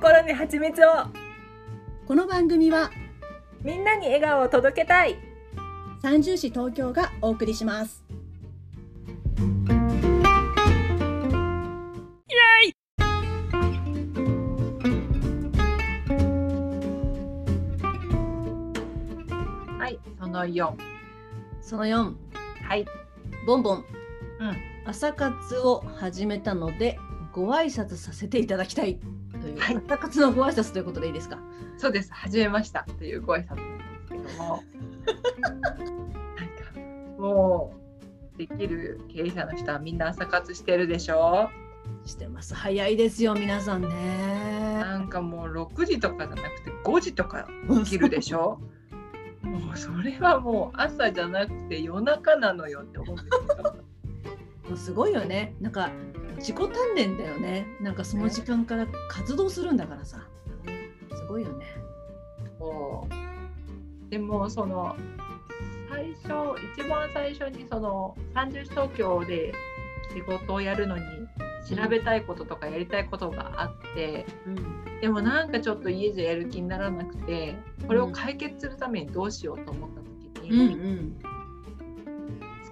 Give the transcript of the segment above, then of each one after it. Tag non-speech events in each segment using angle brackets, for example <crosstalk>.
心に蜂蜜を。この番組はみんなに笑顔を届けたい。三重市東京がお送りします。はいその4その4はい。ボンボン。うん。朝活を始めたのでご挨拶させていただきたいという、はい。朝活のご挨拶ということでいいですか？そうです。始めましたというご挨拶なんですけども。<laughs> なんかもうできる経営者の人はみんな朝活してるでしょ？してます。早いですよ皆さんね。なんかもう6時とかじゃなくて5時とか起きるでしょ？もうそれはもう朝じゃなくて夜中なのよって思うんですけどもうすごいよね。なんか自己鍛錬だよね。なんかその時間から活動するんだからさ。すごいよね。そう。でもその最初一番最初にその三十東京で仕事をやるのに調べたいこととかやりたいことがあって、でもなんかちょっと家じゃやる気にならなくてこれを解決するためにどうしようと思った時に、うんうん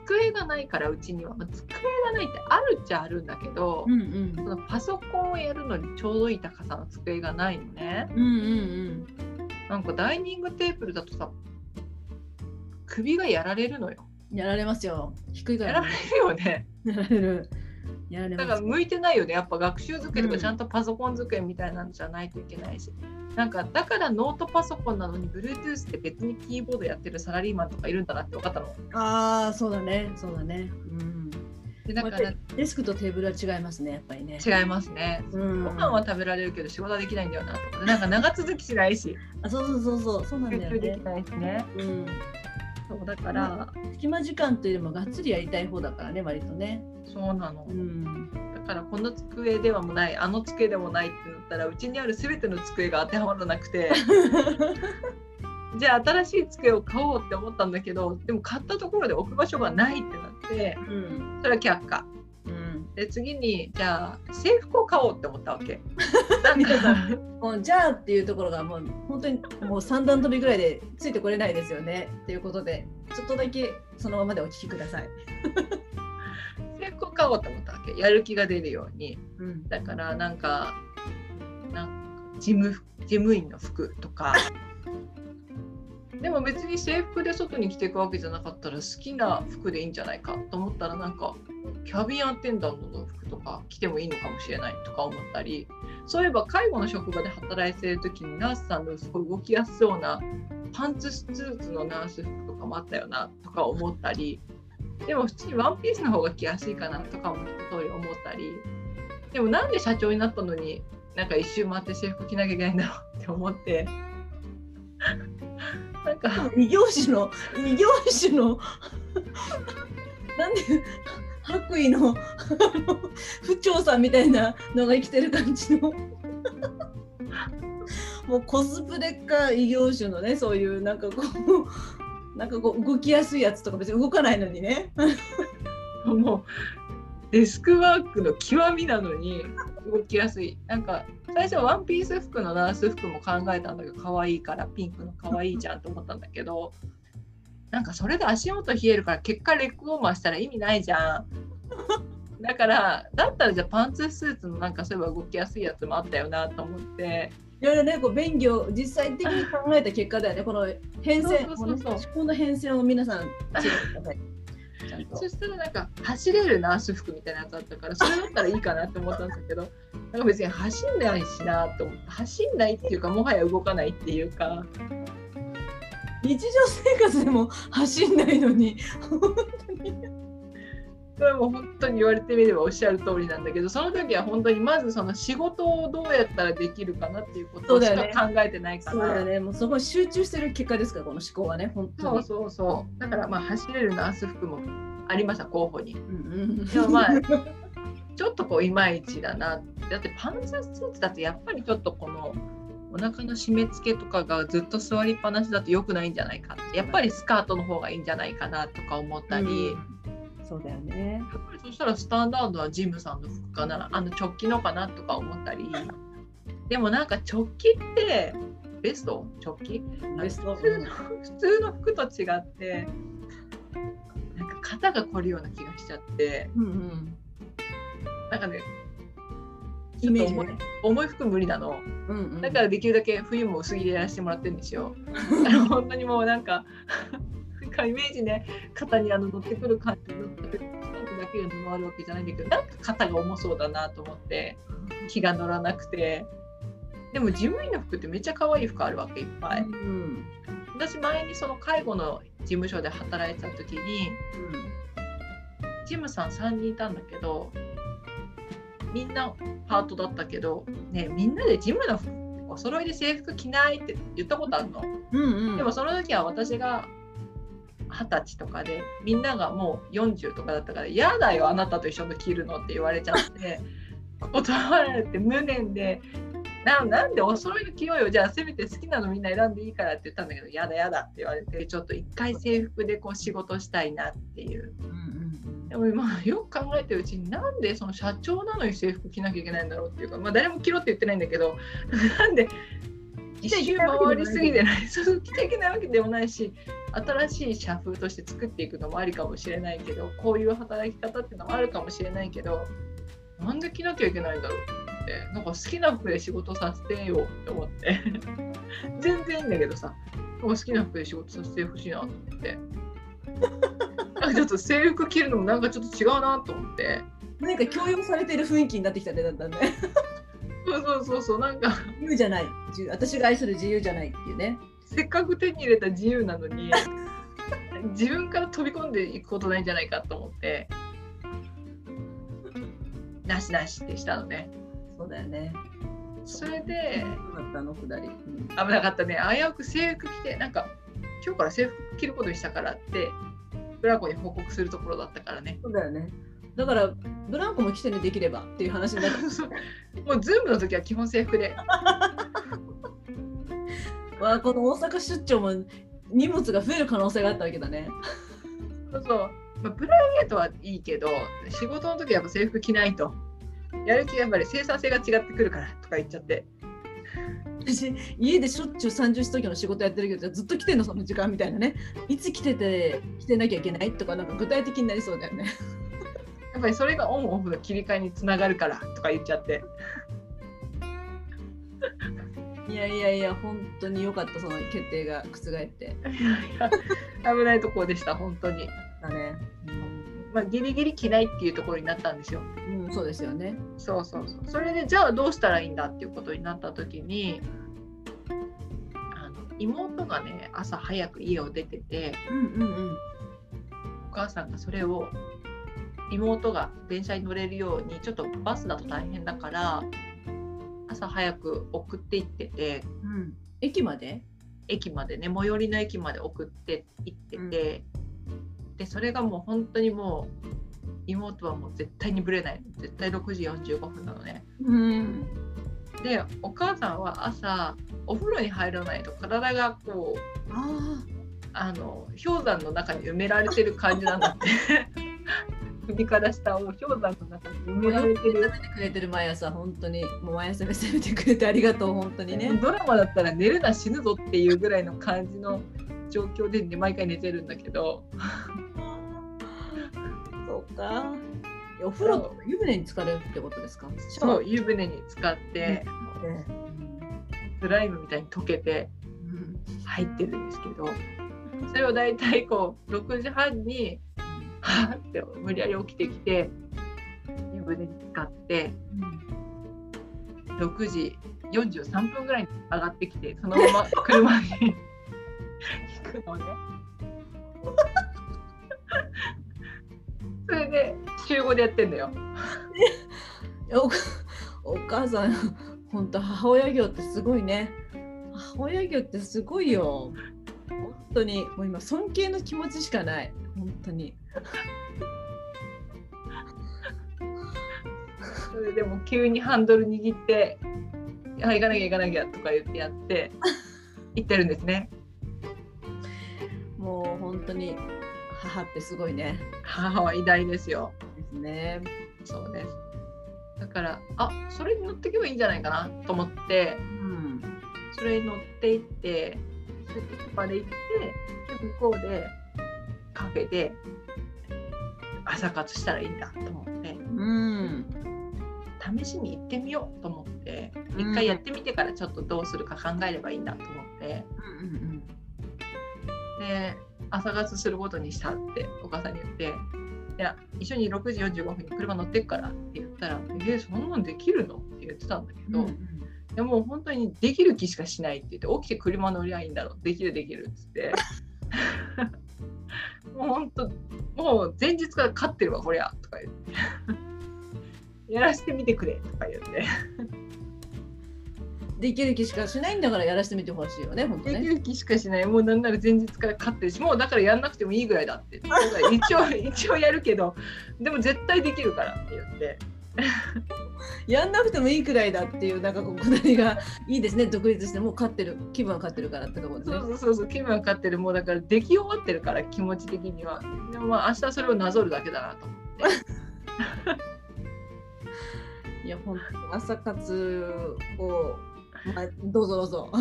机がないからうちには、まあ、机がないってあるっちゃあるんだけど、うんうんそのパソコンをやるのにちょうどいい高さの机がないのね。うんうんなんかダイニングテーブルだとさ首がやられるのよ。やられますよ低いからやられねるよね。やられるやられますだから向いてないよね。やっぱ学習机とうんかちゃんとパソコン机みたいなのじゃないといけないし。なんかだからノートパソコンなのに Bluetooth で別にキーボードやってるサラリーマンとかいるんだなって分かったの。ああそうだねそうだねうんでだからデスクとテーブルは違いますねやっぱりね違いますね。うんご飯は食べられるけど仕事はできないんだよなとか。なんか長続きしないし、あそうそうそうそうそうなんだよねできないしね。うんそうだから、隙間時間というよりもがっつりやりたい方だからね割とね。そうなの。うん。だからこの机ではもない、あの机でもないってなったら、うちにあるすべての机が当てはまらなくて、<laughs> じゃあ新しい机を買おうって思ったんだけど、でも買ったところで置く場所がないってなって、うん。それは却下。うんで、次に、じゃあ制服を買おうって思ったわけ。か、<laughs> もうじゃあっていうところがもう本当にもう三段跳びぐらいでついてこれないですよねっていうことでちょっとだけそのままでお聞きください。制服を買おうって思ったわけ。やる気が出るように。うんだからなんかなんか事務事務員の服とかでも別に制服で外に着ていくわけじゃなかったら好きな服でいいんじゃないかと思ったらなんかキャビンアテンダントの服とか着てもいいのかもしれないとか思ったりそういえば介護の職場で働いてる時にナースさんのすごい動きやすそうなパンツスーツのナース服とかもあったよなとか思ったりでも普通にワンピースの方が着やすいかなとかも一通り思ったりでもなんで社長になったのになんか一周回って制服着なきゃいけないんだろうって思って。<laughs> なんか。異業種の異業種の。<laughs> なんで白衣の <laughs> 不調さんみたいなのが生きてる感じの。<laughs> もうコスプレか異業種のねそういうなんかこうなんかこう動きやすいやつとか別に動かないのにね。<laughs> もうデスクワークの極みなのに動きやすい。なんか最初ワンピース服のナース服も考えたんだけど可愛いからピンクの可愛いじゃんと思ったんだけどなんかそれで足元冷えるから結果レッグウォーマーしたら意味ないじゃん。だからだったらじゃあパンツスーツのなんかそういえば動きやすいやつもあったよなと思って。いろいろねこう便宜を実際的に考えた結果だよね。この変遷そうそうそうそう。この思考の変遷を皆さん知ってくださいちゃんとそしたらなんか走れるナース服みたいなやつあったからそれだったらいいかなって思ったんだけどなんか別に走んないしなと思って走んないっていうかもはや動かないっていうか日常生活でも走んないのに。本当にそれも本当に言われてみればおっしゃる通りなんだけどその時は本当にまずその仕事をどうやったらできるかなっていうことしか考えてないから。そうだよね。もうそこに集中してる結果ですからこの思考はね。本当にそうそうそう。だからまあ走れるナース服もありました候補に。うんうん。でもまあ <laughs> ちょっとこういまいちだな。だってパンツスーツだとやっぱりちょっとこのお腹の締め付けとかがずっと座りっぱなしだと良くないんじゃないかってやっぱりスカートの方がいいんじゃないかなとか思ったり、うん。そうだよね。やっぱりそしたらスタンダードはジムさんの服かなあの直帰のかなとか思ったり。でもなんか直帰ってベスト？直帰？ベスト。普通の普通の服と違ってなんか肩が凝るような気がしちゃって。うんうん。なんかねちょっと重い重い服無理なの。うんうん。だからできるだけ冬も薄着でやらせてもらってるんですよ。<laughs> あの本当にもうなんかなんかイメージね肩にあの乗ってくる感じのだけが布あるわけじゃないんだけどなんか肩が重そうだなと思って気が乗らなくて。でも事務員の服ってめっちゃ可愛い服あるわけいっぱい。うん私前にその介護の事務所で働いてた時にジムさん。3人いたんだけどみんなパートだったけど、ね、みんなでジムの服お揃いで制服着ないって言ったことあるの。うんうんでもその時は私が二十歳とかでみんながもう40とかだったから「嫌だよあなたと一緒に着るの」って言われちゃって断られて無念でななんでお揃いの着ようよじゃあせめて好きなのみんな選んでいいからって言ったんだけど「やだやだ」って言われてちょっと一回制服でこう仕事したいなっていう。うんうんでもまあ <laughs> よく考えてるうちになんでその社長なのに制服着なきゃいけないんだろうっていうか、まあ、誰も着ろって言ってないんだけど <laughs> なんで一周回りすぎてない <laughs> 着ちゃいけないわけでもないし新しい社風として作っていくのもありかもしれないけどこういう働き方っていうのもあるかもしれないけどなんで着なきゃいけないんだろうってなんか好きな服で仕事させてよって思って全然いいんだけどさ好きな服で仕事させてほしいなと思って。なんかちょっと制服着るのもなんかちょっと違うなと思って。何か強要されてる雰囲気になってきたねだんだんね。そうそうそうそうなんか。自由じゃない。私が愛する自由じゃないっていうね。せっかく手に入れた自由なのに自分から飛び込んでいくことないんじゃないかと思って。なしなしってしたのね。そうだよね。それでどうだったうん。危なかったね。危うく制服着てなんか今日から制服着ることにしたからってブラコに報告するところだったからね。そうだよね。だからブランコも来てねできればっていう話になって <laughs> もうズームの時は基本制服で。<laughs> わあこの大阪出張も荷物が増える可能性があったわけだね。そうそう、まあ、プライベートはいいけど仕事の時はやっぱ制服着ないと。やる気がやっぱり生産性が違ってくるからとか言っちゃって私家でしょっちゅう30時時の仕事やってるけどずっと来てんのその時間みたいなね。いつ来てて来てなきゃいけないとかなんか具体的になりそうだよね。<laughs> やっぱりそれがオンオフの切り替えにつながるからとか言っちゃって。いやいやいや本当に良かったその決定が。覆って。危ないところでした本当に、まあ、ギリギリ着ないっていうところになったんですよ。うん、うん、そうですよね。そうそうそう。それでじゃあどうしたらいいんだっていうことになった時にあの妹がね朝早く家を出ててうんうんうん。お母さんがそれを妹が電車に乗れるようにちょっとバスだと大変だから朝早く送って行っててうん。駅まで？駅までね最寄りの駅まで送って行ってて、でそれがもう本当にもう妹はもう絶対にぶれない。絶対6時45分なのね。うん。でお母さんは朝お風呂に入らないと体がこうああの氷山の中に埋められてる感じなんだって。<laughs> 首から下を氷山の中に埋められてる。てくれてる毎朝本当に。もう毎朝目覚めてくれてありがとう本当にね。ドラマだったら寝るな死ぬぞっていうぐらいの感じの状況で、ね、毎回寝てるんだけど。そうか。お風呂とか湯船に浸かれるってことですか？そう湯船に浸かって、うん。スライムみたいに溶けて入ってるんですけど。それを大体こう6時半にはーって無理やり起きてきて湯船に浸かって6時43分ぐらいに上がってきてそのまま車に行くのね。それで週5でやってんだよ。お <laughs> お母さん本当母親業ってすごいね母親業ってすごいよ本当にもう今尊敬の気持ちしかない本当にそれでも急にハンドル握って「あ行かなきゃ行かなきゃ」とか言ってやって行ってるんですね。もう本当に母ってすごいね。母は偉大ですよ。ですね。そうです。だからあそれに乗っていけばいいんじゃないかなと思って。うん。それに乗っていってそれで駅まで行ってで向こうでカフェで朝活したらいいんだと思って。うん。試しに行ってみようと思って。うん。一回やってみてからちょっとどうするか考えればいいんだと思って。うんで朝活することにしたってお母さんに言って「いや一緒に6時45分に車乗ってくから」って言ったら「えそんなんできるの?」って言ってたんだけど、でも本当にできる気しかしないって言って起きて車乗りゃいいんだろう。できるできるっつって。<laughs> もう本当もう前日から勝ってるわこりゃとか言って。やらせてみてくれとか言ってできる気しかしないんだからやらせてみてほしいよね本当ね。できる気しかしない。もうなんなら前日から勝ってるしもうだからやんなくてもいいぐらいだって。<laughs> だから一応一応やるけどでも絶対できるからって言って。<laughs> やんなくてもいいくらいだっていうなんかこうくだりがいいですね。独立してもう勝ってる。気分は勝ってるからってところですね。そうそうそうそう気分は勝ってる。もうだから出来終わってるから気持ち的には。でもまあ明日それをなぞるだけだなと思って。<laughs> いや本当に朝活を、まあ、どうぞどうぞ。<laughs>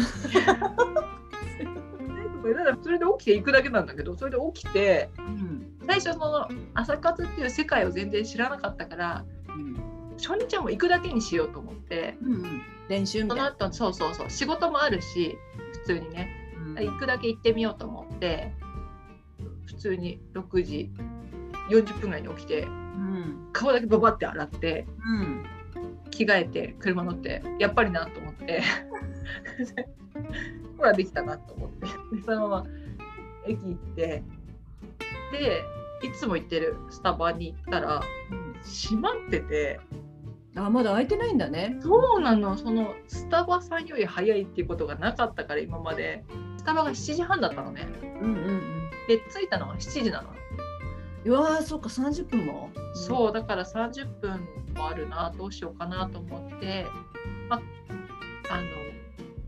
それで起きていくだけなんだけどそれで起きてうん。最初その朝活っていう世界を全然知らなかったからうん。初日はもう行くだけにしようと思ってうんうん練習みそのたいな、後そうそうそう仕事もあるし普通にね。行くだけ行ってみようと思って普通に6時40分ぐらいに起きてうん。顔だけババって洗ってうん着替えて車乗ってやっぱりなと思って。<laughs> ほらできたなと思って。でそのまま駅行って。でいつも行ってるスタバに行ったら閉まってて。あまだ空いてないんだね。そうなの。そのスタバさんより早いっていうことがなかったから今まで。スタバが7時半だったのね。うんうんうん。で着いたのが7時なの、うわーそっか30分も？そうだから30分もあるなどうしようかなと思って、まあの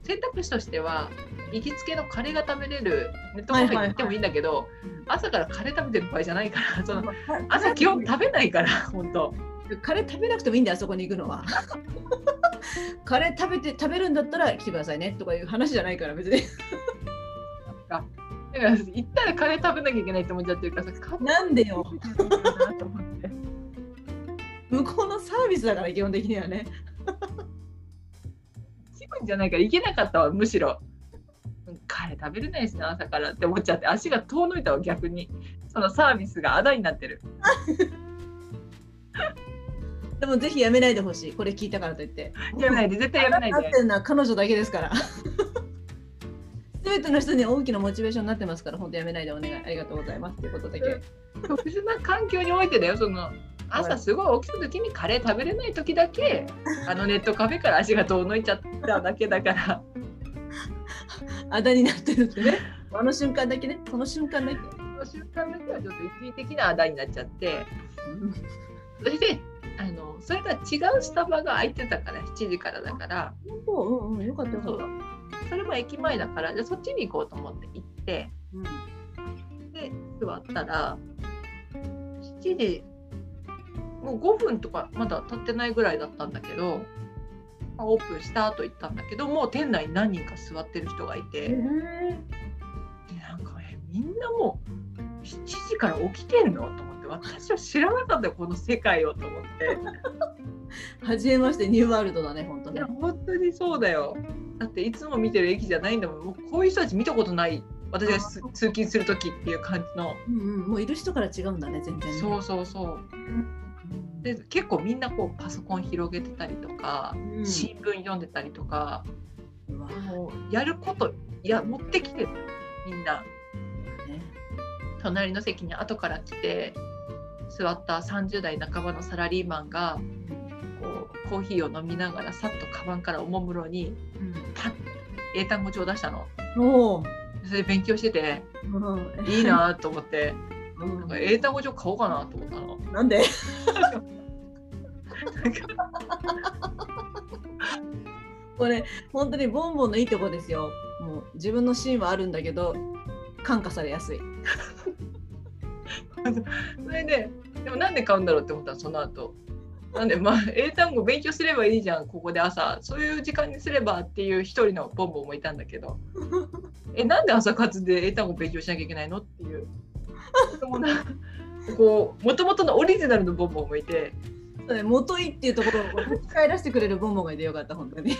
選択肢としては行きつけのカレーが食べれるネットカフェに行ってもいいんだけど、朝からカレー食べてる場合じゃないから <laughs> その朝基本食べないから本当。カレー食べなくてもいいんだよあそこに行くのは。<laughs> カレー食べて食べるんだったら来てくださいねとかいう話じゃないから別に。だ <laughs> から行ったらカレー食べなきゃいけないって思っちゃってるからさなんでよ。<laughs> 向こうのサービスだから基本的にはね。気分じゃないから行けなかったわむしろ。カレー食べれないしな朝からって思っちゃって足が遠のいたわ逆に。そのサービスがあだになってる。<laughs> でもぜひやめないでほしい。これ聞いたからといって。やめないで絶対やめないで。なってるのは彼女だけですから全ての人に大きなモチベーションになってますから本当やめないでお願いありがとうございます。ということだけ。特殊な環境においてだよその朝すごい起きた時にカレー食べれない時だけあのネットカフェから足が遠のいちゃっただけだから。あだになってるってね。あの瞬間だけね。その瞬間だけ。その瞬間だけはちょっと一時的なあだになっちゃって。それであのそれとは違うスタバが空いてたから7時からだから。そううんうん。よかったよかったそれも駅前だからじゃあそっちに行こうと思って行ってうんで座ったら7時もう5分とかまだ経ってないぐらいだったんだけど、まあオープンした後行ったんだけどもう店内に何人か座ってる人がいて、でなんかえみんなもう7時から起きてんの？と思って私は知らなかったよこの世界をと思って <laughs> 初めましてニューワールドだね本当ね。いや本当にそうだよ。だっていつも見てる駅じゃないんだもん。もうこういう人たち見たことない。私がす通勤する時っていう感じの。うんうん。もういる人から違うんだね全然ね。そうそうそう。で結構みんなこうパソコン広げてたりとか、うん。新聞読んでたりとかもうやることいや持ってきてる。みんな。ね。隣の席に後から来て座った30代半ばのサラリーマンがこうコーヒーを飲みながらさっとカバンからおもむろにパッ英単語帳を出したの。それで勉強しててうん。いいなと思って。<laughs> うん。なんか英単語帳買おうかなと思ったの。なんで？<laughs> これ本当にボンボンのいいとこですよ。もう自分のシーンはあるんだけど感化されやすい。<laughs> それででもなんで買うんだろうって思ったのその後なんでまあ英単語勉強すればいいじゃんここで朝。そういう時間にすればっていう一人のボンボンもいたんだけど。<laughs> えなんで朝活で英単語勉強しなきゃいけないのっていう。<laughs> こうもともとのオリジナルのボンボンもいて。元いっていうところを書き換え出してくれるボンボンがいてよかった本当に。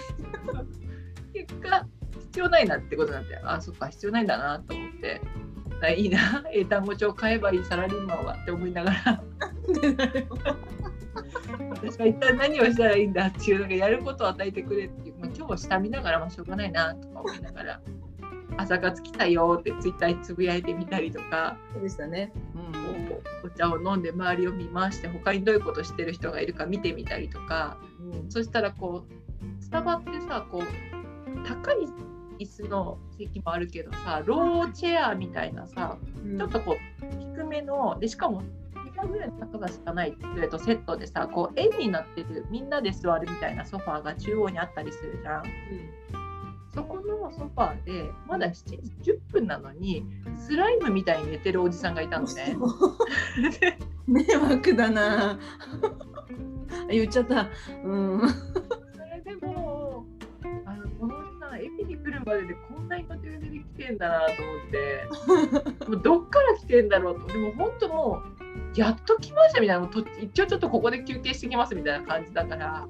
<laughs> 結果必要ないなってことなんであそっか必要ないんだなと思って。あいいな英単語帳買えばいいサラリーマンはって思いながら私は一体何をしたらいいんだっていうのがやることを与えてくれっていう、まあ、今日下見ながら、まあ、しょうがないなとか思いながら朝活来たよってツイッターにつぶやいてみたりとかそうでしたね、うん、お茶を飲んで周りを見回して他にどういうことしてる人がいるか見てみたりとか、うん。そしたらこうスタバってさこう高い椅子の席もあるけどさローチェアみたいなさちょっとこう低めのでしかも膝ぐらいの高さしかない机とセットでさこう円になってるみんなで座るみたいなソファーが中央にあったりするじゃん。そこのソファーでまだ7時10分なのにスライムみたいに寝てるおじさんがいたのね。<laughs> 迷惑だな。<laughs> 言っちゃった。うん。それでもあのこのおじさんエピに来るまででこんなに途中で来てんだなと思って。<laughs> もうどっから来てんだろうと。でも本当もうやっと来ましたみたいなもうと一応ちょっとここで休憩してきますみたいな感じだから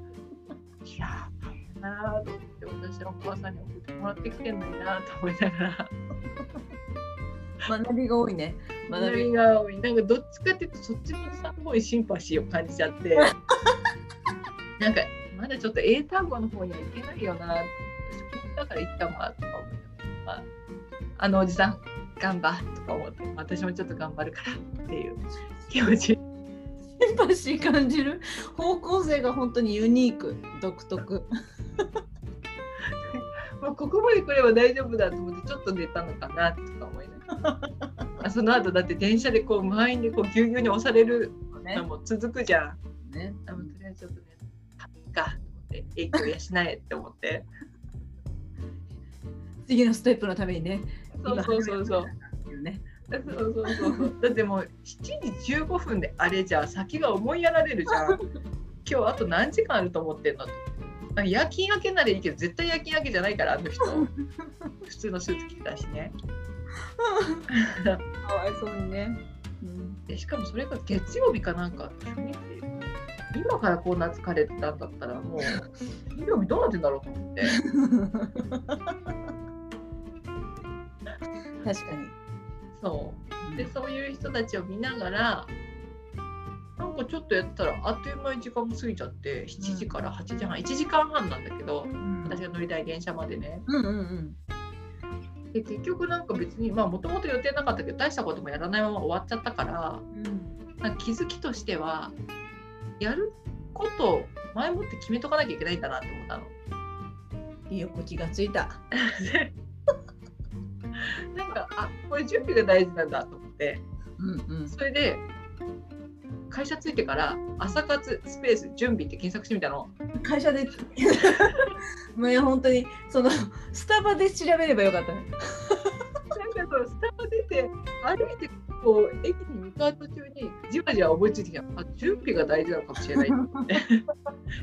いや大変だなと思って私のお母さんに送ってもらってきてんのになと思いながら。学びが多いね。学び。が多い。なんかどっちかっていうとそっちのさ方にシンパシーを感じちゃって。なんかまだちょっと英単語の方にはいけないよなだから行ったわとか思いながらあのおじさん頑張とか思って私もちょっと頑張るからっていう気持ち。シンパシー感じる方向性が本当にユニーク独特。<laughs> もうここまで来れば大丈夫だと思ってちょっと寝たのかなとか思いながら。あその後だって電車でこう満員でこうぎゅうぎゅうに押されるねのも続くじゃん。ね。あもうとりあえずちょっとね、かと思って、影響養えって思って。<laughs> 次のステップのためにねそうそうそうそう。そうそうそうそう。だってもう7時15分であれじゃ先が思いやられるじゃん。今日あと何時間あると思ってんの？と。あ夜勤明けならいいけど絶対夜勤明けじゃないからあの人普通のスーツ着てたしねかわいそうにね、うん、でしかもそれが月曜日かなんか今からこんな疲れてたんだったらもう <laughs> 金曜日どうなってんだろうと思って確かに。そう。でそういう人たちを見ながらなんかちょっとやったらあっという間に時間も過ぎちゃって7時から8時半1時間半なんだけどうん。私が乗りたい電車までね。うんうんうん。で結局なんか別にまあもともと予定なかったけど大したこともやらないまま終わっちゃったからなん。か気づきとしてはやることを前もって決めとかなきゃいけないんだなって思ったの。うんよく気がついた <laughs> <laughs> なんかあこれ準備が大事なんだと思って。うんうん。それで会社着いてから朝活スペース準備って検索してみたの。会社で。<laughs> もういや本当にそのスタバで調べればよかったね。なんかそうスタバ出て歩いてこう駅に向かう途中にじわじわ思いついてきたあ準備が大事なのかもしれない。<laughs> ちょっ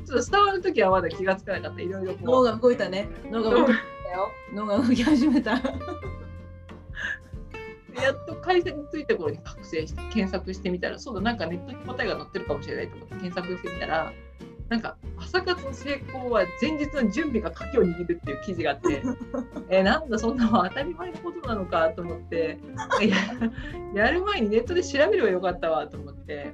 とスタバの時はまだ気がつかなかった。いろいろ脳こう。が動いたね。脳が動いたよ。脳が動き始めた。<laughs> やっと会社に着いた頃に覚醒して検索してみたらそうだなんかネットに答えが載ってるかもしれないと思って検索してみたらなんか朝活の成功は前日の準備が鍵を握るっていう記事があって <laughs> えなんだそんなの当たり前のことなのかと思ってややる前にネットで調べればよかったわと思って。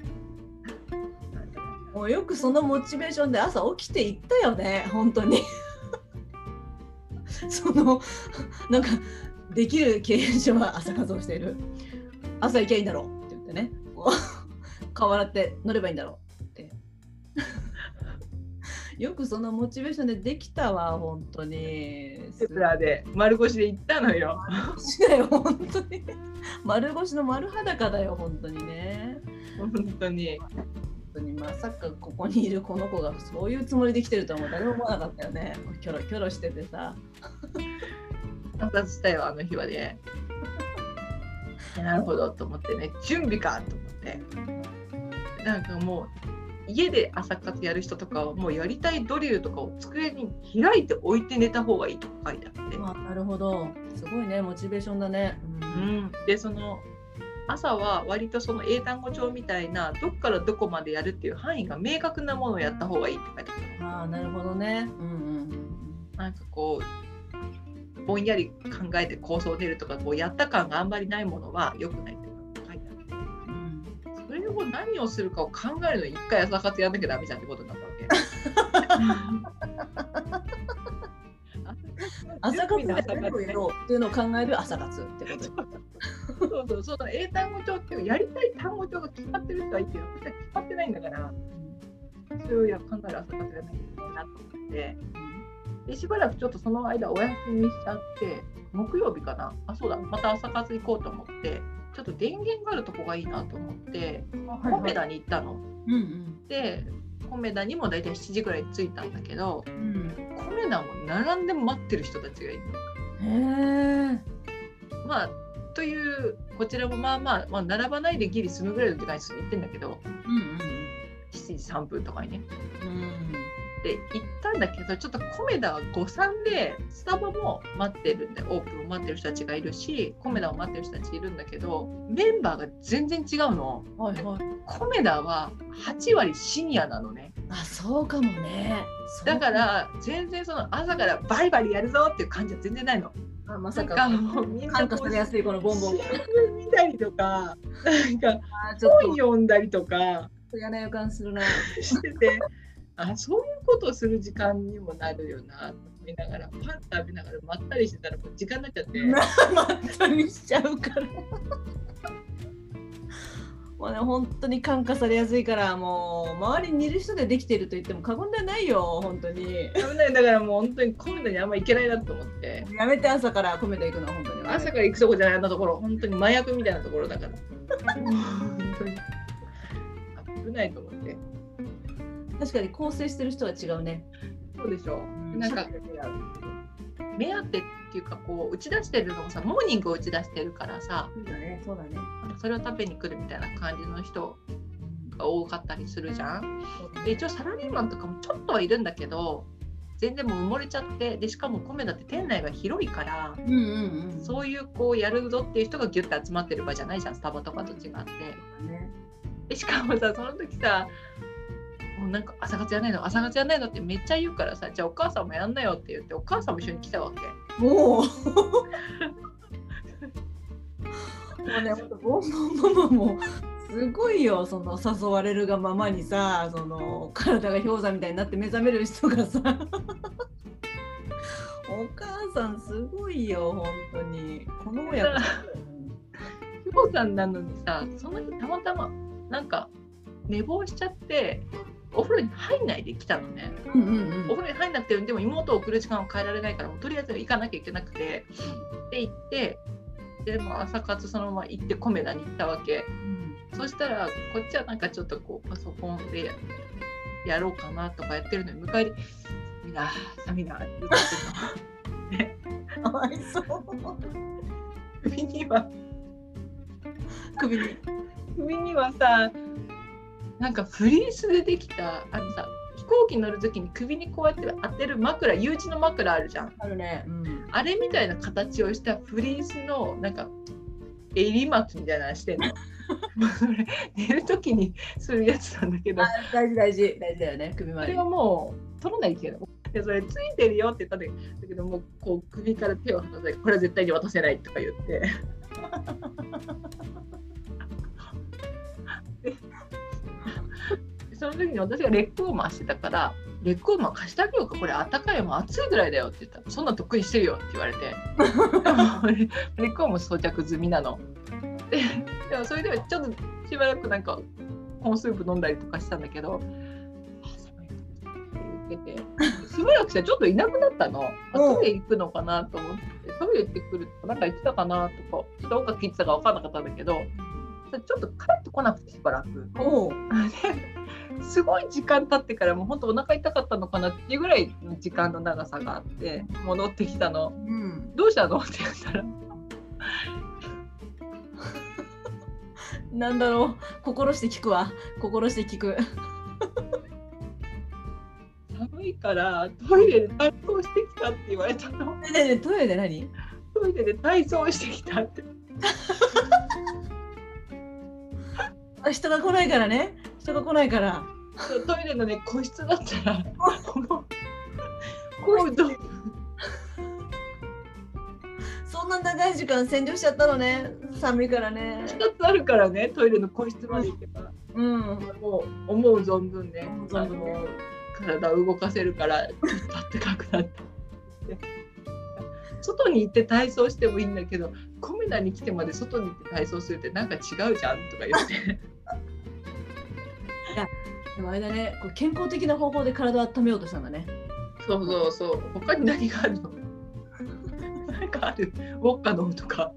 もうよくそのモチベーションで朝起きていったよね本当に。<laughs> そのなんかできる経営者は朝活をしている。朝行きゃいいんだろうって言ってねこう顔洗って乗ればいいんだろうってよくそのモチベーションでできたわ本当にステプラーで丸腰で行ったのよ。すごいだよ本当に丸腰の丸裸だよ本当にね本当に。本当にまさかここにいるこの子がそういうつもりで来てるとはもう誰も思わなかったよねキョロキョロしててさ観察したよ、あの日はね。なるほどと思ってね、準備かと思って。なんかもう、家で朝活やる人とかはもうやりたいドリルとかを机に開いて置いて寝た方がいいとか書いてあって、まあ、なるほど。すごいね、モチベーションだね。う。うんん、でその朝は割とその英単語帳みたいなどっからどこまでやるっていう範囲が明確なものをやった方がいいって書いてあるああ、なるほどね。うんうんなんかこうぼんやり考えて構想出るとかこうやった感があんまりないものは良くないって。それを何をするかを考えるのに一回朝活やんなきゃダメじゃんってことになったわけ。<laughs> 朝活で朝活何をやろうっていうのを考える朝活ってこと。そうそうそう英単語帳っていうやりたい単語帳が決まってる人はいいけど決まってないんだからそれをや考える朝活がないといけないなと思ってでしばらくちょっとその間お休みしちゃって木曜日かなあそうだまた朝活行こうと思ってちょっと電源があるとこがいいなと思ってコメダに行ったの。うんうん。でコメダにも大体7時ぐらいに着いたんだけどうん。コメダも並んで待ってる人たちがいるへえ。まあというこちらもまあまあ、まあ、並ばないでギリ済むぐらいの時間に行ってんだけどうん7時3分とかにね。うんうん。で行ったんだけどちょっとコメダは誤算でスタバも待ってるんでオープンを待ってる人たちがいるしコメダを待ってる人たちいるんだけどメンバーが全然違うの。はいはい。コメダは8割シニアなのね。あ、そうかもね。だから全然その朝からバリバリやるぞっていう感じは全然ないの。あまなんかさかもうみんな感こうやすいこのボンボン。見たりとかなんか本読んだりとかと嫌な予感するな。しててあそういうことをする時間にもなるよなと思いながらパン食べながらまったりしてたらもう時間になっちゃって <laughs> まったりしちゃうから。<laughs> もうね、本当に感化されやすいから、もう周りにいる人でできていると言っても過言ではないよ、本当に。危ないだからもう本当にコメダにあんま行けないなと思ってやめて朝からコメダ行くの、本当に。朝から行くとこじゃないあんなところ本当に麻薬みたいなところだから <laughs> 本当に危ないと思って確かに構成してる人は違うね。そうでしょうんなんか目当てっていうかこう打ち出してるのもさモーニングを打ち出してるからさそうだね、そうだね。それを食べに来るみたいな感じの人が多かったりするじゃん。で一応サラリーマンとかもちょっとはいるんだけど全然もう埋もれちゃってでしかもコメだって店内が広いからうんうんうん。そういうこうやるぞっていう人がギュッと集まってる場じゃないじゃんスタバとかと違って。でしかもさその時さもうなんか朝活やんないの朝活やんないのってめっちゃ言うからさじゃあお母さんもやんなよって言ってお母さんも一緒に来たわけ。<laughs> もう。もうね、ほんとボンボンママもすごいよ、その誘われるがままにさ、その体が氷山みたいになって目覚める人がさ。<laughs> お母さんすごいよ、本当に。この親子。<laughs> 氷山なのにさその日たまたまなんか寝坊しちゃってお風呂に入んないで来たのね。うんうんお風呂に入んなくてでも妹を送る時間を変えられないからもうとりあえず行かなきゃいけなくてで行ってでも朝活そのまま行ってコメダに行ったわけうん。そしたらこっちはなんかちょっとこうパソコンでやろうかなとかやってるのに向かいで「サミナサミナ」って言って <laughs> かわいそう。首には首に。首にはさなんかフリースでできたあのさ飛行機乗る時に首にこうやって当てる枕 U 字の枕あるじゃんあるね。うん。あれみたいな形をしたフリースのなんか襟巻きみたいなのしてんの。もうそれ寝る時にするやつなんだけどあ、大事大事大事だよね。首周りそれは。もう取らないけどでそれついてるよって言ったんだけどもうこう首から手を離さないこれは絶対に渡せないとか言って <laughs> その時に私がレッグウォーマーしてたからレッグウォーマー貸してあげようかこれあったかいよもう暑いぐらいだよって言った。らそんな得意してるよって言われて。レ <laughs> レッグウォーマー装着済みなの。ででもそれではちょっとしばらくなんかコーンスープ飲んだりとかしたんだけどあ寒いってしばらくしたらちょっといなくなったの。あうんトイレ行くのかなと思ってトイレ行ってくるとかなんか言ってたかなとかちょっとどっか聞いてたか分かんなかったんだけどちょっと帰ってこなくてしばらく。<laughs> すごい時間経ってからもう本当お腹痛かったのかなっていうぐらいの時間の長さがあって戻ってきたの。うん。どうしたの？って言ったらなんだろう。心して聞くわ。心して聞く。からトイレで体操してきたって言われたの。ねトイレで何？トイレで体操してきたって。<laughs> あ人が来ないからね人が来ないから。トイレのね個室だったら。こ <laughs> のこうどそんな長い時間占領しちゃったのね。寒いからね。2つあるからねトイレの個室まで行けば。うん。もう思う存分ね思う存分ねあの体を動かせるからちょっとあったかくなって。外に行って体操してもいいんだけどコメダに来てまで外に行って体操するってなんか違うじゃんとか言ってでもあれだねこう健康的な方法で体を温めようとしたんだね。そうそうそう。他に何があるの？<laughs> なんかある？ウォッカ飲むとか。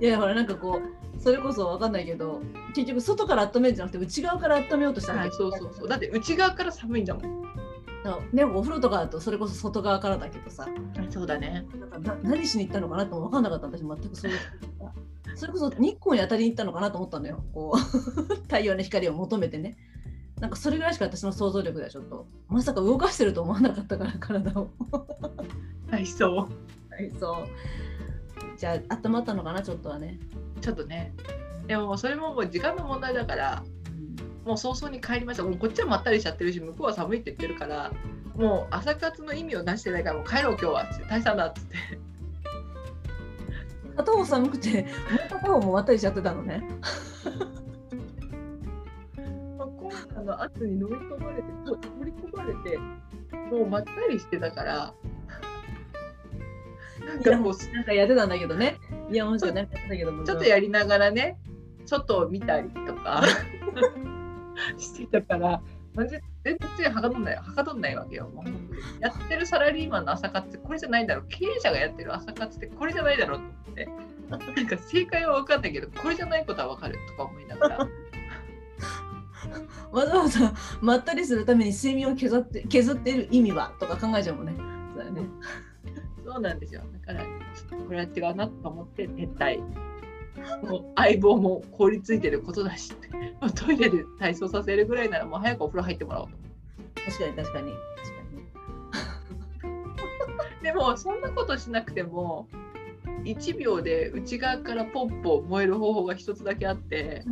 いやほらなんかこうそれこそわかんないけど結局外から温めるんじゃなくて内側から温めようとしたんだはいそうそうそう。だって内側から寒いんだもん。ねお風呂とかだとそれこそ外側からだけどさ。そうだね。なんかな何しに行ったのかなっても分かんなかった。私全くそういうそれこそ日光に当たりに行ったのかなと思ったのよ。こう <laughs> 太陽の光を求めてね。なんかそれぐらいしか私の想像力ではちょっとまさか動かしてると思わなかったから体を。体操。はいそうじゃあ温まったのかなちょっとはね、ちょっとね。でもそれももう時間の問題だからもう早々に帰りました。もうこっちはまったりしちゃってるし向こうは寒いって言ってるからもう朝活の意味を出してないからもう帰ろう今日はって退散だっつって片方寒くてもう片方もまったりしちゃってたのね。ま <laughs> あの圧に飲み込まれてこう取り込まれてもうまったりしてたから。<laughs> なんかこうなんかやってたんだけどね。イヤホンしてねやってたけどもちょっとやりながらね外を見たりとか。<laughs> してたからマジで全然はかどんないはかどんないわけよ。もうやってるサラリーマンの朝活ってこれじゃないんだろう。経営者がやってる朝活ってこれじゃないだろうと思って。なんか正解は分かんないけどこれじゃないことは分かるとか思いながら。<laughs> わざわざまったりするために睡眠を削って削っている意味は？とか考えちゃうもんね。そうだよね。そうなんですよ。だからこれは違うなと思って撤退相棒も凍りついてることだし <laughs> トイレで体操させるぐらいならもう早くお風呂入ってもらおうと。確かに確かに。確かに。でもそんなことしなくても1秒で内側からポッポ燃える方法が一つだけあって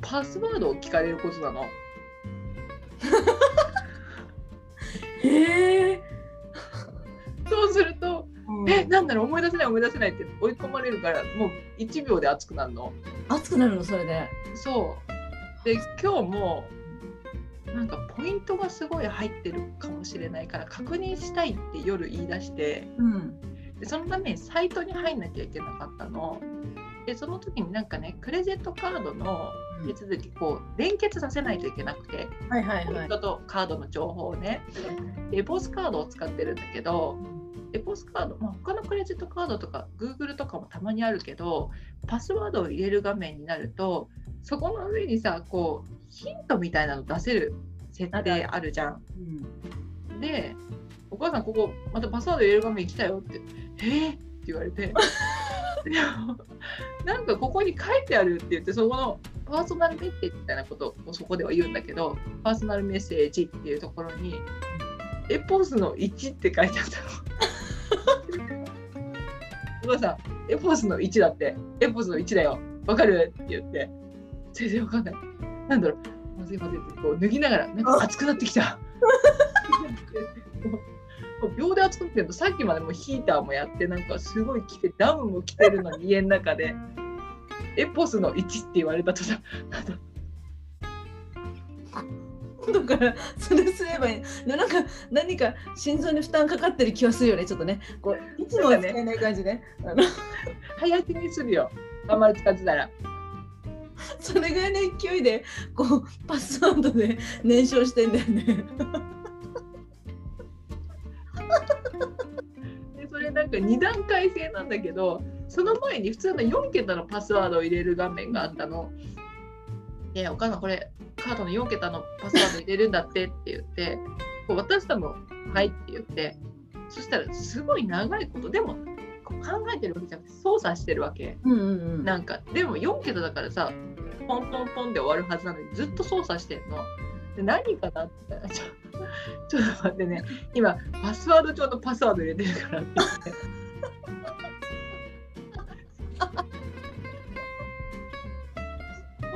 パスワードを聞かれることなの。<laughs> へえそえなんだろう思い出せない思い出せない」って追い込まれるからもう1秒で熱くなるの。熱くなるの？それで。そう。で今日もなんかポイントがすごい入ってるかもしれないから確認したいって夜言い出して。うん。でそのためにサイトに入んなきゃいけなかったの。でその時になんかねクレジットカードの手続きこう連結させないといけなくて。はいはいはい。ポイントとカードの情報をね。でエポスカードを使ってるんだけどエポスカード、まあ、他のクレジットカードとか Google とかもたまにあるけどパスワードを入れる画面になるとそこの上にさこうヒントみたいなの出せる設定あるじゃん。うんで「お母さんここまたパスワード入れる画面来たよ」って「えー?」って言われて <laughs> なんかここに書いてあるって言ってそこのパーソナルメッセージみたいなことをそこでは言うんだけどパーソナルメッセージっていうところにエポスの1って書いてあったの。お母さんエポスの1だって。エポスの1だよ。わかる？って言って。全然わかんない。なんだろう。まずいまずいって。こう脱ぎながらなんか熱くなってきた。<laughs> 秒で熱くなってるの。さっきまでもうヒーターもやってなんかすごい来てダウンも着てるのに家の中で。エポスの1って言われたとさなんだだからそれすればいい。でなんか何か心臓に負担かかってる気はするよねちょっとね。こういつもは使えない感じね。あの早着にするよ。あんまり使ってたら。それぐらいの勢いでこうパスワードで燃焼してんだよね。<laughs> でそれなんか2段階制なんだけどその前に普通の4桁のパスワードを入れる画面があったの。でお母さんこれカードの4桁のパスワード入れるんだってって言ってこう渡したの「はい」って言ってそしたらすごい長いことでも考えてるわけじゃなくて操作してるわけ。うんうんうんなんかでも4桁だからさポンポンポンで終わるはずなのにずっと操作してんの。で何かなって言ったら <laughs> ちょちょっと待ってね今パスワード帳のパスワード入れてるからって言って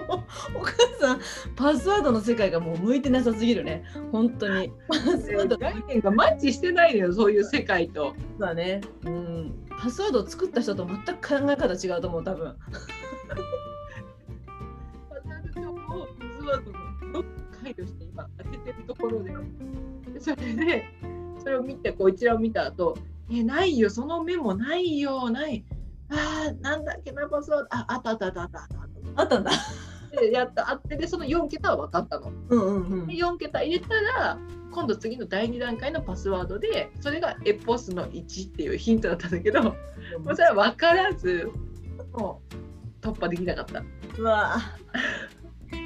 お母さんパスワードの世界がもう向いてなさすぎるね。本当に。パスワード概念がマッチしてないのよそういう世界と。だね。うん。パスワードを作った人と全く考え方違うと思う多分。パスワード帳をパスワードのどっ解除して今当ててるところでで。それでそれを見てこう一覧を見た後えないよそのメモないよない。あーなんだっけなパスワード。ああったあったあったあったあった。あったんだでやったあってでその4桁は分かったの。うんうんうんで4桁入れたら今度次の第2段階のパスワードでそれがエポスの1っていうヒントだったんだけどもうそれは分からずもう突破できなかった。うわあ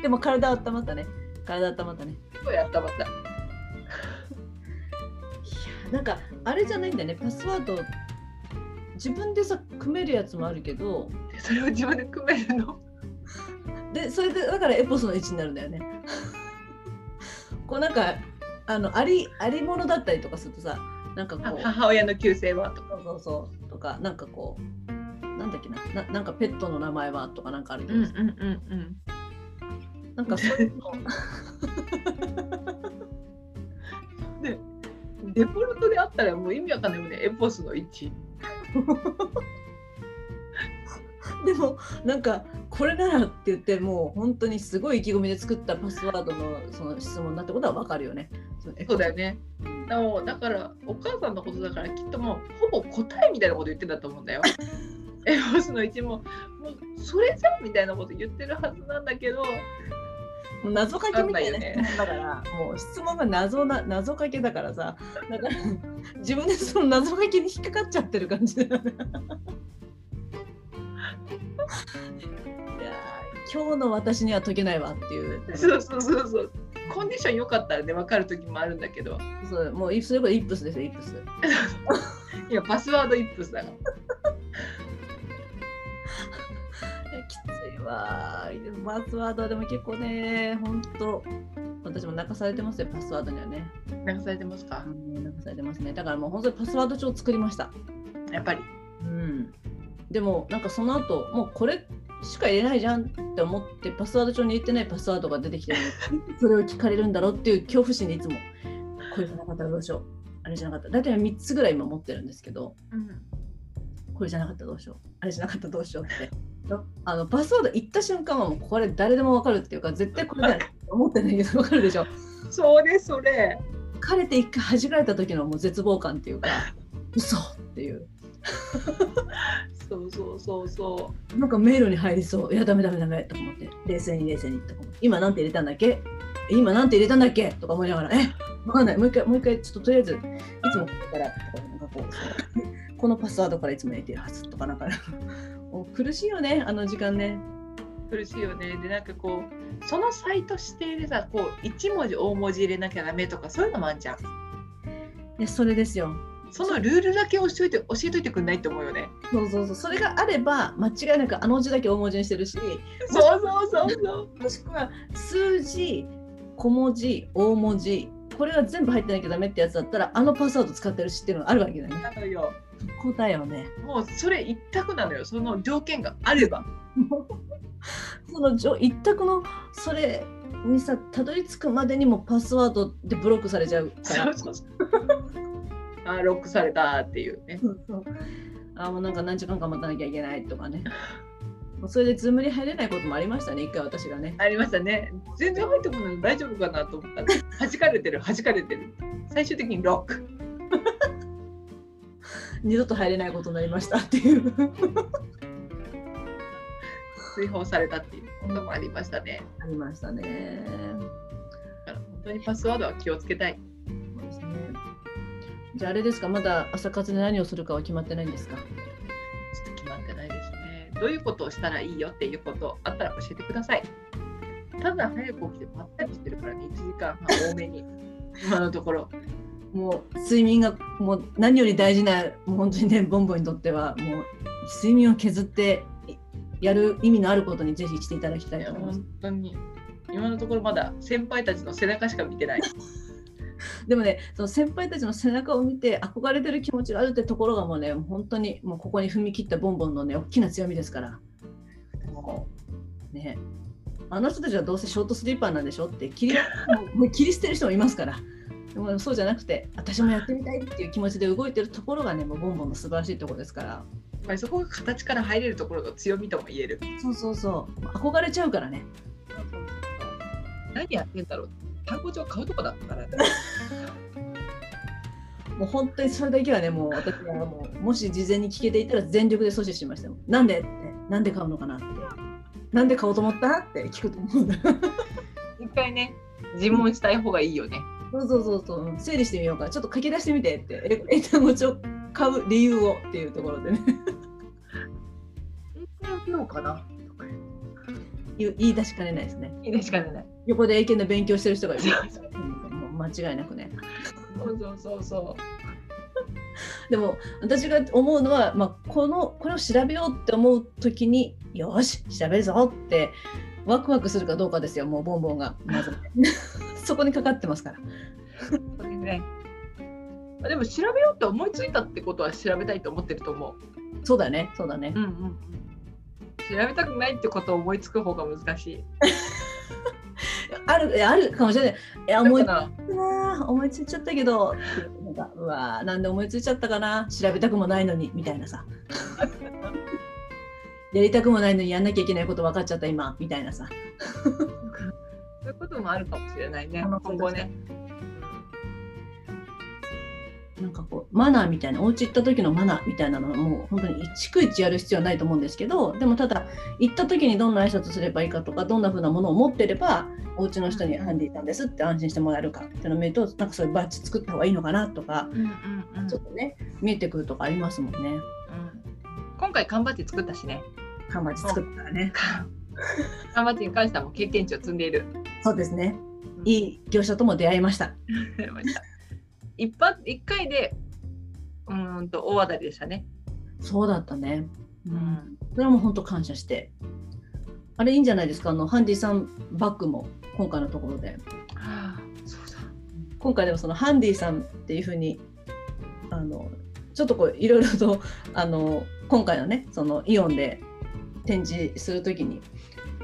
でも体温まったね体温まったねそうやったまた。いやなんかあれじゃないんだよねパスワード自分でさ組めるやつもあるけどでそれを自分で組めるの？でそれでだからエポスの位置になるんだよね <laughs> こうなんかあのありありものだったりとかするとさなんかこう母親の旧姓はとか。そうそうとかなんかこうなんだっけなななんかペットの名前はとかなんかあるけどさ、うんうんうんうん。なんかそういうので <laughs> デフォルトであったらもう意味わかんないもんねエポスの1。<laughs> でもなんかこれならって言ってもう本当にすごい意気込みで作ったパスワードのその質問だってことはわかるよね。そうだよね。だからだからお母さんのことだからきっともうほぼ答えみたいなこと言ってんだと思うんだよ。<laughs> エポスの1ももうそれじゃんみたいなこと言ってるはずなんだけど謎かけみたいなねだから、もう質問が謎な謎かけだからさだから自分でその謎かけに引っかかっちゃってる感じだよね。今日の私には解けないわっていうそうそうそうそうコンディション良かったらね分かる時もあるんだけどそうもうイそれこそイップスですよイップス。<laughs> いやパスワードイップスだから。<laughs> きついわーでもパスワードはでも結構ねほんと私も泣かされてますよパスワードにはね。流されてますか？うん泣かされてますねだからもう本当にパスワード帳を作りました。やっぱり。うん、でもなんかその後もうこれしか入れないじゃんって思ってパスワード帳に入れてないパスワードが出てきて <laughs> それを聞かれるんだろうっていう恐怖心でいつもこれじゃなかったらどうしよう。あれじゃなかった。大体3つぐらい今持ってるんですけどうんこれじゃなかったらどうしよう。あれじゃなかったらどうしようって。あのパスワード言った瞬間はもうこれ誰でも分かるっていうか絶対これだよ思ってないけど分かるでしょ。そうですそれ。枯れて一回弾かれた時のもう絶望感っていうか嘘っていう <laughs> そうそうそうそなんか迷路に入りそう。いや、ダメダメダメとか思って、冷静に冷静にとか今なんて入れたんだっけ？今なんて入れたんだっけ？とか思いながら、え？わかんない。もう一回、もう一回、ちょっととりあえず、いつもここから、なんかこう、<laughs> このパスワードからいつも入れてるはずとか、なんか、<laughs> 苦しいよね、あの時間ね。う苦しいよね。でなんかこうそのサイト指定でさこう1文字大文字入れなきゃダメとかそういうのもあるじゃん。いや、それですよ。そのルールだけ教えて教えといてくんないって思うよね。そうそうそう。それがあれば、間違いなくあの字だけ大文字にしてるし、そうそうそうそう。もしくは数字、小文字、大文字、これが全部入ってなきゃダメってやつだったら、あのパスワード使ってるしっていうのがあるわけだよね。なのよ。ここだよね。もうそれ一択なのよ。その条件があれば。<laughs> その一択のそれにさたどり着くまでにもパスワードでブロックされちゃうからそうそうそう。あーロックされたっていうね。そうそうあもうなんか何時間か待たなきゃいけないとかねもうそれで Zoom に入れないこともありましたね一回私がねありましたね。全然入ってこないの大丈夫かなと思ったら、弾かれてる、弾かれてる。最終的にロック。<laughs> 二度と入れないことになりましたっていう追放されたっていうこともありましたね。ありましたねだから本当にパスワードは気をつけたい。じゃああれですか？まだ朝活で何をするかは決まってないんですか？ちょっと決まってないですね。どういうことをしたらいいよっていうことあったら教えてください。ただ早く起きてまったりしてるからね、1時間半多めに。<laughs> 今のところ。もう睡眠がもう何より大事なもう本当にねボンボンにとってはもう睡眠を削ってやる意味のあることにぜひしていただきたいと思います本。当に今のところまだ先輩たちの背中しか見てない。<laughs> でもねその先輩たちの背中を見て憧れてる気持ちがあるってところがもうね本当にもうここに踏み切ったボンボンのね大きな強みですから。ね。あの人たちはどうせショートスリーパーなんでしょって切りもう切り捨てる人もいますから。でもそうじゃなくて私もやってみたいっていう気持ちで動いてるところがねもうボンボンの素晴らしいところですから。ぱりそこが形から入れるところが強みとも言える。そうそうそう。憧れちゃうからね。何やってんだろう単語帳買うとこだったから。ね。<laughs> もう本当にそれだけはねもう私はもうもし事前に聞けていたら全力で阻止しましたよなんで？ってなんで買うのかなって。なんで買おうと思った？って聞くと思うんだ。<laughs> 一回ね、尋問したい方がいいよね。そうそうそうそう。うん。整理してみようか。ちょっと書き出してみてって。え英単語帳買う理由をっていうところでね。<laughs> 英検受けようかな言う言い出しかねないですねいいねしかない。横で英検の勉強してる人がいるうんもう間違いなくねそうそうそうそ <laughs> でも私が思うのは、まあ、このこれを調べようって思う時によし調べるぞってワクワクするかどうかですよもうボンボンがまず <laughs> そこにかかってますからう。そうですね。まあでも調べようって思いついたってことは調べたいと思ってると思う。そうだねそうだね、うんうんうん。調べたくないってことを思いつく方が難しい。あるあるかもしれない。いや思いつ思いついちゃったけど。なんかうわーなんで思いついちゃったかな？調べたくもないのにみたいなさ。<laughs> やりたくもないのにやんなきゃいけないこと分かっちゃった今みたいなさ。そういうこともあるかもしれないね。今後ね。なんかこうマナーみたいなお家行った時のマナーみたいなのはもう本当に逐一やる必要はないと思うんですけどでもただ行った時にどんな挨拶すればいいかとかどんな風なものを持ってればお家の人にハンディさんですって安心してもらえるかっていうのを見るとなんかそういうバッジ作った方がいいのかなとかうんうんうんちょっとね見えてくるとかありますもんね。うん今回缶バッジ作ったしね。缶バッジ作ったらね。缶バッジに関してはもう経験値を積んでいる。そうですね。いい業者とも出会いました。<laughs> 一発一回でうーんと大当たりでしたね。そうだったね。ううんん、それはもう本当感謝して。あれいいんじゃないですか？あのハンディさんバッグも今回のところで。はあ、そうだ。今回でもそのハンディさんっていうふうにあのちょっとこういろいろとあの今回のねそのイオンで展示するときに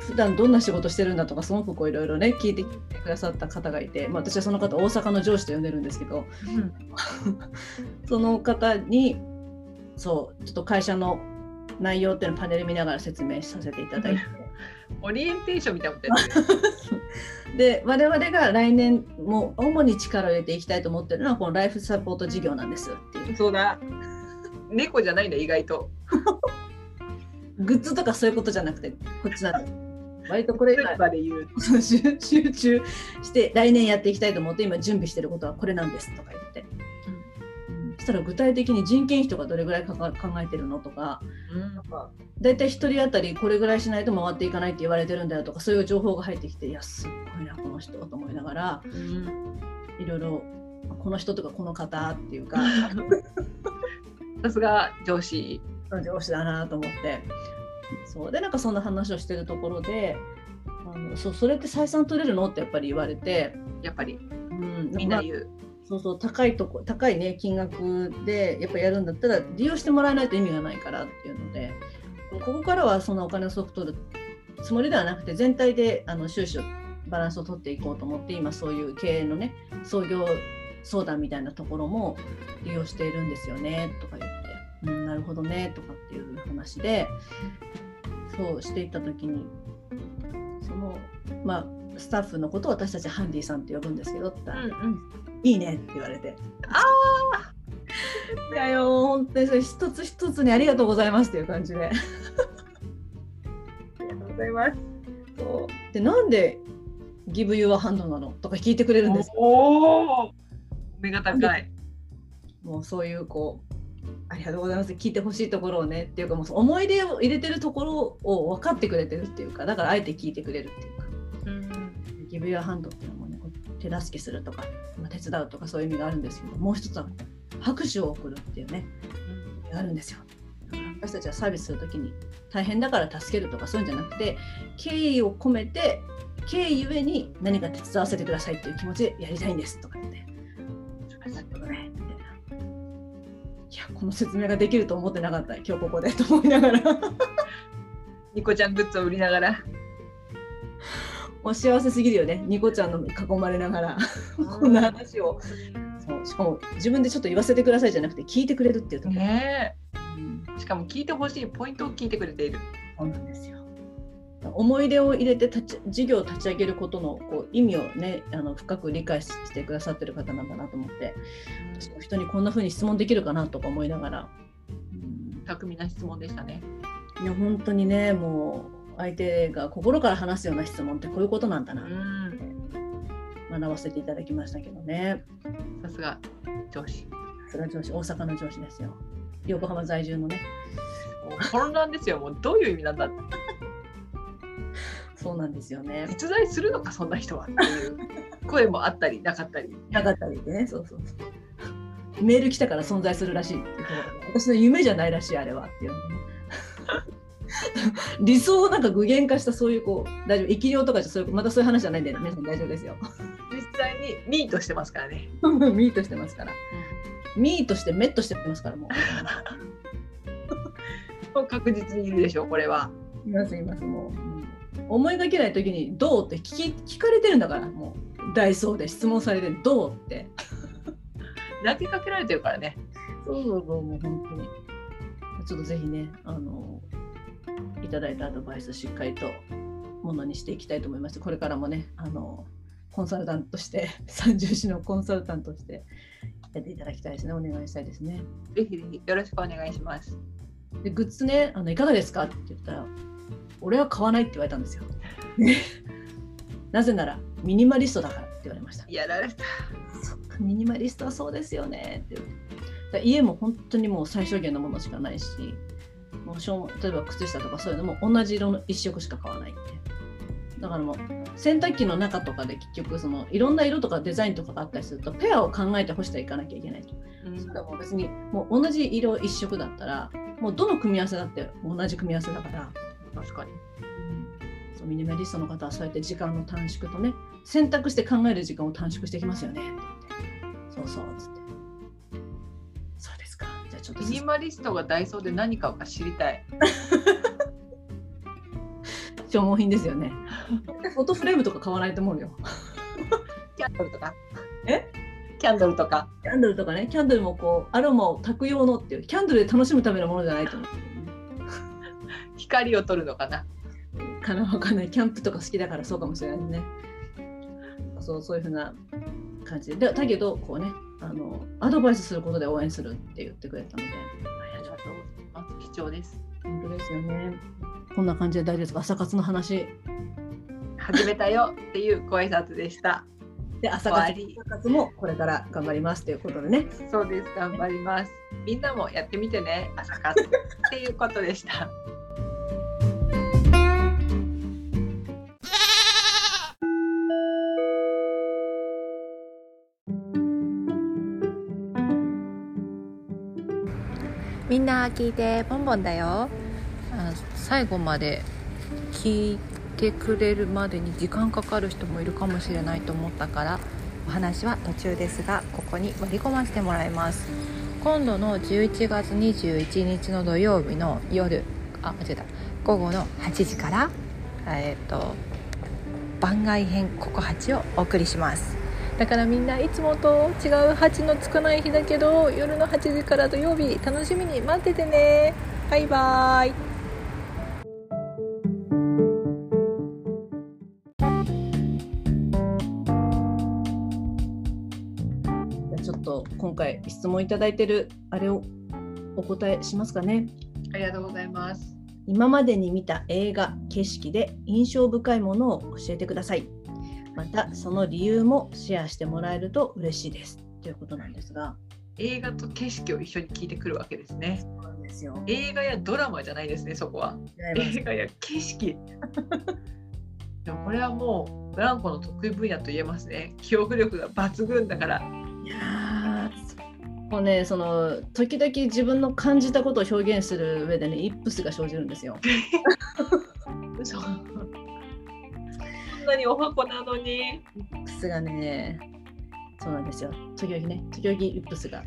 普段どんな仕事してるんだとかすごくこういろいろね聞いてくださった方がいて、まあ、私はその方大阪の上司と呼んでるんですけどうんその方にそうちょっと会社の内容っていうのをパネル見ながら説明させていただいて。<laughs> オリエンテーションみたいなこと。<laughs> で我々が来年も主に力を入れていきたいと思ってるのはこのライフサポート事業なんですっていうそうだ。猫じゃないんだ意外と。<laughs> グッズとかそういうことじゃなくてこっちなんで割とこれスーパーで言う。集 <laughs> 集中して来年やっていきたいと思って今準備してることはこれなんですとか言って、うん。そしたら具体的に人件費とかどれぐらいかか考えてるのとか。大体1人当たりこれぐらいしないと回っていかないって言われてるんだよとかそういう情報が入ってきていやすっごいなこの人と思いながらうん。いろいろこの人とかこの方っていうか。<laughs> さすが上司。上司だなと思ってそう。でなんかそんな話をしてるところであのそうそれって採算取れるの？ってやっぱり言われて、やっぱり。うん、まあみんな言う。そうそう高いとこ高いね金額でやっぱやるんだったら利用してもらわないと意味がないからっていうのでここからはそのお金をすごく取るつもりではなくて全体であの収支をバランスを取っていこうと思って今そういう経営のね創業相談みたいなところも利用しているんですよねとか言って、うん、なるほどねとかっていう話でそうしていった時にそのまあスタッフのことを私たちハンディさんって呼ぶんですけどって言ったらうんうん。いいねって言われて。あいやよ、本当にそれ一つ一つにありがとうございますっていう感じで。ありがとうございます。そうで、なんでギブユアハンドなの？とか聞いてくれるんですよ。おお。目が高い。もうそういうこう、ありがとうございます聞いてほしいところをねっていうかもう思い出を入れてるところを分かってくれてるっていうか、だからあえて聞いてくれるっていうか。うん。ギブユアハンドっていうのもね、こう手助けするとか、まあ、手伝うとかそういう意味があるんですけど、もう一つは拍手を送るっていうね、あるんですよ。私たちはサービスするときに大変だから助けるとかそういうんじゃなくて敬意を込めて敬意ゆえに何か手伝わせてくださいっていう気持ちでやりたいんですとか言ってやこの説明ができると思ってなかった。今日ここでと思いながら。<laughs> ニコちゃんグッズを売りながら。もう幸せすぎるよね。ニコちゃんの囲まれながら。こんな話を。そうしかも自分でちょっと言わせてくださいじゃなくて聞いてくれるっていうところ、ねうん。え。しかも聞いてほしいポイントを聞いてくれている。そうなんですよ思い出を入れて立ち事業を立ち上げることのこう意味をねあの深く理解してくださってる方なんだなと思って私も人にこんな風に質問できるかなとか思いながら、うん巧みな質問でしたね。いや本当にねもう相手が心から話すような質問ってこういうことなんだうな、ん。学ばせていただきましたけどねさすが上司。それは上司大阪の上司ですよ横浜在住のね混乱ですよ。もうどういう意味なんだって。そうなんですよね。実在するのかそんな人はっていう声もあったりなかったり。なかったりでね。そうそうそう。メール来たから存在するらしい私の夢じゃないらしいあれはっていう。のね理想をなんか具現化したそういうこう大丈夫。生き量とかじゃそういうまたそういう話じゃないんで皆さん大丈夫ですよ。実際にミートしてますからね。<laughs> ミートしてますから、ミートしてメットしてますからも <laughs> もう確実にいるでしょうこれは。ういますいますもう、うん思いがけない時に「どう?」って聞き聞かれてるんだからもうダイソーで質問されて「どう?」って投げかけられてるからね。そうそうそうもう本当にちょっとぜひねあのいただいたアドバイスしっかりとものにしていきたいと思いますこれからもねあのコンサルタントとして三重市のコンサルタントとしてやっていただきたいですねお願いしたいですねぜひぜひよろしくお願いします。でグッズねあのいかがですか？って言ったら俺は買わないって言われたんですよ。<laughs> なぜならミニマリストだからって言われました。やられた。そっかミニマリストはそうですよね。って家も本当にもう最小限のものしかないしもうしょう例えば靴下とかそういうのも同じ色の一色しか買わないって。だからもう洗濯機の中とかで結局そのいろんな色とかデザインとかがあったりするとペアを考えて干していかなきゃいけないと。うん。それはもう別にもう同じ色一色だったらもうどの組み合わせだって同じ組み合わせだから確かに。そうミニマリストの方はそうやって時間の短縮とね選択して考える時間を短縮してきますよね。そうそうっつって。そうですか。じゃあちょっとミニマリストがダイソーで何か知りたい。<laughs> 消耗品ですよね。フォトフレームとか買わないと思うよ。キャンドルとか。え？キャンドルとか。キャンドルとかね。キャンドルもこうアロマを炊く用のっていう。キャンドルで楽しむためのものじゃないと思う光を取るのかな？かなわかんないキャンプとか好きだからそうかもしれないねそうそういうふうな感じででだけどこうねあのアドバイスすることで応援するって言ってくれたのでありがとうございます。貴重です。本当ですよねこんな感じで大丈夫ですか朝活の話始めたよっていうご挨拶でした。で朝活もこれから頑張りますということでねそうです。頑張ります。みんなもやってみてね。朝活っていうことでした。聞いてポンポンだよ。あ最後まで聞いてくれるまでに時間かかる人もいるかもしれないと思ったからお話は途中ですがここに割り込ませてもらいます。今度の11月21日の土曜日の夜あ間違えた。午後の8時からえっ、と番外編「ここ8」をお送りします。だからみんないつもと違う8のつかない日だけど夜の8時から土曜日楽しみに待っててね。バイバイ。じゃあちょっと今回質問いただいてるあれをお答えしますかね。ありがとうございます。今までに見た映画景色で印象深いものを教えてくださいまたその理由もシェアしてもらえると嬉しいですということなんですが映画と景色を一緒に聞いてくるわけですね。そうですよ映画やドラマじゃないですね、そこは。映画や景色。<laughs> でもこれはもうブランコの得意分野と言えますね。記憶力が抜群だから。いやーもうねその時々自分の感じたことを表現する上でねイップスが生じるんですよ。嘘 <laughs> そんなにお箱なのに。イップスがねそうなんですよ。時々ね。時々イップスが。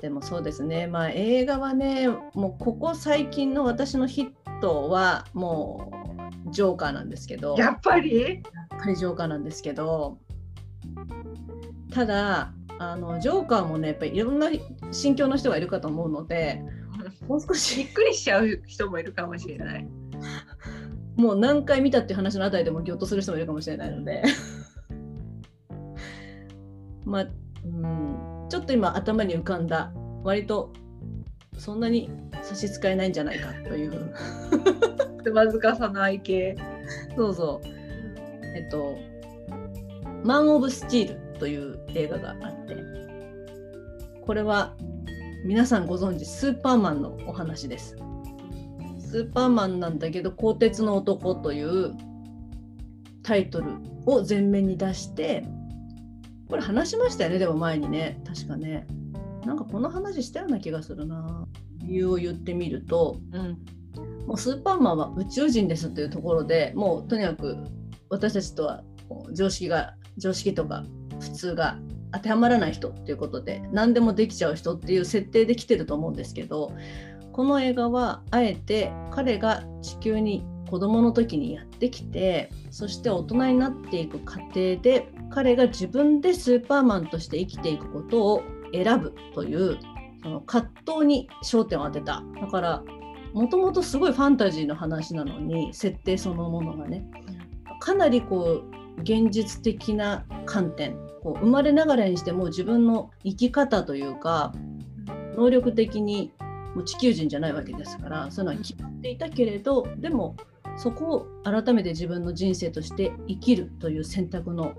でもそうですね、まあ、映画はねもうここ最近の私のヒットはもうジョーカーなんですけど。やっぱり？やっぱりジョーカーなんですけど。ただあのジョーカーもねやっぱりいろんな心境の人がいるかと思うのでもう少びしっくりしちゃう人もいるかもしれない。もう何回見たっていう話のあたりでもぎょっとする人もいるかもしれないので。まあうん。ちょっと今頭に浮かんだ。割とそんなに差し支えないんじゃないかという。つまずかさない系。そうそう。えっと「マン・オブ・スチール」という映画があって。これは皆さんご存知スーパーマンのお話です。スーパーマンなんだけど鋼鉄の男というタイトルを前面に出してこれ話しましたよねでも前にね。確かね。なんかこの話したような気がするな。理由を言ってみるとうん。もうスーパーマンは宇宙人ですというところでもうとにかく私たちとは常識が常識とか普通が当てはまらない人っていうことで何でもできちゃう人っていう設定で来てると思うんですけどこの映画はあえて彼が地球に子供の時にやってきてそして大人になっていく過程で彼が自分でスーパーマンとして生きていくことを選ぶというその葛藤に焦点を当てた。だからもともとすごいファンタジーの話なのに設定そのものがねかなりこう現実的な観点こう生まれながらにしても自分の生き方というか能力的にもう地球人じゃないわけですからそういうのは決まっていたけれどでもそこを改めて自分の人生として生きるという選択の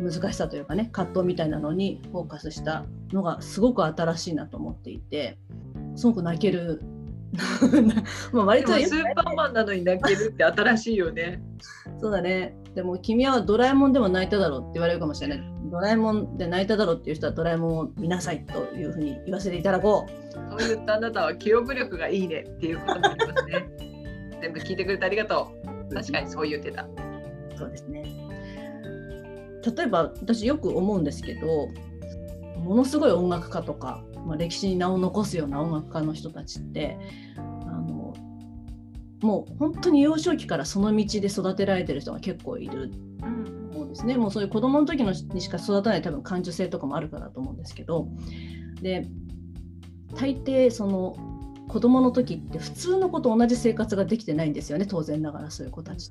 難しさというかね葛藤みたいなのにフォーカスしたのがすごく新しいなと思っていてすごく泣ける <laughs> まあ割とスーパーマンなのに泣けるって新しいよね。<laughs> そうだね。でも君はドラえもんでも泣いただろうって言われるかもしれない。ドラえもんで泣いただろうっていう人はドラえもんを見なさいというふうに言わせていただこう。そう言ったあなたは記憶力がいいねっていうこともありますね。<laughs> 全部聞いてくれてありがとう。確かにそう言ってた。そうですね。例えば私よく思うんですけど、ものすごい音楽家とか、まあ、歴史に名を残すような音楽家の人たちって、あのもう本当に幼少期からその道で育てられてる人が結構いるですね。もうそういう子供の時のにしか育たない多分感受性とかもあるからだと思うんですけどで大抵その子供の時って普通の子と同じ生活ができてないんですよね当然ながらそういう子たち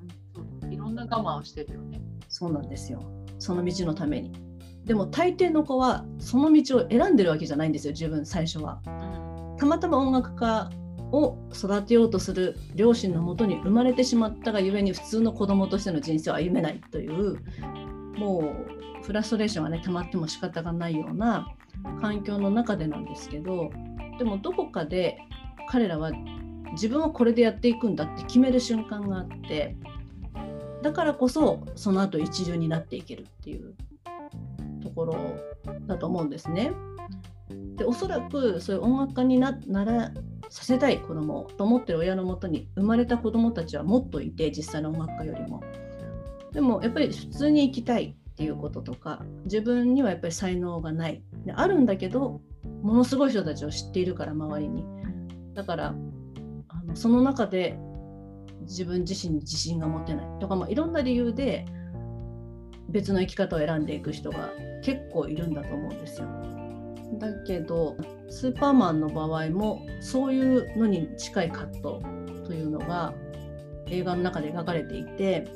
いろんな我慢をしてるよね。そうなんですよその道のために。でも大抵の子はその道を選んでるわけじゃないんですよ自分最初は。うん。たまたま音楽家を育てようとする両親のもとに生まれてしまったがゆえに普通の子供としての人生を歩めないというもうフラストレーションがね溜まっても仕方がないような環境の中でなんですけどでもどこかで彼らは自分はこれでやっていくんだって決める瞬間があってだからこそその後一流になっていけるっていうところだと思うんですね。でおそらくそういう音楽家にならさせたい子供と思ってる親のもとに生まれた子供たちはもっといて実際の音楽家よりも。でもやっぱり普通に生きたいっていうこととか自分にはやっぱり才能がないであるんだけどものすごい人たちを知っているから周りにだからあのその中で自分自身に自信が持てないとか、まあ、いろんな理由で別の生き方を選んでいく人が結構いるんだと思うんですよ。だけどスーパーマンの場合もそういうのに近い葛藤というのが映画の中で描かれていて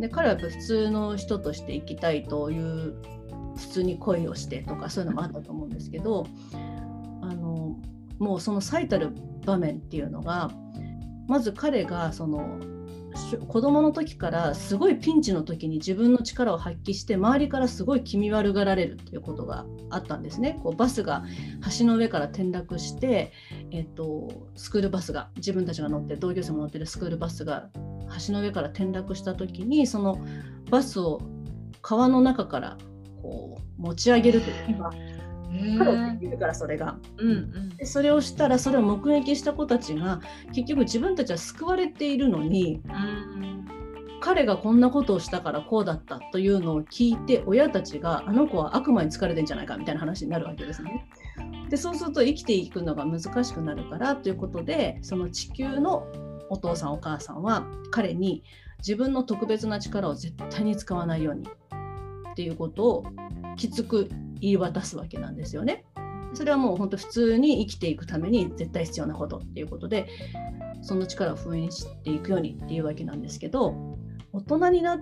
で彼はやっぱ普通の人として生きたいという普通に恋をしてとかそういうのもあったと思うんですけどあのもうその最たる場面っていうのがまず彼がそのし子供の時からすごいピンチの時に自分の力を発揮して周りからすごい気味悪がられるっていうことがあったんですね。こうバスが橋の上から転落して、えっと、スクールバスが自分たちが乗って同級生も乗ってるスクールバスが橋の上から転落した時にそのバスを川の中からこう持ち上げるという今プロって言うからそれが。うんうんでそれをしたらそれを目撃した子たちが結局自分たちは救われているのにうん彼がこんなことをしたからこうだったというのを聞いて親たちがあの子は悪魔に疲れてんじゃないかみたいな話になるわけですね。でそうすると生きていくのが難しくなるからということでその地球のお父さんお母さんは彼に自分の特別な力を絶対に使わないようにっていうことをきつく言い渡すわけなんですよね。それはもう本当普通に生きていくために絶対必要なことっていうことでその力を封印していくようにっていうわけなんですけど大人になっ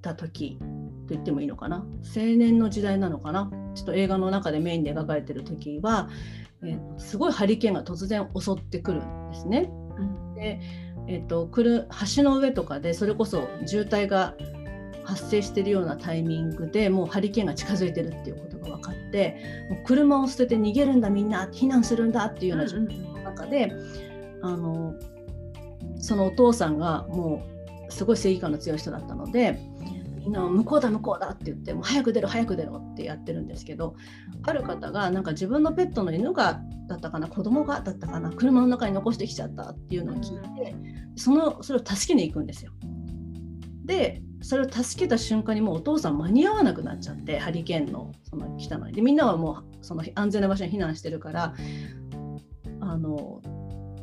た時と言ってもいいのかな？青年の時代なのかな？ちょっと映画の中でメインで描かれてる時は、えー、すごいハリケーンが突然襲ってくるんですね。うん、で、えーと、来る橋の上とかでそれこそ渋滞が発生しているようなタイミングでもうハリケーンが近づいてるっていうことが分かってもう車を捨てて逃げるんだみんな避難するんだっていうような状況の中で、あのそのお父さんがもうすごい正義感の強い人だったのでみんな向こうだ向こうだって言ってもう早く出ろ早く出ろってやってるんですけどある方がなんか自分のペットの犬がだったかな子供がだったかな車の中に残してきちゃったっていうのを聞いてそのそれを助けに行くんですよ。でそれを助けた瞬間にもうお父さん間に合わなくなっちゃってハリケーンのその来たの。にでみんなはもうその安全な場所に避難してるからあの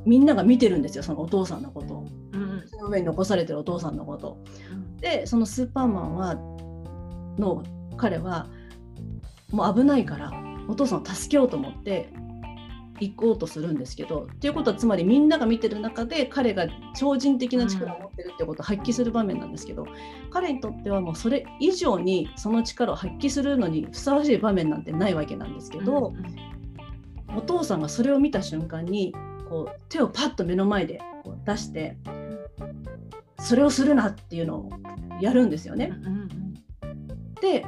みんなが見てるんですよそのお父さんのことを、うん、その上に残されてるお父さんのこと。でそのスーパーマンはの彼はもう危ないからお父さんを助けようと思って行こうとするんですけどっていうことはつまりみんなが見てる中で彼が超人的な力を持ってるってことを発揮する場面なんですけど、うん、彼にとってはもうそれ以上にその力を発揮するのにふさわしい場面なんてないわけなんですけど、うん、お父さんがそれを見た瞬間にこう手をパッと目の前でこう出してそれをするなっていうのをやるんですよね。で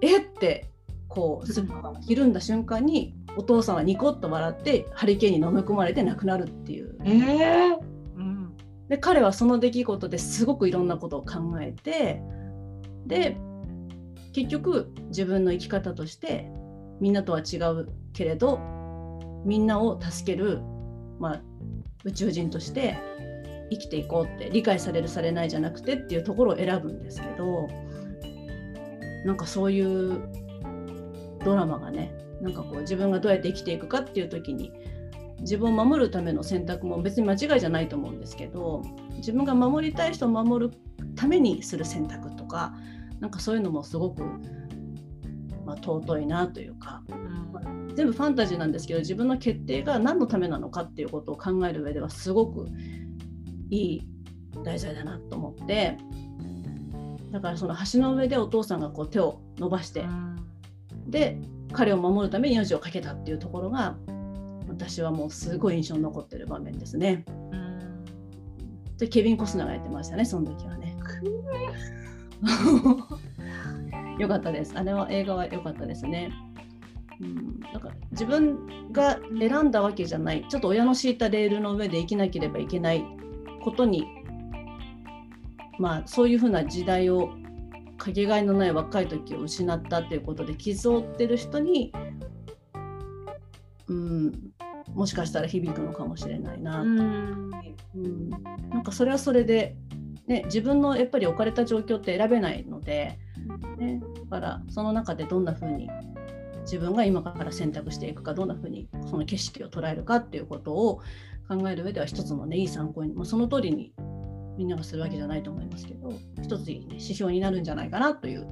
えってこうスッパがひるんだ瞬間にお父さんはニコッと笑ってハリケーンに飲み込まれて亡くなるっていう。えーうん、で彼はその出来事ですごくいろんなことを考えてで結局自分の生き方としてみんなとは違うけれどみんなを助ける、まあ、宇宙人として生きていこうって理解されるされないじゃなくてっていうところを選ぶんですけどなんかそういうドラマがねなんかこう自分がどうやって生きていくかっていう時に自分を守るための選択も別に間違いじゃないと思うんですけど自分が守りたい人を守るためにする選択とかなんかそういうのもすごく、まあ、尊いなというか、まあ、全部ファンタジーなんですけど自分の決定が何のためなのかっていうことを考える上ではすごくいい題材だなと思ってだからその橋の上でお父さんがこう手を伸ばして、で彼を守るために命を懸けたっていうところが私はもうすごい印象に残ってる場面ですね。でケビン・コスナーがやってましたねその時はね。よかったです。あれは映画は良かったですね。うん、なんか自分が選んだわけじゃないちょっと親の敷いたレールの上で生きなければいけないことにまあそういうふうな時代をかけがえのない若い時を失ったっていうことで傷を負ってる人に、うん、もしかしたら響くのかもしれないな、うん、うん、なんかそれはそれで、ね、自分のやっぱり置かれた状況って選べないので、ね、だからその中でどんなふうに自分が今から選択していくかどんなふうにその景色を捉えるかっていうことを考える上では一つのねいい参考に、まあ、その通りにみんながするわけじゃないと思いますけど一つ、ね、指標になるんじゃないかなという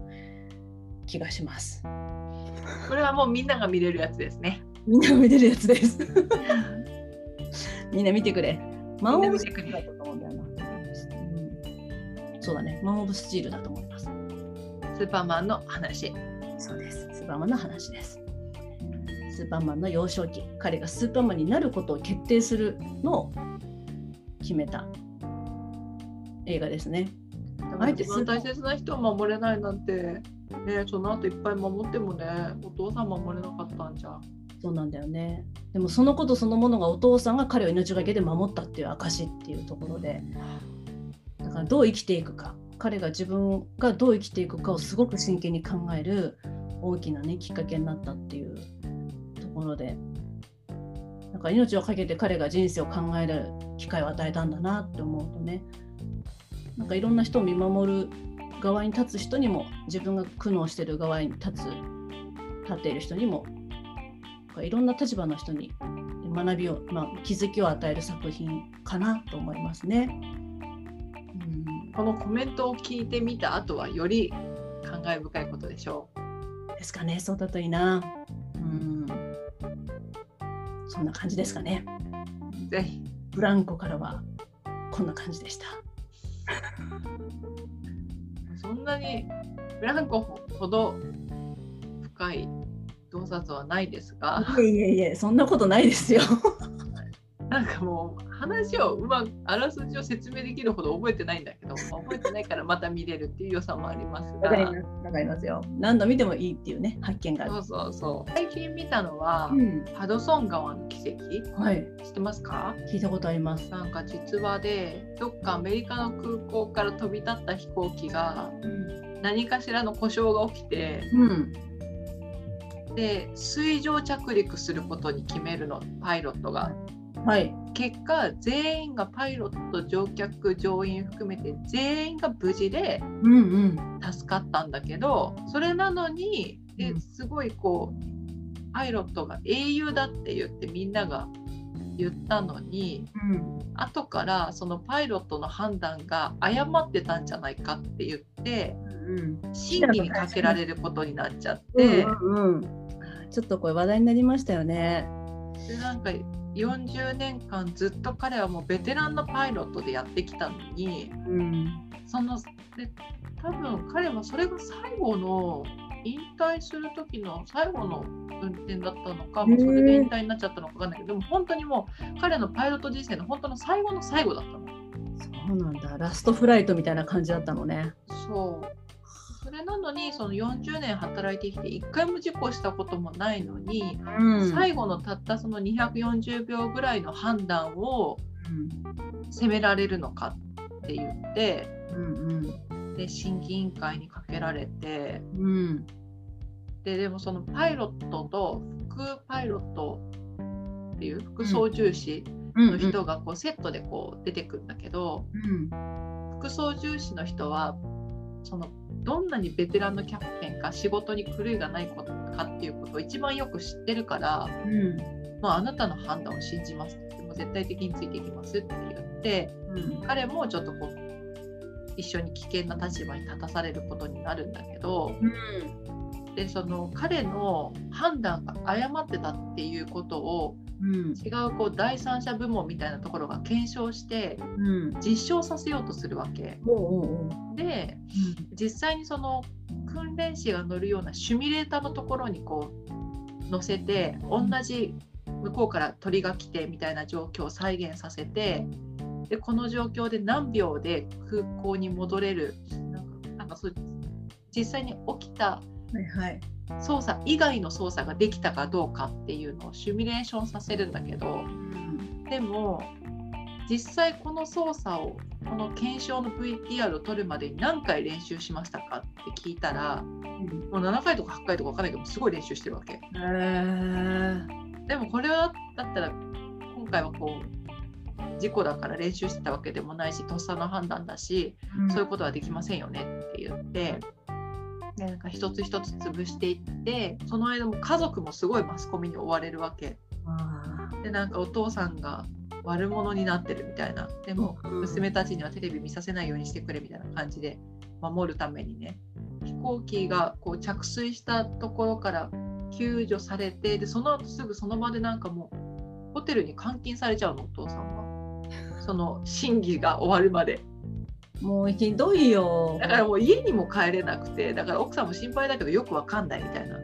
気がします。これはもうみんなが見れるやつですね。みんなが見れるやつです。みんな見てくれ。マン・オブ・スチールだと思うんだよな、うん。そうだね。マン・オブ・スチールだと思います。スーパーマンの話。そうです。スーパーマンの話です。スーパーマンの幼少期彼がスーパーマンになることを決定するのを決めた映画ですね。あえて大切な人を守れないなんて、ね、その後いっぱい守ってもねお父さん守れなかったんじゃ。ん。そうなんだよね。でもそのことそのものがお父さんが彼を命がけで守ったっていう証っていうところで。だからどう生きていくか。彼が自分がどう生きていくかをすごく真剣に考える大きなねきっかけになったっていうころで。なんか命を懸けて彼が人生を考える機会を与えたんだなって思うとねなんかいろんな人を見守る側に立つ人にも自分が苦悩してる側に立つ立っている人にもいろんな立場の人に学びを、まあ、気づきを与える作品かなと思いますね。うん、このコメントを聞いてみた後はより感慨深いことでしょう。ですかねそうだといいな。うんそんな感じですかね。ぜひ。ブランコからはこんな感じでした。そんなにブランコほど深い洞察はないですが。いえいえそんなことないですよ。<laughs> なんかもう話をうまくあらすじを説明できるほど覚えてないんだけど、<laughs> 覚えてないからまた見れるっていう良さもありますが。わかります。わかりますよ。何度見てもいいっていうね発見がそうそうそう。最近見たのは、うん、ハドソン川の奇跡。はい。知ってますか？聞いたことあります。なんか実話でどっかアメリカの空港から飛び立った飛行機が、うん、何かしらの故障が起きて。うんで水上着陸することに決めるのパイロットが。はい、結果全員がパイロット乗客乗員含めて全員が無事で助かったんだけど、うんうん、それなのにですごいこうパイロットが英雄だって言ってみんなが言ったのに、うん、後からそのパイロットの判断が誤ってたんじゃないかって言って、うん、審議にかけられることになっちゃって、うんうん、ちょっとこれ話題になりましたよね。でなんか40年間ずっと彼はもうベテランのパイロットでやってきたのに、うん、そので多分彼はそれが最後の引退する時の最後の運転だったのかもうそれで引退になっちゃったのか分かんないけどでも本当にもう彼のパイロット人生の本当の最後の最後だったの。そうなんだラストフライトみたいな感じだったのね。そうそれなのにその40年働いてきて1回も事故したこともないのに、うん、最後のたったその240秒ぐらいの判断を責められるのかって言って、うんうん、で審議委員会にかけられて、うん、ででもそのパイロットと副パイロットっていう副操縦士の人がこうセットでこう出てくるんだけど、副操縦士の人はそのどんなにベテランのキャプテンか仕事に狂いがないことかっていうことを一番よく知ってるから、うん、まあ、あなたの判断を信じますっても絶対的についていきますって言って、うん、彼もちょっとこう一緒に危険な立場に立たされることになるんだけど、うん、でその彼の判断が誤ってたっていうことをうん、違うこう第三者部門みたいなところが検証して、実証させようとするわけ。で、実際にその訓練士が乗るようなシミュレーターのところにこう乗せて同じ向こうから鳥が来てみたいな状況を再現させてでこの状況で何秒で空港に戻れるなんかなんかそう実際に起きた、はいはい、操作以外の操作ができたかどうかっていうのをシミュレーションさせるんだけど、うん、でも実際この操作をこの検証の VTR を撮るまでに何回練習しましたかって聞いたら、うん、もう7回とか8回とか分かんないけどすごい練習してるわけ。でもこれはだったら今回はこう事故だから練習してたわけでもないしとっさの判断だし、うん、そういうことはできませんよねって言ってでなんか一つ一つ潰していってその間も家族もすごいマスコミに追われるわけ。でなんかお父さんが悪者になってるみたいな。でも娘たちにはテレビ見させないようにしてくれみたいな感じで守るためにね。飛行機がこう着水したところから救助されてでその後すぐその場でなんかもうホテルに監禁されちゃうのお父さんは。その審議が終わるまで。もうひどいよ。だからもう家にも帰れなくてだから奥さんも心配だけどよくわかんないみたいな。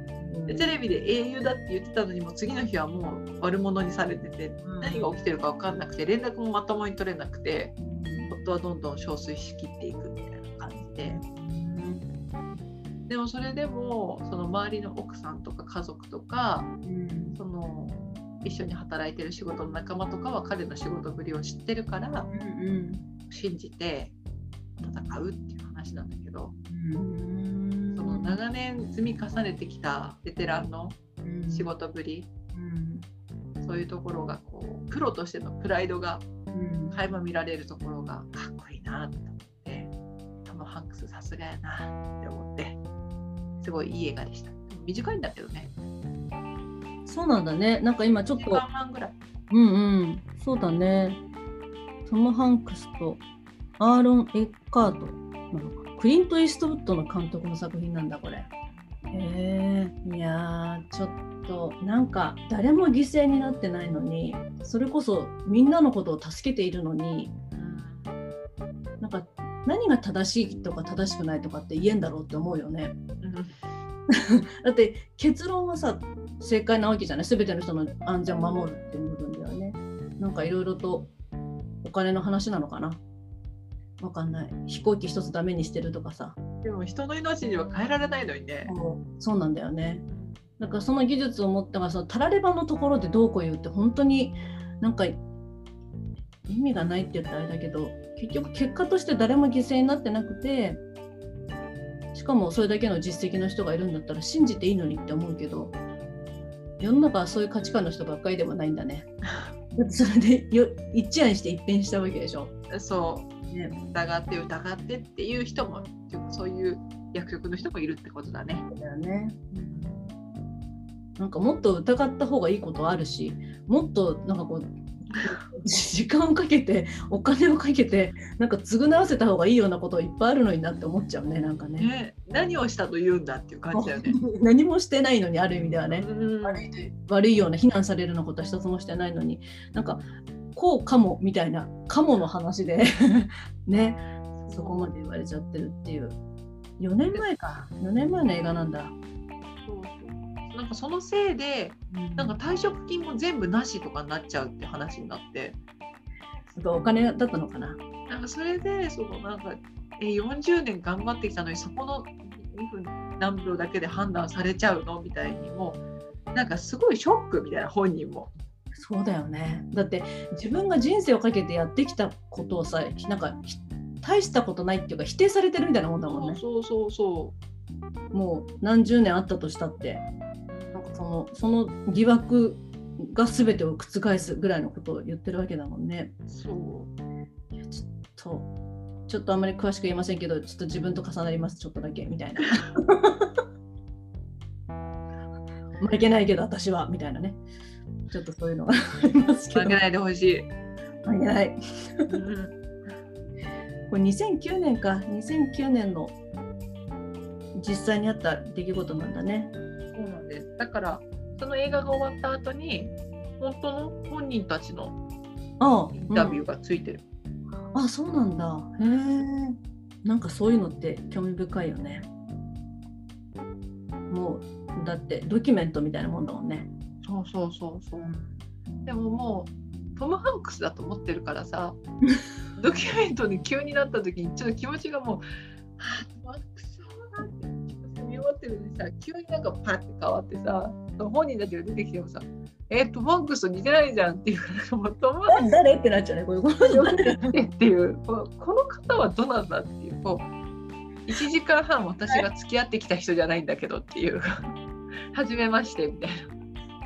でテレビで英雄だって言ってたのにも次の日はもう悪者にされてて、うん、何が起きてるか分かんなくて連絡もまともに取れなくて夫はどんどん憔悴しきっていくみたいな感じで、うん、でもそれでもその周りの奥さんとか家族とか、うん、その一緒に働いてる仕事の仲間とかは彼の仕事ぶりを知ってるから、うん。信じて戦うっていう話なんだけど、その長年積み重ねてきたベテランの仕事ぶり、そういうところがこうプロとしてのプライドが垣間見られるところがかっこいいなと思ってトム・ハンクスさすがやなって思ってすごいいい映画でした。短いんだけどね。そうなんだね。なんか今ちょっ1と時、間半ぐらい。うんうん、そうだね。トム・ハンクスとアーロン・エッカートなのか。クリント・イーストウッドの監督の作品なんだ、これ。へえいやー、ちょっと、なんか、誰も犠牲になってないのに、それこそみんなのことを助けているのに、なんか、何が正しいとか正しくないとかって言えんだろうって思うよね。<laughs> だって結論はさ正解なわけじゃない全ての人の安全を守るっていう部分ではねなんかいろいろとお金の話なのかなわかんない飛行機一つダメにしてるとかさでも人の命には変えられないのにね。そうなんだよねだからその技術を持ってがそのタラレバのところでどうこう言うって本当になんか意味がないって言ったらあれだけど結局結果として誰も犠牲になってなくてしかもそれだけの実績の人がいるんだったら信じていいのにって思うけど世の中はそういう価値観の人ばっかりでもないんだね。<laughs> それでよ一夜にして一変したわけでしょ。そうね、疑って疑ってっていう人もそういう役職の人もいるってことだね。だよね。なんかもっと疑った方がいいことはあるしもっとなんかこう時間をかけてお金をかけてなんか償わせた方がいいようなこといっぱいあるのになって思っちゃうねなんかねね何をしたと言うんだっていう感じだよね。<laughs> 何もしてないのにある意味ではねうん悪いと悪いような非難されるようなことは一つもしてないのになんかこうかもみたいなかもの話で <laughs> ね。そこまで言われちゃってるっていう。4年前か。4年前の映画なんだ、そうそう。なんかそのせいでなんか退職金も全部なしとかになっちゃうって話になって。すごいお金だったのかな。なんかそれでそのなんかえ40年頑張ってきたのにそこの2分何秒だけで判断されちゃうのみたいにもなんかすごいショックみたいな本人も。そうだよね。だって自分が人生をかけてやってきたことをさなんかひ大したことないっていうか否定されてるみたいなもんだもんね。そうそうそうもう何十年あったとしたってなんかそのその疑惑が全てを覆すぐらいのことを言ってるわけだもんね。そう。いやちょっとちょっとあんまり詳しく言えませんけどちょっと自分と重なりますちょっとだけみたいな。<laughs> 負けないけど私はみたいなねちょっとそういうのがありますけど。負けないでほしい。負けない。うん。これ2009年か。2009年の実際にあった出来事なんだね。そうなんです。だからその映画が終わった後に本当の本人たちのああインタビューがついてる。あそうなんだ。へえ。なんかそういうのって興味深いよね。もうだってドキュメントみたいなもんだもんねそうそうそうそう。でももうトム・ハンクスだと思ってるからさ <laughs> ドキュメントに急になった時にちょっと気持ちがもう「はあトム・ハンクスそうだ」って見終わってるのにさ急になんかパッて変わってさ本人たちが出てきてもさ「えトム・ハンクスと似てないじゃん」っていうからもうトム・ハンク誰ってなっちゃうねこれこのスっていうこの <laughs> この方はどなんだっていうこう1時間半私が付き合ってきた人じゃないんだけどっていう <laughs> 初めましてみたいな。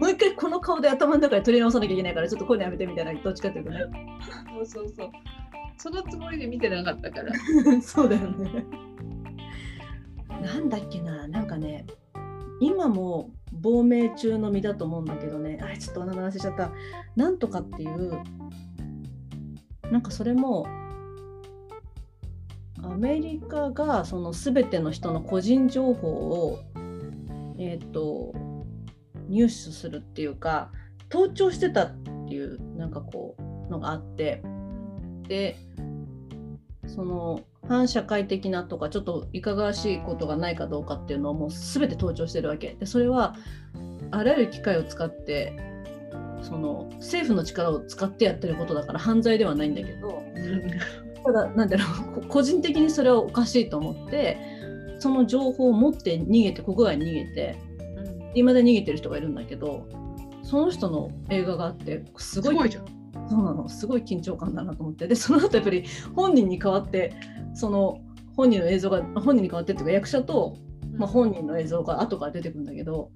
もう一回この顔で頭の中で取り直さなきゃいけないからちょっとこういうのやめてみたいなどっちかっていうとねそうそうそう。そのつもりで見てなかったから。そうだよねなんだっけななんかね今も亡命中の身だと思うんだけどねあれちょっとお名前忘れちゃったなんとかっていうなんかそれもアメリカがその全ての人の個人情報をえっ、と入手するっていうか盗聴してたっていうなんかこうのがあってでその反社会的なとかちょっといかがわしいことがないかどうかっていうのをもう全て盗聴してるわけ。でそれはあらゆる機会を使ってその政府の力を使ってやってることだから犯罪ではないんだけどただなんだろう個人的にそれはおかしいと思ってその情報を持って逃げて国外に逃げて今で逃げてる人がいるんだけどその人の映画があってすごいすごいじゃん。そうなの。すごい緊張感だなと思って。でその後やっぱり本人に代わってその本人の映像が本人に代わってっていうか役者と、まあ、本人の映像が後から出てくるんだけど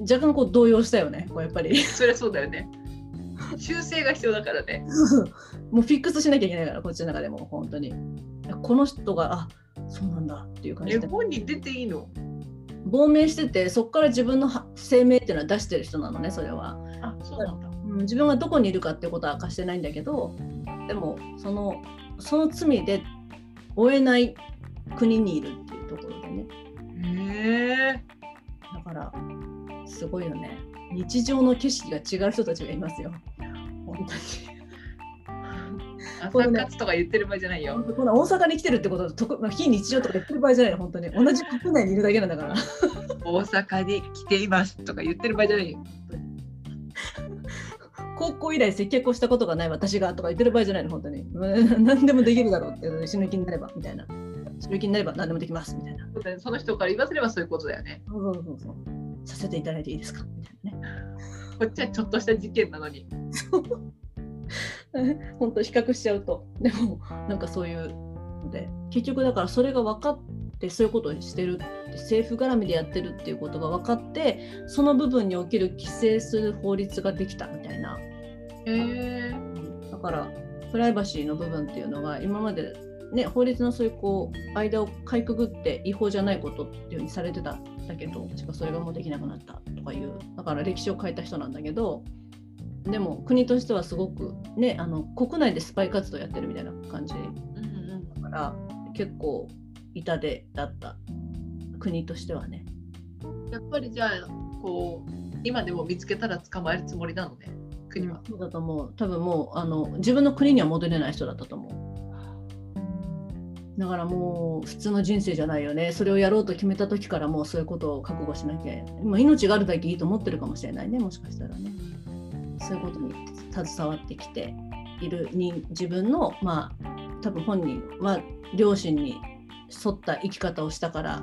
若干こう動揺したよね。こうやっぱり。<laughs> そりゃそうだよね。修正が必要だからね。<laughs> もうフィックスしなきゃいけないからこっちの中でも本当に。この人があそうなんだっていう感え、じで。本人出ていいの？亡命しててそこから自分のは声明っていうのは出してる人なのねそれは、あそうなんだ。うん、自分がどこにいるかってことは明かしてないんだけどでもそのその罪で追えない国にいるっていうところでね。へえだからすごいよね。日常の景色が違う人たちがいますよ。本当に朝活とか言ってる場合じゃないよ。この大阪に来てるってことはとく非日常とか言ってる場合じゃないの本当に。同じ国内にいるだけなんだから。大阪に来ていますとか言ってる場合じゃないよ。高校以来接客をしたことがない私がとか言ってる場合じゃないの本当に。う <laughs> ん何でもできるだろうって死ぬ気になればみたいな。死ぬ気になれば何でもできますみたいな。その人から言わせればそういうことだよね。そうそうそうそう。させていただいていいですか？みたいなね。こっちはちょっとした事件なのに <laughs> 本当比較しちゃうと。でもなんかそういうので。結局だからそれが分かってそういうことをしてるって政府絡みでやってるっていうことが分かってその部分における規制する法律ができたみたいな。へえだからプライバシーの部分っていうのが今まで、ね、法律のそういうこう間をかいくぐって違法じゃないことっていうふうにされてたんだけどしかそれがもうできなくなったとかいうだから歴史を変えた人なんだけどでも国としてはすごくねあの国内でスパイ活動やってるみたいな感じ。だから結構痛手だった国としてはね。やっぱりじゃあこう今でも見つけたら捕まえるつもりなのね？国は。そうだと思う。多分もうあの自分の国には戻れない人だったと思う。だからもう普通の人生じゃないよね。それをやろうと決めた時からもうそういうことを覚悟しなきゃ。今命があるだけいいと思ってるかもしれないねもしかしたらねそういうことに携わってきているに自分のまあ多分本人は両親に沿った生き方をしたから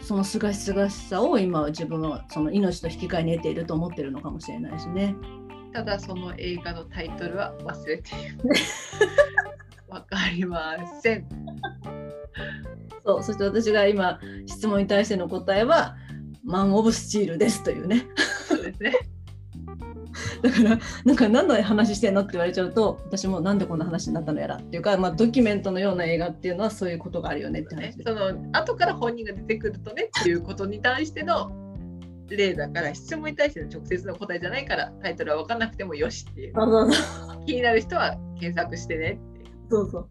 そのすがしすがしさを今は自分はその命と引き換えに得ていると思ってるのかもしれないしね。ただその映画のタイトルは忘れている。<laughs> わかりません。そうそして私が今質問に対しての答えは「マン・オブ・スチール」ですというねそうですね。だからなんか何の話してんのって言われちゃうと私もなんでこんな話になったのやらっていうか、まあ、ドキュメントのような映画っていうのはそういうことがあるよねって話その後から本人が出てくるとねっていうことに対しての例だから質問に対しての直接の答えじゃないからタイトルは分からなくてもよしっていう。気になる人は検索してねってそうそう。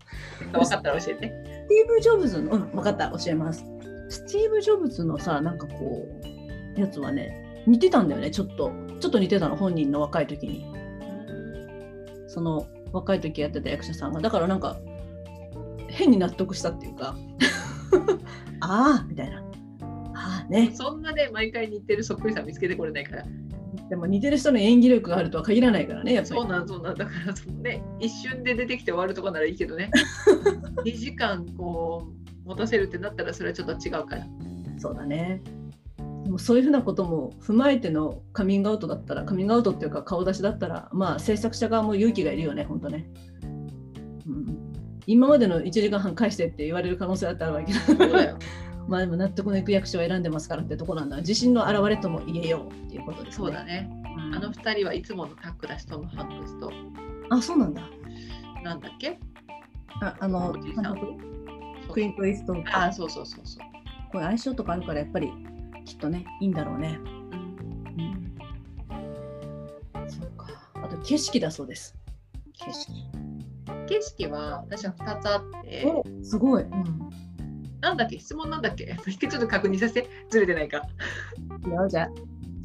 分かったら教えて。スティーブ・ジョブズの、うん、分かった、教えます。スティーブ・ジョブズのさ、なんかこう、やつはね、似てたんだよね、ちょっと。ちょっと似てたの、本人の若い時に。その若い時やってた役者さんが。だからなんか、変に納得したっていうか、<laughs> ああ、みたいな。ああね。そんなね毎回似てるそっくりさん見つけてこれないから。でも似てる人の演技力があるとは限らないからね、やっぱりそう。なんそうなんだからそのね一瞬で出てきて終わるとかならいいけどね <laughs> 2時間こう持たせるってなったらそれはちょっと違うから。そうだね。でもそういうふうなことも踏まえてのカミングアウトだったら、カミングアウトっていうか顔出しだったら、まあ制作者側も勇気がいるよね、本当ね。うん、今までの1時間半返してって言われる可能性だってあるわけそうだよ。<laughs> まあでも納得のいく役者を選んでますからってとこなんだ。自信の表れとも言えようっていうことですね。そうだね。うんあの2人はいつものタッグだしトム・ハンクスとあ、そうなんだ。なんだっけ？ああのクイント・イーストンとあそうそうそうそう。これ相性とかあるからやっぱりきっとね、いいんだろうね。うんうんそうか。あと景色だそうです。景色。景色は私は2つあって、おすごい。うん。なんだっけ？質問なんだっけ？ちょっと確認させてずれてないか。いやじゃあ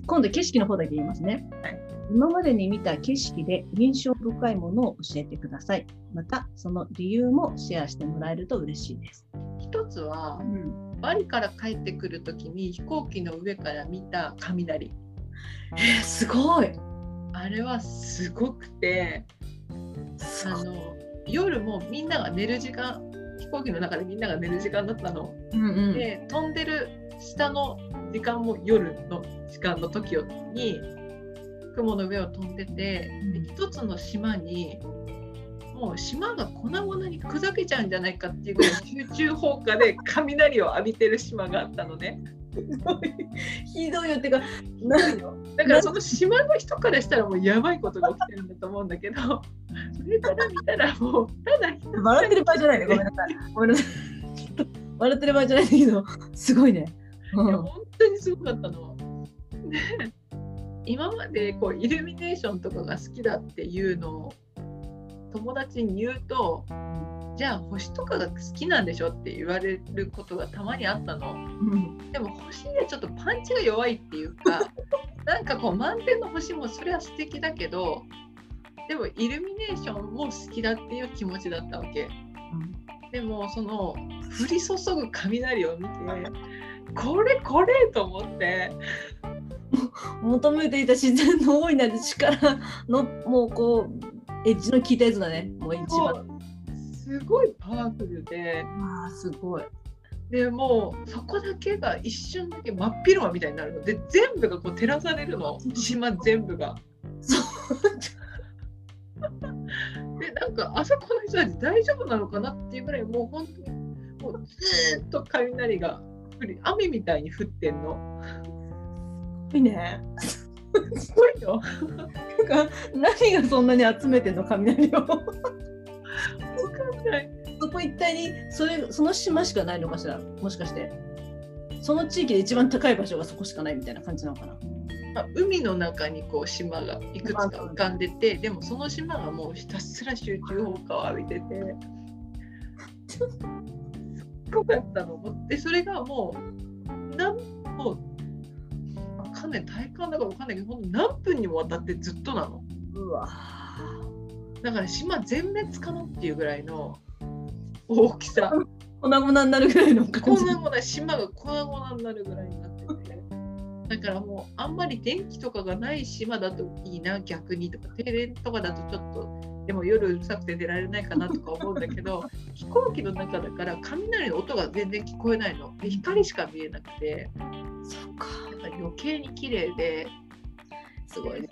今度景色の方だけ言いますね。はい今までに見た景色で印象深いものを教えてください。またその理由もシェアしてもらえると嬉しいです。一つはうん、バリから帰ってくるときに飛行機の上から見た雷。えー、すごい。あれはすごくて。あの夜もみんなが寝る時間飛行機の中でみんなが寝る時間だったの。うんうん。で飛んでる下の時間も夜の時間の時に雲の上を飛んでて、で一つの島にもう島が粉々に砕けちゃうんじゃないかっていうぐらい集中放火で雷を浴びてる島があったのね。ひどいよってか、何よ。だからその島の人からしたらもうやばいことが起きてるんだと思うんだけど <laughs> それから見たらもうただ笑ってる場合じゃないね。ごめんなさい。ごめんなさい。笑ってる場合じゃないんだけど、すごいね。いや本当にすごかったの。で今までこうイルミネーションとかが好きだっていうのを友達に言うとじゃあ星とかが好きなんでしょって言われることがたまにあったの。うんでも星にはちょっとパンチが弱いっていうか <laughs> なんかこう満天の星もそれは素敵だけどでもイルミネーションも好きだっていう気持ちだったわけ。でもその降り注ぐ雷を見てこれこれと思って <laughs> 求めていた自然の大いなる力のもうこうエッジの効いたやつだね。もう一も番。うすごいパワフルで。あーすごい。でもうそこだけが一瞬だけ真っ昼間みたいになるの。で全部がこう照らされるの。島全部が。そう。でなんかあそこの人たち大丈夫なのかなっていうぐらいもう本当にもうずーっと雷が降り雨みたいに降ってんの。いいねすごいよ。なんか何がそんなに集めてんの雷を。わかんない。そこ一帯にそれその島しかないのかしら？もしかして。その地域で一番高い場所がそこしかないみたいな感じなのかな？まあ、海の中にこう島がいくつか浮かんでてでもその島がもうひたすら集中砲火を浴びてて。<laughs> すっごかったの。でそれがもう何もうわかんない体感だからわかんないけどほんと何分にもわたってずっとなの。うわだから島全滅かなっていうぐらいの大きさ。粉々になるぐらいの感じ。粉々島が粉々になるぐらいになってて。だからもうあんまり電気とかがない島だといいな逆にとか。停電とかだとちょっとでも夜うるさくて出られないかなとか思うんだけど <laughs> 飛行機の中だから雷の音が全然聞こえないの。で光しか見えなくて。そっか。余計に綺麗ですごいね。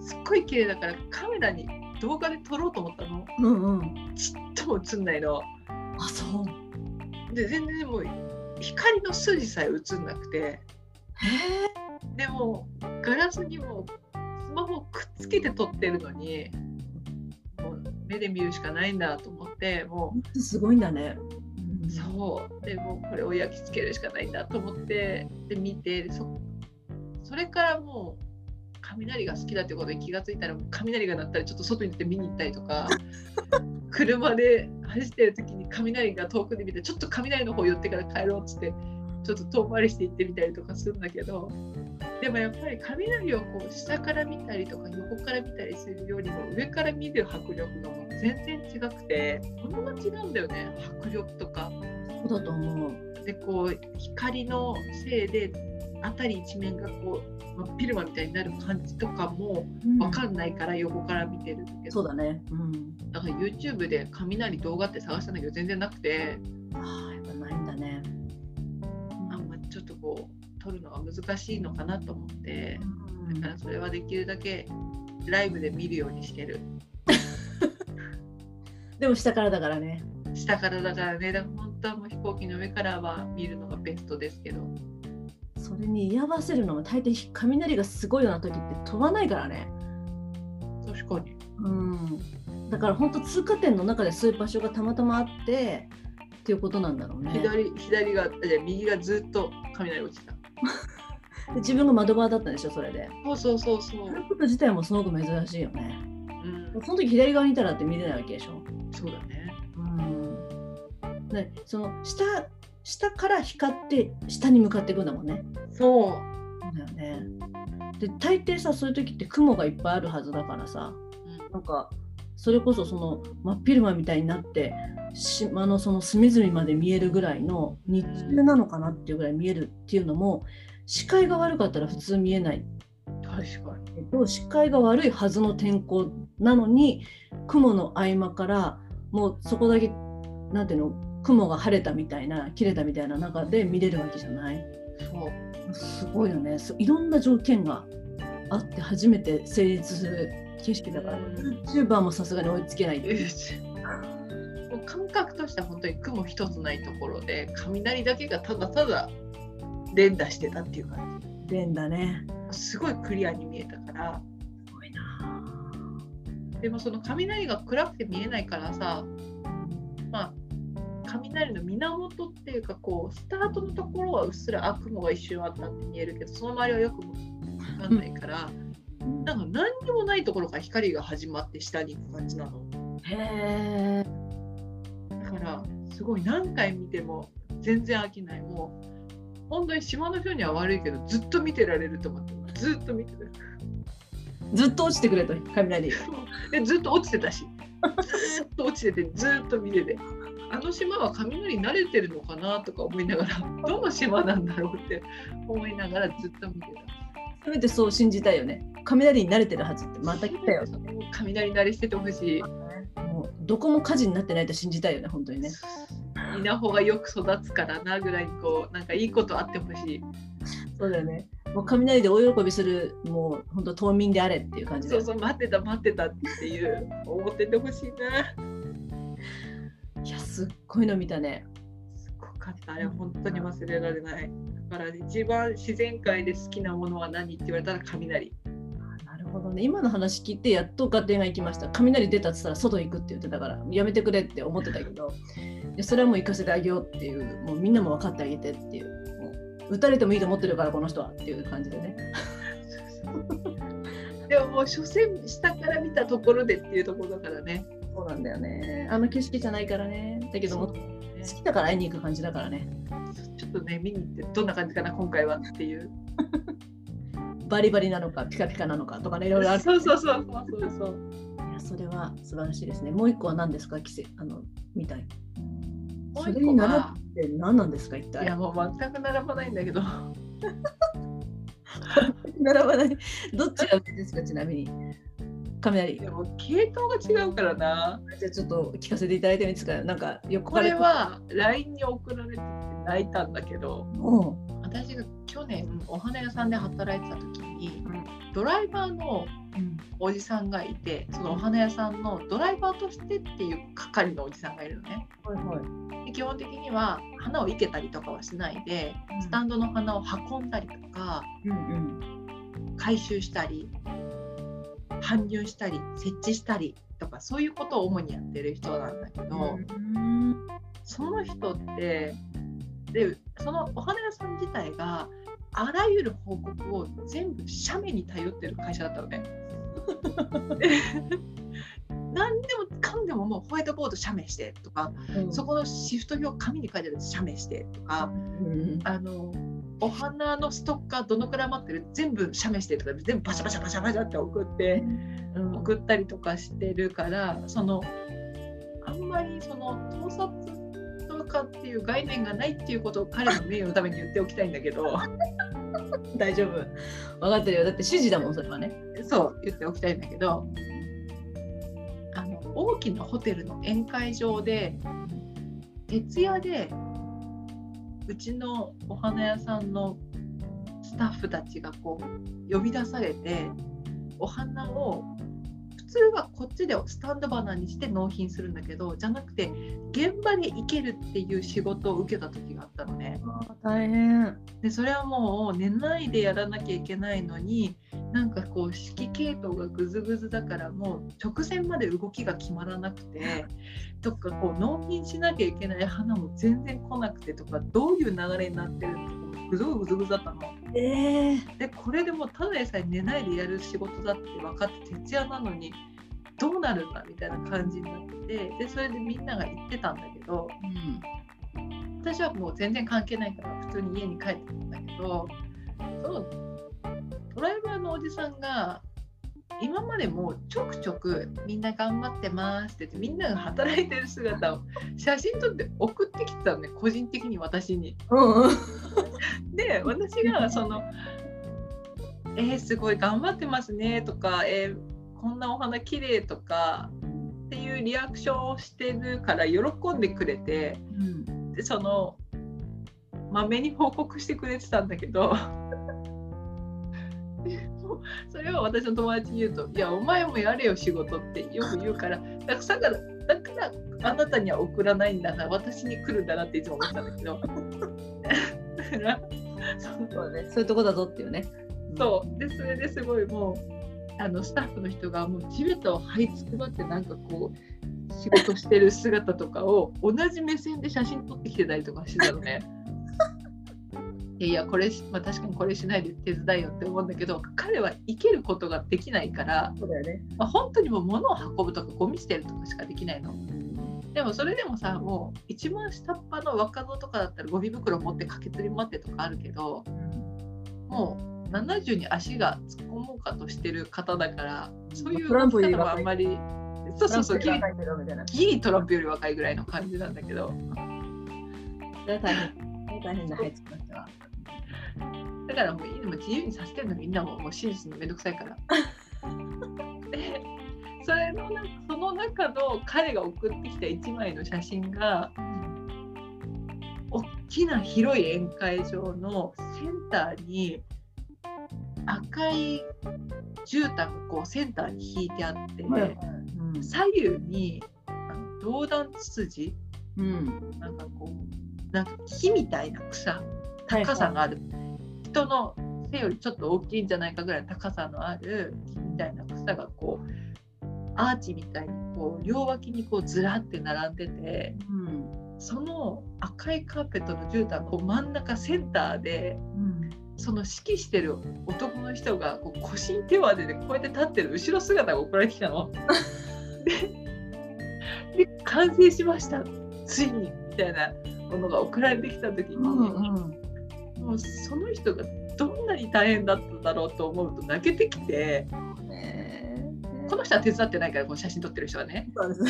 すっごい綺麗だからカメラに動画で撮ろうと思ったの。うんうん。ちっとも映んないの。あそう。で全然もう光の筋さえ映んなくて。へでもガラスにもスマホをくっつけて撮ってるのに目で見るしかないんだと思ってもえすごいんだね。うそう。でもうこれを焼き付けるしかないんだと思ってで見てそそれからもう雷が好きだってことに気がついたらもう雷が鳴ったらちょっと外に出て見に行ったりとか <laughs> 車で走ってる時に雷が遠くで見てちょっと雷の方寄ってから帰ろうっつってちょっと遠回りして行ってみたりとかするんだけどでもやっぱり雷をこう下から見たりとか横から見たりするよりも上から見る迫力がもう全然違くてこんな違うんだよね迫力とか。そうだと思う。でこう光のせいで辺り一面がこう真っ昼間みたいになる感じとかも分かんないから横から見てるけど、そうだね。うん。だから YouTube で雷動画って探したんだけど全然なくて。ああやっぱないんだねとこう撮るのが難しいのかなと思ってだからそれはできるだけライブで見るようにしてる。<laughs> でも下からだからね。下からだからね。だから本当はもう飛行機の上からは見るのがベストですけど。それに居合わせるのも大抵雷がすごいような時って飛ばないからね。確かに。うん。だから本当通過点の中でそういう場所がたまたまあってっていうことなんだろうね。左左がじゃあ右がずっと雷落ちた。<laughs> で自分が窓側だったんでしょそれで。そうそうそうそう。そういうこと自体もすごく珍しいよね。うん。その時左側にいたらって見れないわけでしょ？そうだね。うん。ねその下下から光って下に向かっていくんだもんね。そうそう。だよね。で大抵さそういう時って雲がいっぱいあるはずだからさうん。なんかそれこそその真っ昼間みたいになって島のその隅々まで見えるぐらいの日中なのかなっていうぐらい見えるっていうのも視界が悪かったら普通見えない。確かに。視界が悪いはずの天候なのに雲の合間からもうそこだけなんていうの雲が晴れたみたいな切れたみたいな中で見れるわけじゃない。そう。すごいよね。そいろんな条件があって初めて成立する景色だからうん。YouTuber もさすがに追いつけないっていう。<laughs> もう感覚としては本当に雲一つないところで雷だけがただただ連打してたっていう感連だね。じすごいクリアに見えたから。すごいな。でもその雷が暗くて見えないからさまあ雷の源っていうかこうスタートのところはうっすらあ雲が一瞬あったって見えるけどその周りはよく分かんないから、なんか何にもないところから光が始まって下に行く感じなの。へえ。だからすごい何回見ても全然飽きない。もう本当に島の人には悪いけどずっと見てられると思ってずっと見てる。ずっと落ちてくれと雷。でずっと落ちてたし。ずっと落ちててずっと見てて。あの島は雷慣れてるのかなとか思いながらどの島なんだろうって思いながらずっと見てせめてそう信じたいよね。雷に慣れてるはずってまたた来たよ。雷慣れしててほしいもうどこも火事になってないと信じたいよね本当にね。稲穂がよく育つからなぐらいにこうなんかいいことあってほしいそうだよね。もう雷で大喜びするもう本当島民であれっていう感じで。そうそう待ってた待ってたっていう思っててほしいないやすっごいの見たね。すごかったあれ本当に忘れられないだから一番自然界で好きなものは何って言われたら雷なるほどね。今の話聞いてやっと合点がいきました。雷出たって言ったら外行くって言ってたからやめてくれって思ってたけど、いやそれはもう行かせてあげようっていう、もうみんなも分かってあげてっていう。もう打たれてもいいと思ってるからこの人はっていう感じでね。<laughs> でももう所詮下から見たところでっていうところだからねそうなんだよね。あの景色じゃないからね。だけども好きだから会いに行く感じだからね。ちょっとね見に行ってどんな感じかな今回はっていう <laughs> バリバリなのかピカピカなのかとかねいろいろある。そうそうそうそうそうそういやそれは素晴らしいですね。もう一個は何ですか？季節あのみたい。もそうれに並ぶって何なんですか一体？いやもう全く並ばないんだけど <laughs> 並ばない。どっちが上ですかちなみに？雷。でも系統が違うからな。じゃあちょっと聞かせていただいてもいいですか？なんか横これは LINE に送られてきて泣いたんだけども私が去年お花屋さんで働いてた時にうん。ドライバーのう、うん、おじさんがいてそのお花屋さんのドライバーとしてっていう係のおじさんがいるのね。はいはい。で基本的には花を生けたりとかはしないでスタンドの花を運んだりとかうんうん。回収したり搬入したり設置したりとかそういうことを主にやってる人なんだけど、うんその人ってでそのお花屋さん自体があらゆる報告を全部写メに頼ってる会社だったのね。で <laughs> 何でもかんでももうホワイトボード写メしてとか、そこのシフト表紙に書いてある写メしてとか、うんあのお花のストッカーどのくらい待ってる全部写メしてとか全部バシャバシャバシャバシャって送ってうん送ったりとかしてるからそのあんまりその盗撮とかっていう概念がないっていうことを彼の名誉のために言っておきたいんだけど <laughs> 大丈夫。分かってるよ。だって指示だもんそれはね。そう言っておきたいんだけどあの大きなホテルの宴会場で徹夜でうちのお花屋さんのスタッフたちがこう呼び出されてお花を普通はこっちでスタンド花にして納品するんだけどじゃなくて現場で行けるっていう仕事を受けた時があったのね。大変。でそれはもう寝ないでやらなきゃいけないのになんかこう指揮系統がぐずぐずだからもう直線まで動きが決まらなくて <laughs> とかこう納品しなきゃいけない花も全然来なくてとかどういう流れになってるのかぐずぐずぐずだったの。ええでこれでもうただでさえ寝ないでやる仕事だって分かって徹夜なのにどうなるんだみたいな感じになってでそれでみんなが言ってたんだけど私はもう全然関係ないから普通に家に帰ってたんだけどそーのおじさんが今までもちょくちょくみんな頑張ってますって言ってみんなが働いてる姿を写真撮って送ってきてたのね個人的に私に。うんうん。で私がその「えー、すごい頑張ってますね」とか、えーこんなお花綺麗とかっていうリアクションをしてるから喜んでくれてうんでそのまめに報告してくれてたんだけど <laughs> それを私の友達に言うと「いやお前もやれよ仕事」ってよく言うからだからだからあなたには送らないんだな私に来るんだなっていつも思ってたんだけどだからそうそうね。そういうとこだぞっていうね。そうでそれですごいもうあのスタッフの人がもう地べたを這いつくばってなんかこう仕事してる姿とかを同じ目線で写真撮ってきてたりとかしてたのね。いやいやこれ、まあ、確かにこれしないで手伝いよって思うんだけど彼は生けることができないから、そうだよね。まあ、本当にもう物を運ぶとかゴミ捨てるとかしかできないの。でもそれでもさもう一番下っ端の若造とかだったらゴミ袋持って駆けずり回ってとかあるけどもう70に足が突っ込もうかとしてる方だからそういうトランプより方はあんまりそうそうそうギリトランプより若いけどみたいな。ギリトランプより若いぐらいの感じなんだけど大変。大変だ。はい、作りました。だからもういいでも自由にさせてるのみんなももう真実のめんどくさいから。<laughs> でそれのなその中の彼が送ってきた1枚の写真が大きな広い宴会場のセンターに赤い絨毯がこうセンターに引いてあって、うん。左右に銅弾ツツジ？うん。なんかこうなんか木みたいな草高さがある、人の背よりちょっと大きいんじゃないかぐらいの高さのある木みたいな草がこうアーチみたいにこう両脇にこうずらって並んでてうん。その赤いカーペットの絨毯がこう真ん中センターでうん。その指揮してる男の人がこう腰に手を当ててこうやって立ってる後ろ姿が送られてきたの。でで完成しましたついにみたいなものが送られてきた時に、うん。もうその人がどんなに大変だっただろうと思うと泣けてきてねこの人は手伝ってないからこの写真撮ってる人はねそうです。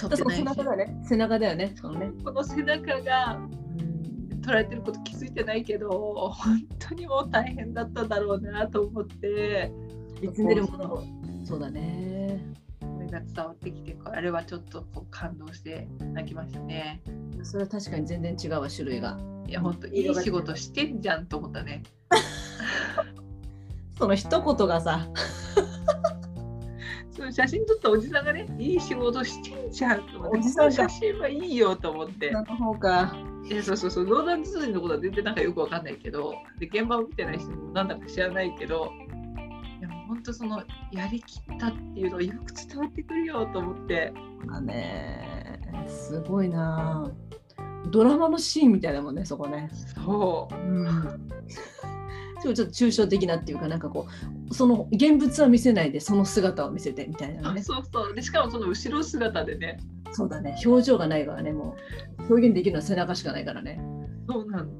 撮ってその背ないし中だよね。背中だよね。そのね。この背中が撮られてること気づいてないけど本当にもう大変だっただろうなと思って見つめるものも。そうだね。それが伝わってきてあれはちょっとこう感動して泣きましたね。それは確かに全然違うわ、種類が。いや本当いい仕事してんじゃんと思ったね。<laughs> その一言がさ、<laughs> その写真撮ったおじさんがねいい仕事してんじゃんと思って。おじさん写真はいいよと思って。の方か。いやそうそうそう、ローダンツツジのことは全然なんかよくわかんないけど、で現場を見てない人もなんだか知らないけど、本当そのやりきったっていうのがよく伝わってくるよと思って、だね。すごいな。ドラマのシーンみたいだもんね、そこね。そう、うん。ちょっと抽象的なっていうか、なんかこう、その現物は見せないで、その姿を見せてみたいなあね。そうそうで、しかもその後ろ姿でね、そうだね。表情がないからね、もう。表現できるのは背中しかないからね。そうなの。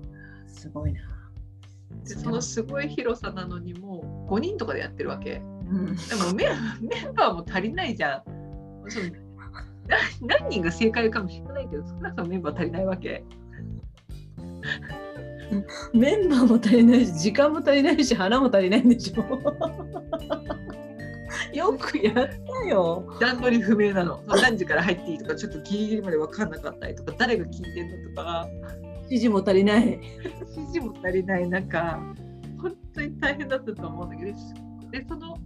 すごいな。でそのすごい広さなのにもう5人とかでやってるわけ。うん。でもメンメンバーも足りないじゃん。そのな何人が正解かもしれないけど、少なくともメンバー足りないわけ。メンバーも足りないし、時間も足りないし、花も足りないんでしょ。<laughs> よくやったよ。段取り不明なの何時から入っていいとか、ちょっとギリギリまで分かんなかったりとか、誰が聞いてんのとか、指示も足りない。指示も足りない中、本当に大変だったと思うんだけど、で、その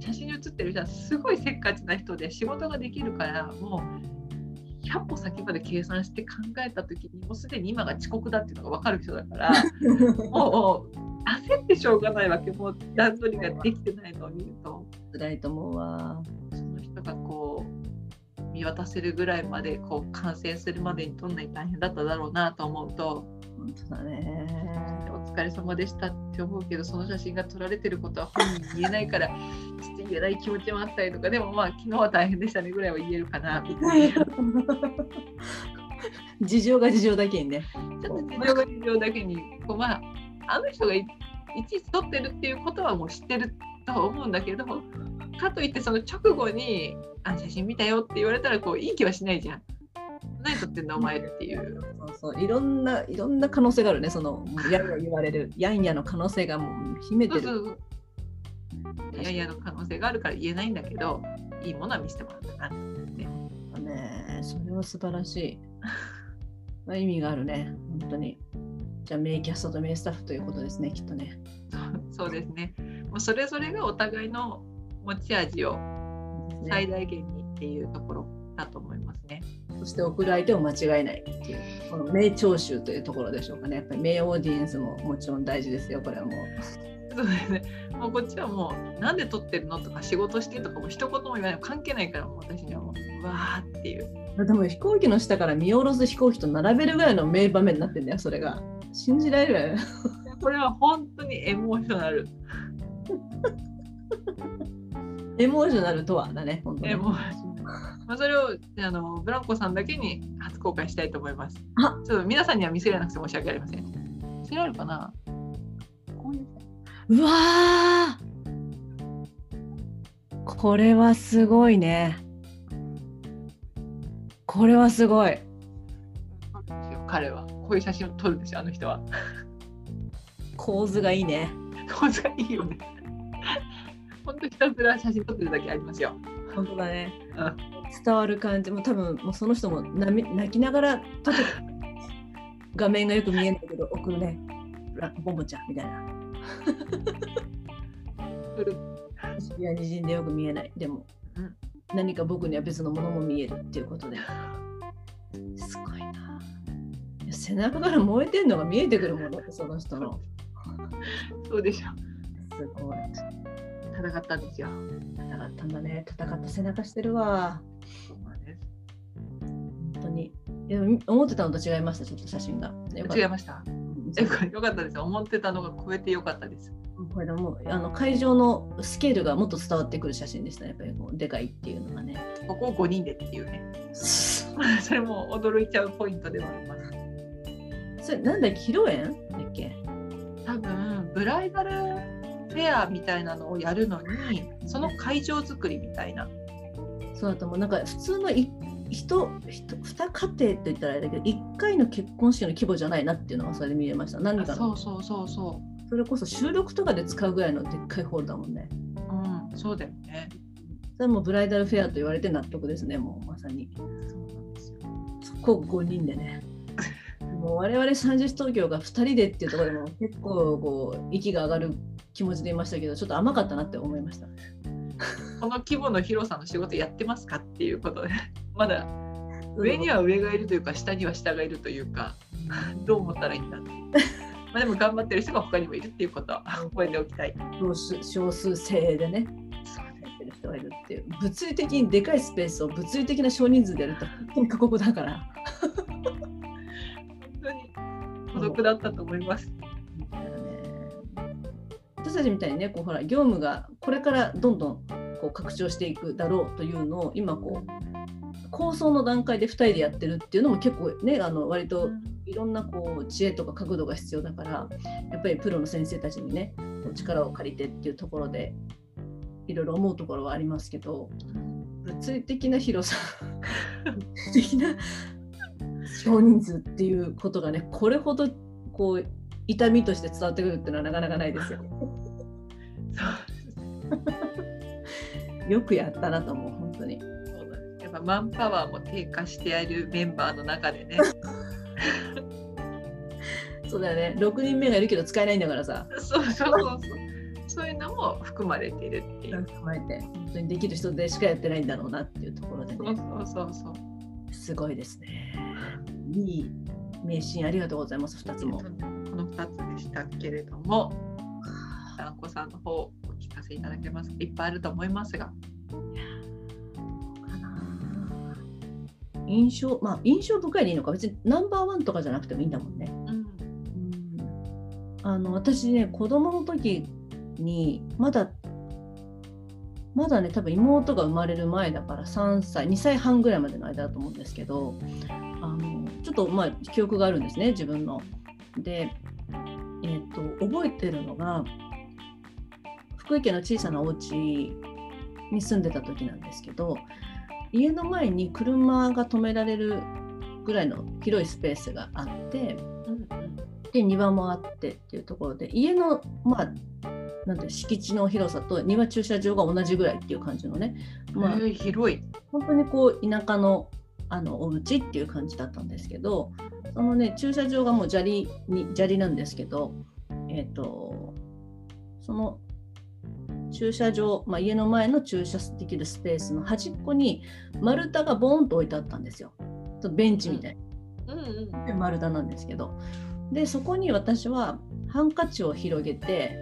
写真に写ってる人はすごいせっかちな人で仕事ができるから、もう100歩先まで計算して考えた時に、もうすでに今が遅刻だっていうのが分かる人だから、<laughs> もう焦ってしょうがないわけ、もう段取りができてないのを見ると。<laughs> 辛いと思うわ。その人がこう見渡せるぐらいまでこう完成するまでにどんなに大変だっただろうなと思うと本当だね。お疲れ様でしたって思うけどその写真が撮られてることは本人に言えないから <laughs> ちょっと言えない気持ちもあったりとかでもまあ昨日は大変でしたねぐらいは言えるかなみたいなち事情が事情だけにね。ょっと事情が事情だけにこうまああの人がいいちいち撮ってるっていうことはもう知ってるとは思うんだけどかといってその直後に「あ写真見たよ」って言われたらこういい気はしないじゃん。何撮ってんだお前っていう。そうそういろんないろんな可能性があるね。そのやんや言われる <laughs> やんやの可能性がもう秘めてる。そうそうそう。いやいやの可能性があるから言えないんだけど、いいものは見せてもらったなって。ねそれは素晴らしい。まあ意味があるね。本当に。じゃあ名キャストと名スタッフということですね。きっとね。そうですね。それぞれがお互いの持ち味を最大限にっていうところだと思いますね。そして送る相手を間違えないっていう、この名聴衆というところでしょうかね。やっぱり名オーディエンスももちろん大事ですよ、これはもう。そうですね。もうこっちはもうなんで撮ってるのとか仕事してとかも一言も言わない関係ないからもう私にはもううわーっていう。でも飛行機の下から見下ろす飛行機と並べるぐらいの名場面になってんだよ、それが。信じられるこれは本当にエモーショナル。<laughs> エモーショナルとはだね、本当にエ。モーショナル。まあそれをあのブランコさんだけに初公開したいと思います。あちょっと皆さんには見せられなくて申し訳ありません。見せられるかな？こうわーこれはすごいね。これはすごい。彼はこういう写真を撮るんですよあの人は。構図がいいね。構図がいいよね。本当ひたすら写真撮ってるだけありますよ。本当だね。うん伝わる感じも多分もうその人もなみ泣きながら撮ってた画面がよく見えないけど送るね。ラボボちゃんみたいな。いや、にじんでよく見えない。でも、うん何か僕には別のものも見えるっていうことで。すごいな。背中から燃えてんのが見えてくるもんだって、その人の。<laughs> そうでしょ。すごい。戦ったんですよ。戦ったんだね。戦った背中してるわ。本当に。思ってたのと違いました、ちょっと写真が。違いました？うんよかったです。思ってたのが超えてよかったです。これでもあの会場のスケールがもっと伝わってくる写真でしたね。やっぱりこうでかいっていうのがね。ここを5人でっていうね。<laughs> それも驚いちゃうポイントではあります。それなんだ披露宴？だっけ？多分ブライダルフェアみたいなのをやるのにその会場作りみたいなそうだと思う。なんか普通のい人人二家庭って言ったらあれだけど1回の結婚式の規模じゃないなっていうのがそれで見えました。何かの？そうそうそうそそれこそ収録とかで使うぐらいのでっかいホールだもんね。ううんそうだよねそれもブライダルフェアと言われて納得ですね、もうまさに。そうなんですよそこ5人でね。<laughs> もう我々三十東京が2人でっていうところでも結構こう息が上がる気持ちでいましたけど、ちょっと甘かったなって思いました。<laughs> この規模の広さの仕事やってますかっていうことで <laughs> まだ上には上がいるというか下には下がいるというか <laughs> どう思ったらいいんだってまあでも頑張ってる人が他にもいるっていうことは覚えておきたい少数少数制でね、そうやってる人がいるっていう。物理的にでかいスペースを物理的な少人数でやると本当に過酷だから。本当に孤独だったと思います私たちみたいにねこうほら業務がこれからどんどんこう拡張していくだろうというのを今こう構想の段階で2人でやってるっていうのも結構ねあの割といろんなこう知恵とか角度が必要だからやっぱりプロの先生たちにね力を借りてっていうところでいろいろ思うところはありますけど物理的な広さ物理的な少人数っていうことがねこれほどこう痛みとして伝わってくるっていうのはなかなかないですよ。よくやったなと思う本当に。そうなんですやっぱマンパワーも低下してやるメンバーの中でねそうだよね6人目がいるけど使えないんだからさ。そうそうそうそうそういうのも含まれているっていう踏まえて本当にできる人でしかやってないんだろうなっていうところでねそうそうそうそうすごいですね。いい名シーンありがとうございます2つも。この2つでしたけれどもあんこさんの方お聞かせいただけますかいっぱいあると思いますが印象まあ印象深いでいいのか別にナンバーワンとかじゃなくてもいいんだもんね。うんあの私ね子供の時にまだまだね多分妹が生まれる前だから3歳2歳半ぐらいまでの間だと思うんですけどあのちょっとまあ記憶があるんですね自分の。で、えー、と覚えてるのが福井県の小さなお家に住んでた時なんですけど家の前に車が止められるぐらいの広いスペースがあって。うんで庭もあってっていうところで家のまあなんて敷地の広さと庭駐車場が同じぐらいっていう感じのね、まあ、えー広い本当にこう田舎のあのお家っていう感じだったんですけどそのね駐車場がもう砂利に砂利なんですけどえっ、とその駐車場、まあ、家の前の駐車できるスペースの端っこに丸太がボーンと置いてあったんですよ。ちょっとベンチみたいな。うんうんで丸太なんですけどでそこに私はハンカチを広げて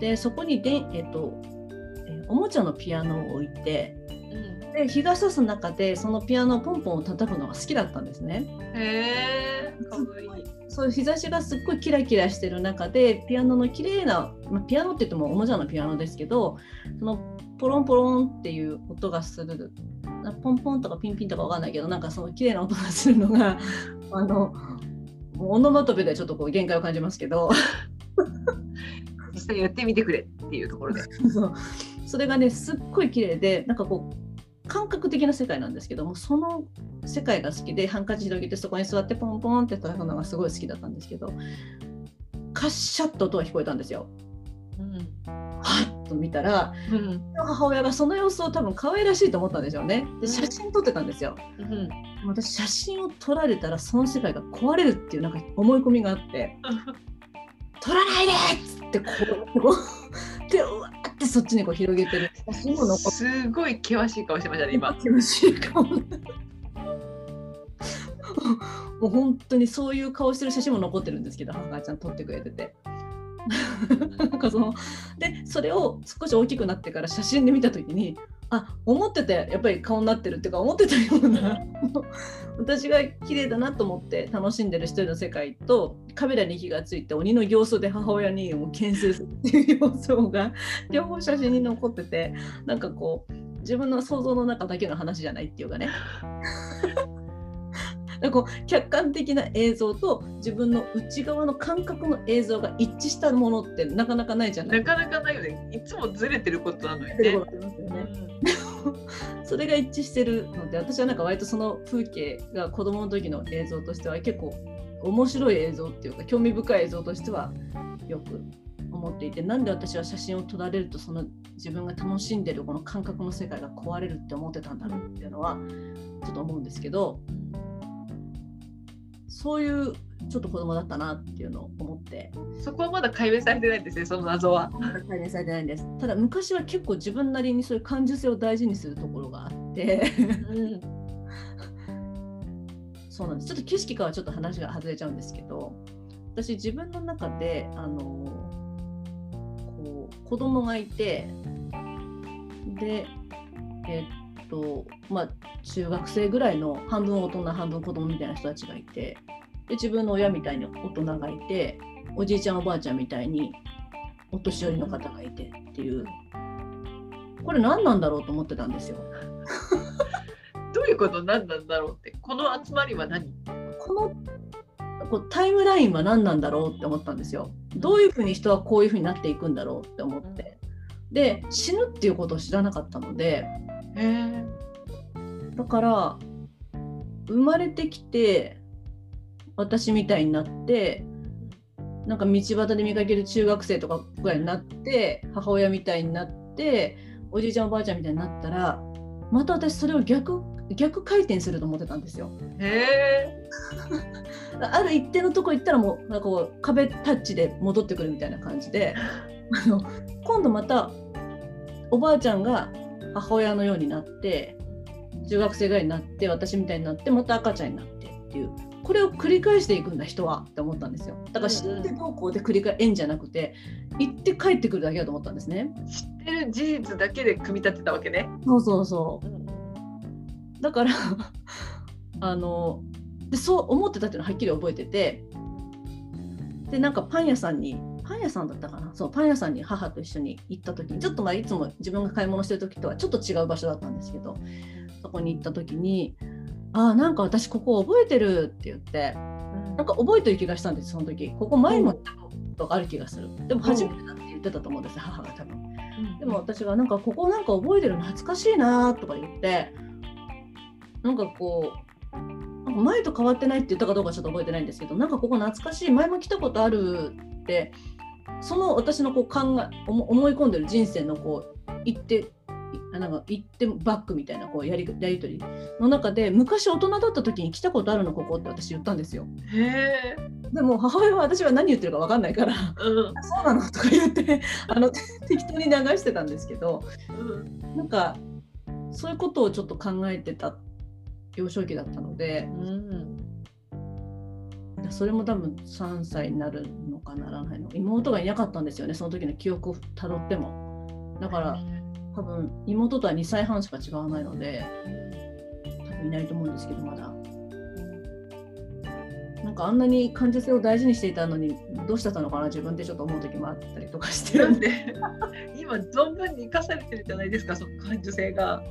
でそこにで、えっとえおもちゃのピアノを置いてうんで日が差す中でそのピアノをポンポンを叩くのが好きだったんですね。へえかわいい。そういう日差しがすっごいキラキラしてる中でピアノの綺麗な、まあ、ピアノって言ってもおもちゃのピアノですけどそのポロンポロンっていう音がする。なポンポンとかピンピンとかわかんないけどなんかその綺麗な音がするのが <laughs> あのオノマトペではちょっとこう限界を感じますけど。実際やってみてくれっていうところで。<laughs> そう。それがねすっごい綺麗でなんかこう感覚的な世界なんですけどもその世界が好きでハンカチ広げてそこに座ってポンポンって叩くのがすごい好きだったんですけどカッシャッと音が聞こえたんですよ。うんはっと見たらうん母親がその様子を多分可愛らしいと思ったんでしょうね。で写真撮ってたんですよ。うん私写真を撮られたらその世界が壊れるっていうなんか思い込みがあって「撮らないで!」っつってこう <laughs> でうってそっちにこう広げてる写真も残ってすごい険しい顔してましたね今。気持ちいい顔。もう本当にそういう顔してる写真も残ってるんですけど母ちゃん撮ってくれてて。<laughs> なんかそのでそれを少し大きくなってから写真で見た時にあ思ってたやっぱり顔になってるっていうか思ってたような。私が綺麗だなと思って楽しんでる一人の世界とカメラに火がついて鬼の形相で母親にもう牽制するっていう様相が <laughs> 両方写真に残っててなんかこう自分の想像の中だけの話じゃないっていうかね。<laughs> なんかこう客観的な映像と自分の内側の感覚の映像が一致したものってなかなかないじゃない。なかなかないよね。いつもずれてることなのよねっていうことありますよね。<laughs> それが一致してるので私はなんか割とその風景が子供の時の映像としては結構面白い映像っていうか興味深い映像としてはよく思っていてなんで私は写真を撮られるとその自分が楽しんでるこの感覚の世界が壊れるって思ってたんだろうっていうのはちょっと思うんですけどそういうちょっと子供だったなっていうのを思って。そこはまだ解明されてないんですねその謎は。解明されてないんです。ただ昔は結構自分なりにそういう感受性を大事にするところがあって。うん。そうなんです。ちょっと景色からはちょっと話が外れちゃうんですけど私自分の中であのこう子供がいてでえっとまあ中学生ぐらいの半分大人半分子供みたいな人たちがいてで自分の親みたいに大人がいておじいちゃんおばあちゃんみたいにお年寄りの方がいてっていうこれ何なんだろうと思ってたんですよ。<laughs> どういうこと何なんだろうってこの集まりは何？このこうタイムラインは何なんだろうって思ったんですよ。どういうふうに人はこういうふうになっていくんだろうって思って。で死ぬっていうことを知らなかったのでだから生まれてきて私みたいになってなんか道端で見かける中学生とかぐらいになって母親みたいになっておじいちゃんおばあちゃんみたいになったらまた私それを逆逆回転すると思ってたんですよ。へえある一定のとこ行ったらもうなんかこう壁タッチで戻ってくるみたいな感じであの今度またおばあちゃんが母親のようになって中学生ぐらいになって私みたいになってまた赤ちゃんになってっていうこれを繰り返していくんだ人はって思ったんですよ。だから死んでどうこうで繰り返えんじゃなくて行って帰ってくるだけだと思ったんですね。知ってる事実だけで組み立てたわけね。そうそうそう。だから <laughs> あのでそう思ってたっていうのははっきり覚えててでなんかパン屋さんにパン屋さんだったかな？そうパン屋さんに母と一緒に行った時にちょっとまあいつも自分が買い物してる時とはちょっと違う場所だったんですけどそこに行った時に「ああなんか私ここ覚えてる」って言ってなんか覚えてる気がしたんですその時。ここ前も行ったことがある気がする。でも初めてだって言ってたと思うんです母が多分。でも私がなんかここなんか覚えてるの懐かしいなとか言ってなんかこうなんか前と変わってないって言ったかどうかちょっと覚えてないんですけどなんかここ懐かしい前も来たことあるってその私のこう考え思思い込んでる人生のこう行ってあなんか行ってバックみたいなこうやりやり取りの中で昔大人だった時に来たことあるのここって私言ったんですよ。へえでも母親は私は何言ってるか分かんないからうん「そうなの?」とか言って <laughs> あの適当に流してたんですけどうん。なんかそういうことをちょっと考えてた幼少期だったのでうん。それも多分3歳になるのかならないの。妹がいなかったんですよねその時の記憶をたどっても。だから多分妹とは2歳半しか違わないので多分いないと思うんですけどまだ。なんかあんなに感受性を大事にしていたのにどうしてたのかな自分でちょっと思う時もあったりとかしてなんで。<laughs> 今存分に生かされてるじゃないですかその感受性が。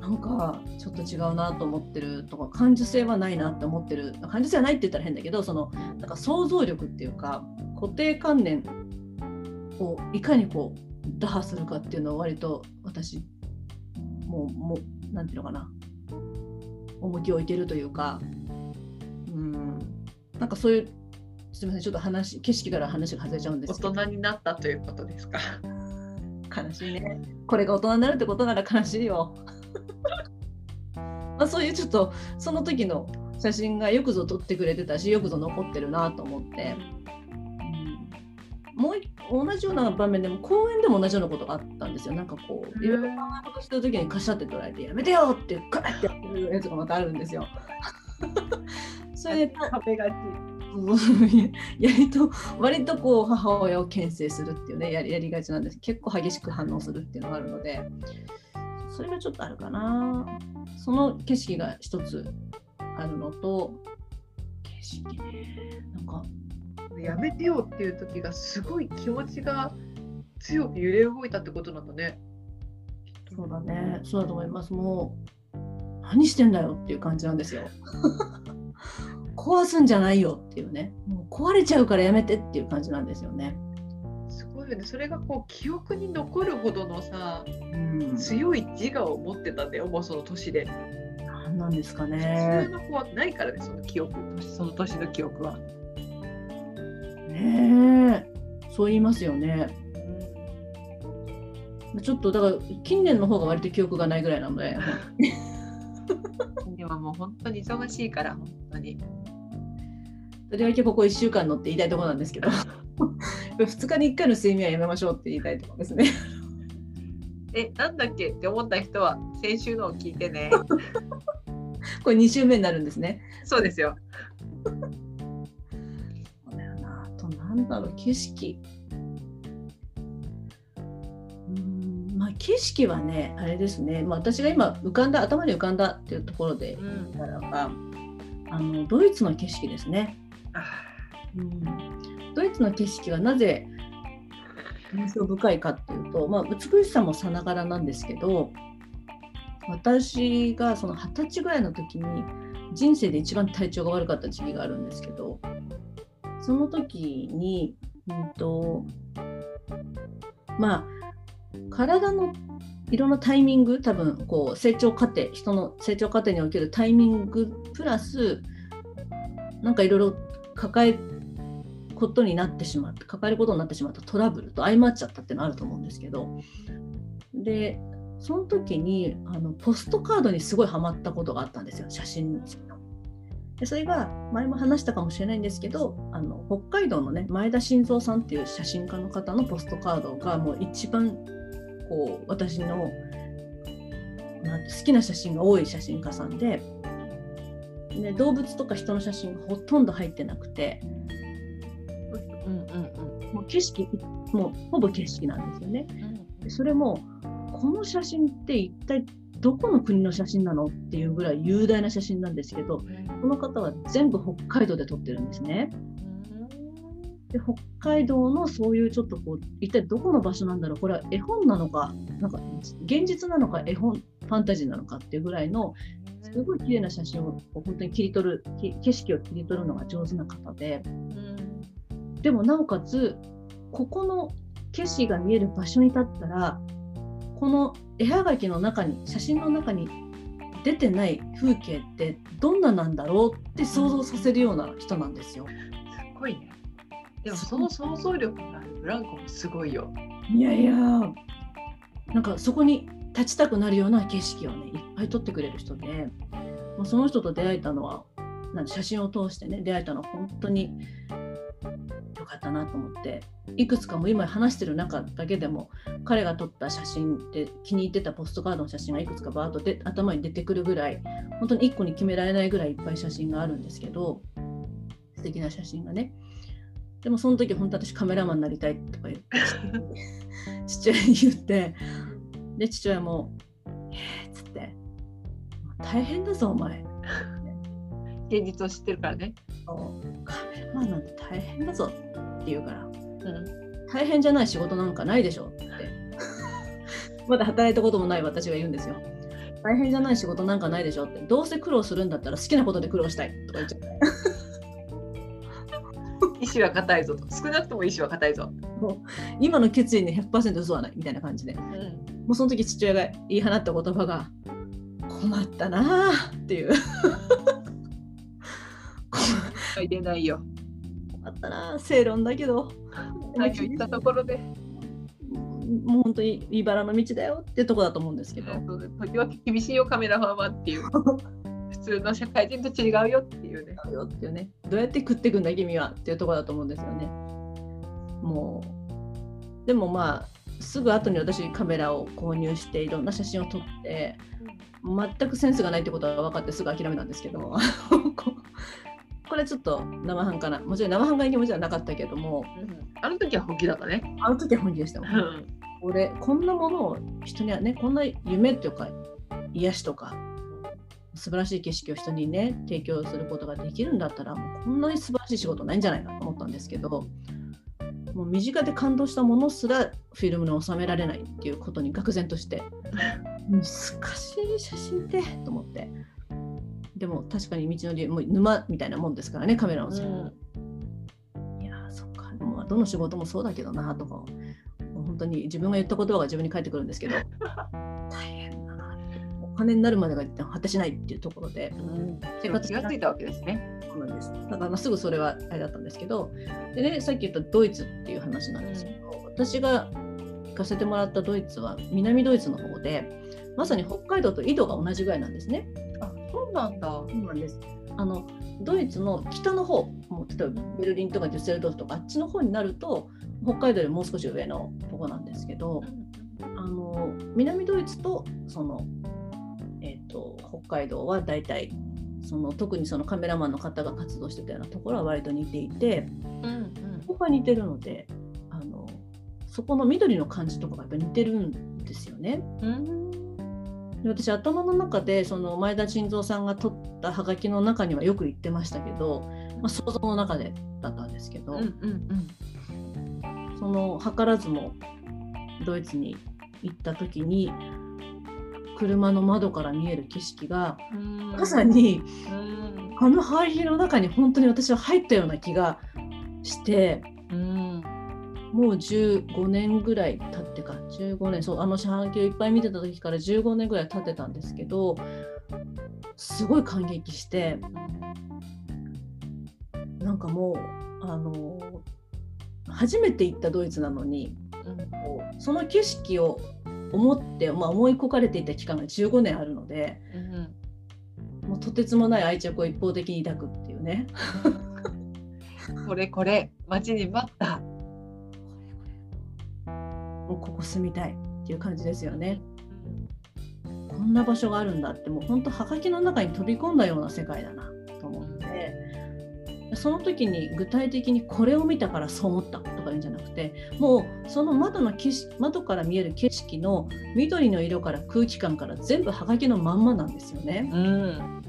なんかちょっと違うなと思ってるとか感受性はないなって思ってる。感受性はないって言ったら変だけどそのなんか想像力っていうか固定観念をいかにこう打破するかっていうのを割と私もうもうなんていうのかな。重きを置いてるというか。うん。なんかそういうすみませんちょっと話景色から話が外れちゃうんですけど。大人になったということですか？悲しいね。これが大人になるってことなら悲しいよ。<laughs> まあそういうちょっとその時の写真がよくぞ撮ってくれてたしよくぞ残ってるなと思って、うんもう一同じような場面でも公園でも同じようなことがあったんですよ。なんかこういろいろ考え事してる時にカシャって捉えてやめてよってガッてやってるやつがまたあるんですよ。<laughs> それで壁がち。やりと割とこう母親を牽制するっていうねやりやりがちなんです結構激しく反応するっていうのがあるのでそれがちょっとあるかなその景色が一つあるのと景色ねなんかやめてよっていう時がすごい気持ちが強く揺れ動いたってことなんだね。そうだねそうだと思いますもう何してんだよっていう感じなんですよ <laughs> 壊すんじゃないよっていうねもう壊れちゃうからやめてっていう感じなんですよねすごいよね。それがこう記憶に残るほどのさうん強い自我を持ってたんだよもうその年で。何なんですか普ね通の子はないからねその記憶その年の記憶は。ねえ。そう言いますよね。ちょっとだから近年の方が割と記憶がないぐらいなので。<laughs> 今もう本当に忙しいから本当に。とりわけここ1週間のって言いたいところなんですけど。<laughs> 2日に1回の睡眠はやめましょうって言いたいところですね。<laughs> えなんだっけって思った人は先週のを聞いてね。これ2週目になるんですね。そうですよ。なんだろう景色。うーんまあ景色はねあれですね、まあ、私が今浮かんだ頭に浮かんだっていうところでうん。言ったらばあのドイツの景色ですね、あうん、ドイツの景色はなぜ印象深いかっていうと、まあ、美しさもさながらなんですけど私がその二十歳ぐらいの時に人生で一番体調が悪かった時期があるんですけどその時に、うんとまあ体のいろんなタイミング多分こう成長過程人の成長過程におけるタイミングプラスなんかいろいろ抱えることになってしまって抱えることになってしまったトラブルと相まっちゃったっていうのあると思うんですけどでその時にあのポストカードにすごいハマったことがあったんですよ写真。でそれが前も話したかもしれないんですけどあの北海道のね前田晋三さんっていう写真家の方のポストカードがもう一番こう私のなんて好きな写真が多い写真家さんでで動物とか人の写真がほとんど入ってなくてうんうんもう景色もうほぼ景色なんですよね。うんでそれもこの写真って一体どこの国の写真なのっていうぐらい雄大な写真なんですけどこの方は全部北海道で撮ってるんですね。で北海道のそういうちょっとこう一体どこの場所なんだろうこれは絵本なのかなんか現実なのか絵本ファンタジーなのかっていうぐらいのすごい綺麗な写真を本当に切り取るき景色を切り取るのが上手な方で。でもなおかつここの景色が見える場所に立ったらこの絵はがきの中に写真の中に出てない風景ってどんななんだろうって想像させるような人なんですよ。すごいね。でもその想像力があるブランコもすごいよ。いやいやなんかそこに立ちたくなるような景色をねいっぱい撮ってくれる人でもうその人と出会えたのはなん写真を通してね出会えたのは本当に良かったなと思っていくつかも今話してる中だけでも彼が撮った写真で気に入ってたポストカードの写真がいくつかバーッとで頭に出てくるぐらい本当に1個に決められないぐらいいっぱい写真があるんですけど素敵な写真がね。でもその時本当私カメラマンになりたいとか言って <laughs> 父親に言ってで父親も「えっ」つって「大変だぞお前」現実を知ってるからね。カメラマンなんて大変だぞって言うから。うん。大変じゃない仕事なんかないでしょって。<laughs> まだ働いたこともない私が言うんですよ。大変じゃない仕事なんかないでしょって。どうせ苦労するんだったら好きなことで苦労したいとか言っちゃって意志は固いぞと。少なくとも意志は固いぞ。今の決意に100%嘘はないみたいな感じで。もうん。うその時父親が言い放った言葉が困ったなあっていう言えないよ。困ったなあ正論だけど何を言ったところで。もう本当に茨の道だよっていうとこだと思うんですけど、時は厳しいよカメラマンはっていう。<laughs> 普通の社会人と違うよっていうね。よっていうねどうやって食っていくんだ君はっていうところだと思うんですよねもうでもまあすぐ後に私カメラを購入していろんな写真を撮って全くセンスがないってことは分かってすぐ諦めたんですけど <laughs> ここれちょっと生半可なもちろん生半可な気持ちはなかったけどもあの時は本気だったね。あの時は本気でしたもんうん。俺こんなものを人にはねこんな夢っていうか癒しとか素晴らしい景色を人にね提供することができるんだったらもうこんなに素晴らしい仕事ないんじゃないかと思ったんですけどもう身近で感動したものすらフィルムに収められないっていうことに愕然として難しい写真ってと思ってでも確かに道のりもう沼みたいなもんですからねカメラの世界いやーそっかでもどの仕事もそうだけどなとかもう本当に自分が言った言葉が自分に返ってくるんですけど <laughs> 大変だなお金になるまでが果てしないっていうところでうん。生活気がついたわけですね。そうなんですだからまあすぐそれはあれだったんですけどでねさっき言ったドイツっていう話なんですけど、私が行かせてもらったドイツは南ドイツの方でまさに北海道と緯度が同じぐらいなんですね。あ、そうなんだ。そうなんです。あのドイツの北の方、もう例えばベルリンとかデュッセルドルフとかあっちの方になると北海道よりもう少し上のとこなんですけど、あの南ドイツとそのえっ、と北海道はだいたいその特にそのカメラマンの方が活動してたようなところは割と似ていて、うんうん。ここが似てるので、あのそこの緑の感じとかがやっぱ似てるんですよね。うん。で私頭の中でその前田晋三さんが撮ったハガキの中にはよく言ってましたけど、まあ、想像の中でだったんですけど、うんうんその図らずもドイツに行った時に車の窓から見える景色がうん。まさにうん。あの灰色の中に本当に私は入ったような気がしてうん。もう15年ぐらい経ってか15年そうあの四半期をいっぱい見てた時から15年ぐらい経ってたんですけどすごい感激してなんかもうあの初めて行ったドイツなのにこうその景色を思って、まあ、思い焦がれていた期間が15年あるのでうん。もうとてつもない愛着を一方的に抱くっていうね <laughs> これこれ待ちに待った。もうここ住みたいっていう感じですよね。こんな場所があるんだってもう本当はがきの中に飛び込んだような世界だなと思ってその時に具体的にこれを見たからそう思ったとか言うんじゃなくてもうその窓の景色窓から見える景色の緑の色から空気感から全部はがきのまんまなんですよね。うん。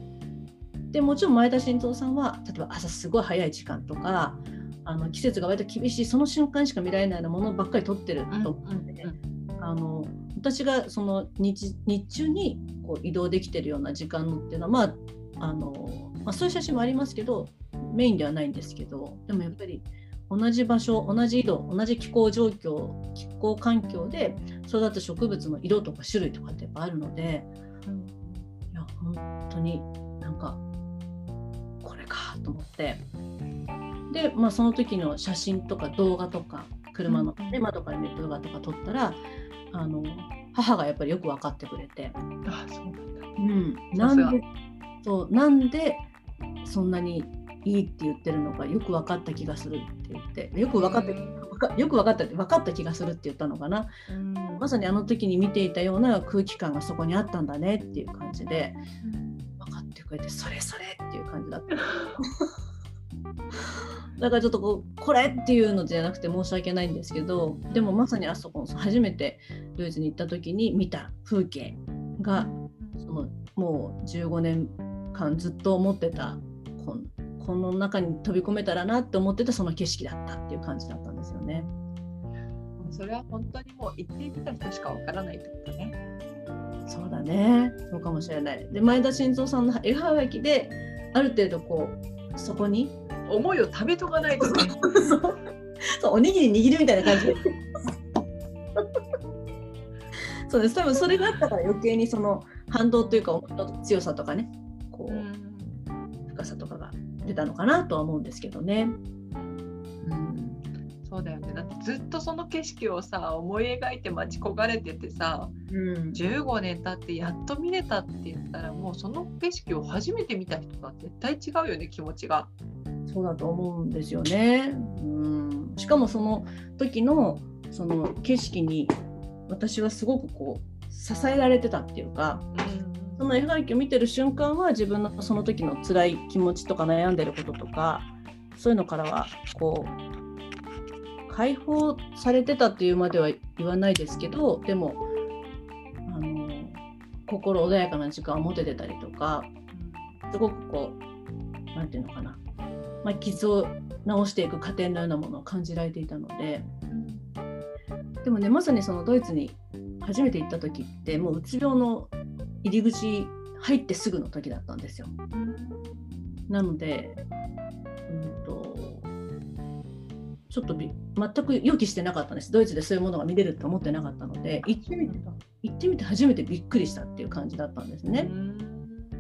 でもちろん前田晋三さんは例えば朝すごい早い時間とかあの季節が割と厳しいその瞬間しか見られないようなものばっかり撮ってると思うんで、ねあの私がその日日中にこう移動できてるような時間っていうのは、まああのまあ、そういう写真もありますけどメインではないんですけどでもやっぱり同じ場所同じ緯度同じ気候状況気候環境で育つ植物の色とか種類とかってやっぱあるのでいや本当になんかこれかと思ってで、まあ、その時の写真とか動画とか車の、ね、窓から見る動画とか撮ったらあの母がやっぱりよく分かってくれて、あ、そうなんだ。うん、なんでそうなんでそんなにいいって言ってるのかよく分かった気がするって言って。よく分かったよく分かったって分かった気がするって言ったのかな。うん。まさにあの時に見ていたような空気感がそこにあったんだねっていう感じで分かってくれてそれそれっていう感じだった。<laughs> だからちょっとこうこれっていうのじゃなくて申し訳ないんですけどでもまさにあそこ初めてドイツに行った時に見た風景がそのもう15年間ずっと思ってたこのこの中に飛び込めたらなって思ってたその景色だったっていう感じだったんですよね。それは本当にもう行ってみた人しかわからないってことね。そうだね。そうかもしれない。で前田晋三さんの絵はがきである程度こうそこに思いを食べとかないとね。そうおにぎり握るみたいな感じで。そうです多分それがあったから余計にその反動というか思いの強さとかねこう、深さとかが出たのかなとは思うんですけどね。うんそうだよねだってずっとその景色をさ思い描いて待ち焦がれててさうん、15年経ってやっと見れたって言ったらもうその景色を初めて見た人とは絶対違うよね気持ちが。そうだと思うんですよね。うん、しかもその時のその景色に私はすごくこう支えられてたっていうかその絵はがきを見てる瞬間は自分のその時の辛い気持ちとか悩んでることとかそういうのからはこう解放されてたっていうまでは言わないですけどでもあの心穏やかな時間を持ててたりとかすごくこうなんていうのかな、まあ、傷を治していく過程のようなものを感じられていたのででもねまさにそのドイツに初めて行った時ってもううつ病の入り口入ってすぐの時だったんですよ。なので、うんと、ちょっとび全く予期してなかったんです。ドイツでそういうものが見れると思ってなかったので、行ってみて行ってみて初めてびっくりしたっていう感じだったんですね。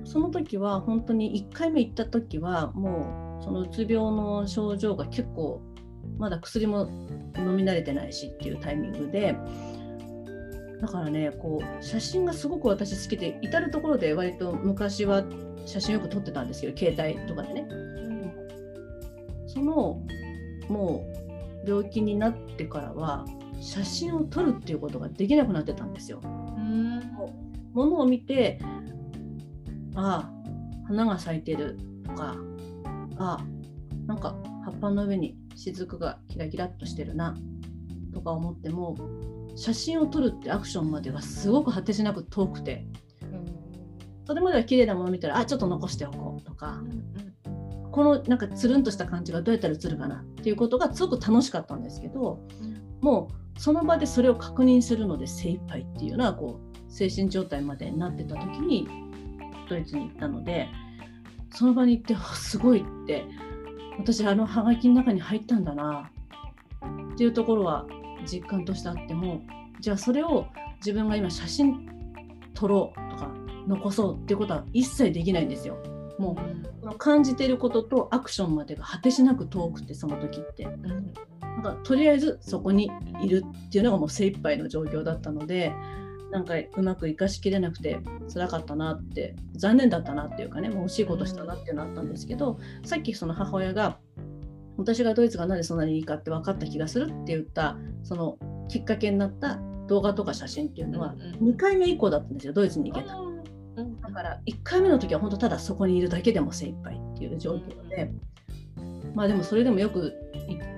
その時は本当に1回目行った時はもうそのうつ病の症状が結構まだ薬も飲み慣れてないしっていうタイミングでだからねこう写真がすごく私好きで至る所で割と昔は写真よく撮ってたんですけど携帯とかでねそのもう病気になってからは写真を撮るっていうことができなくなってたんですよ。ものを見てああ花が咲いてるとかああなんか葉っぱの上に雫がキラキラっとしてるなとか思っても写真を撮るってアクションまでがすごく果てしなく遠くてそれまでは綺麗なもの見たらあちょっと残しておこうとかこのなんかつるんとした感じがどうやったら映るかなっていうことがすごく楽しかったんですけどもうその場でそれを確認するので精一杯っていうのはこう精神状態までになってた時にドイツに行ったのでその場に行ってあすごいって私あのハガキの中に入ったんだなっていうところは実感としてあってもじゃあそれを自分が今写真撮ろうとか残そうっていうことは一切できないんですよ。もう感じていることとアクションまでが果てしなく遠くてその時ってなんかとりあえずそこにいるっていうのがもう精一杯の状況だったのでなんかうまく生かしきれなくて辛かったなって残念だったなっていうかねもう惜しいことしたなっていうのあったんですけど、さっきその母親が私がドイツがなぜそんなにいいかって分かった気がするって言ったそのきっかけになった動画とか写真っていうのは2回目以降だったんですよドイツに行けた。だから1回目の時は本当ただそこにいるだけでも精一杯っていう状況で、まあでもそれでもよく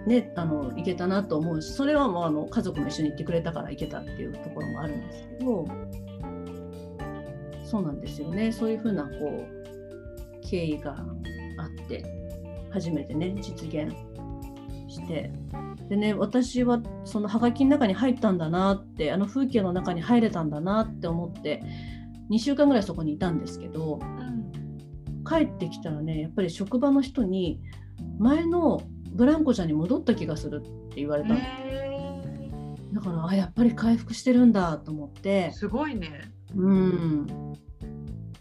ねあの行けたなと思うしそれはもうあの家族も一緒に行ってくれたから行けたっていうところもあるんですけどそうなんですよね。そういうふうなこう経緯があって初めてね実現して。でね私はそのハガキの中に入ったんだなってあの風景の中に入れたんだなって思って2週間ぐらいそこにいたんですけど、帰ってきたらねやっぱり職場の人に前のブランコちゃんに戻った気がするって言われたの。だからあやっぱり回復してるんだと思って。すごいね。うん。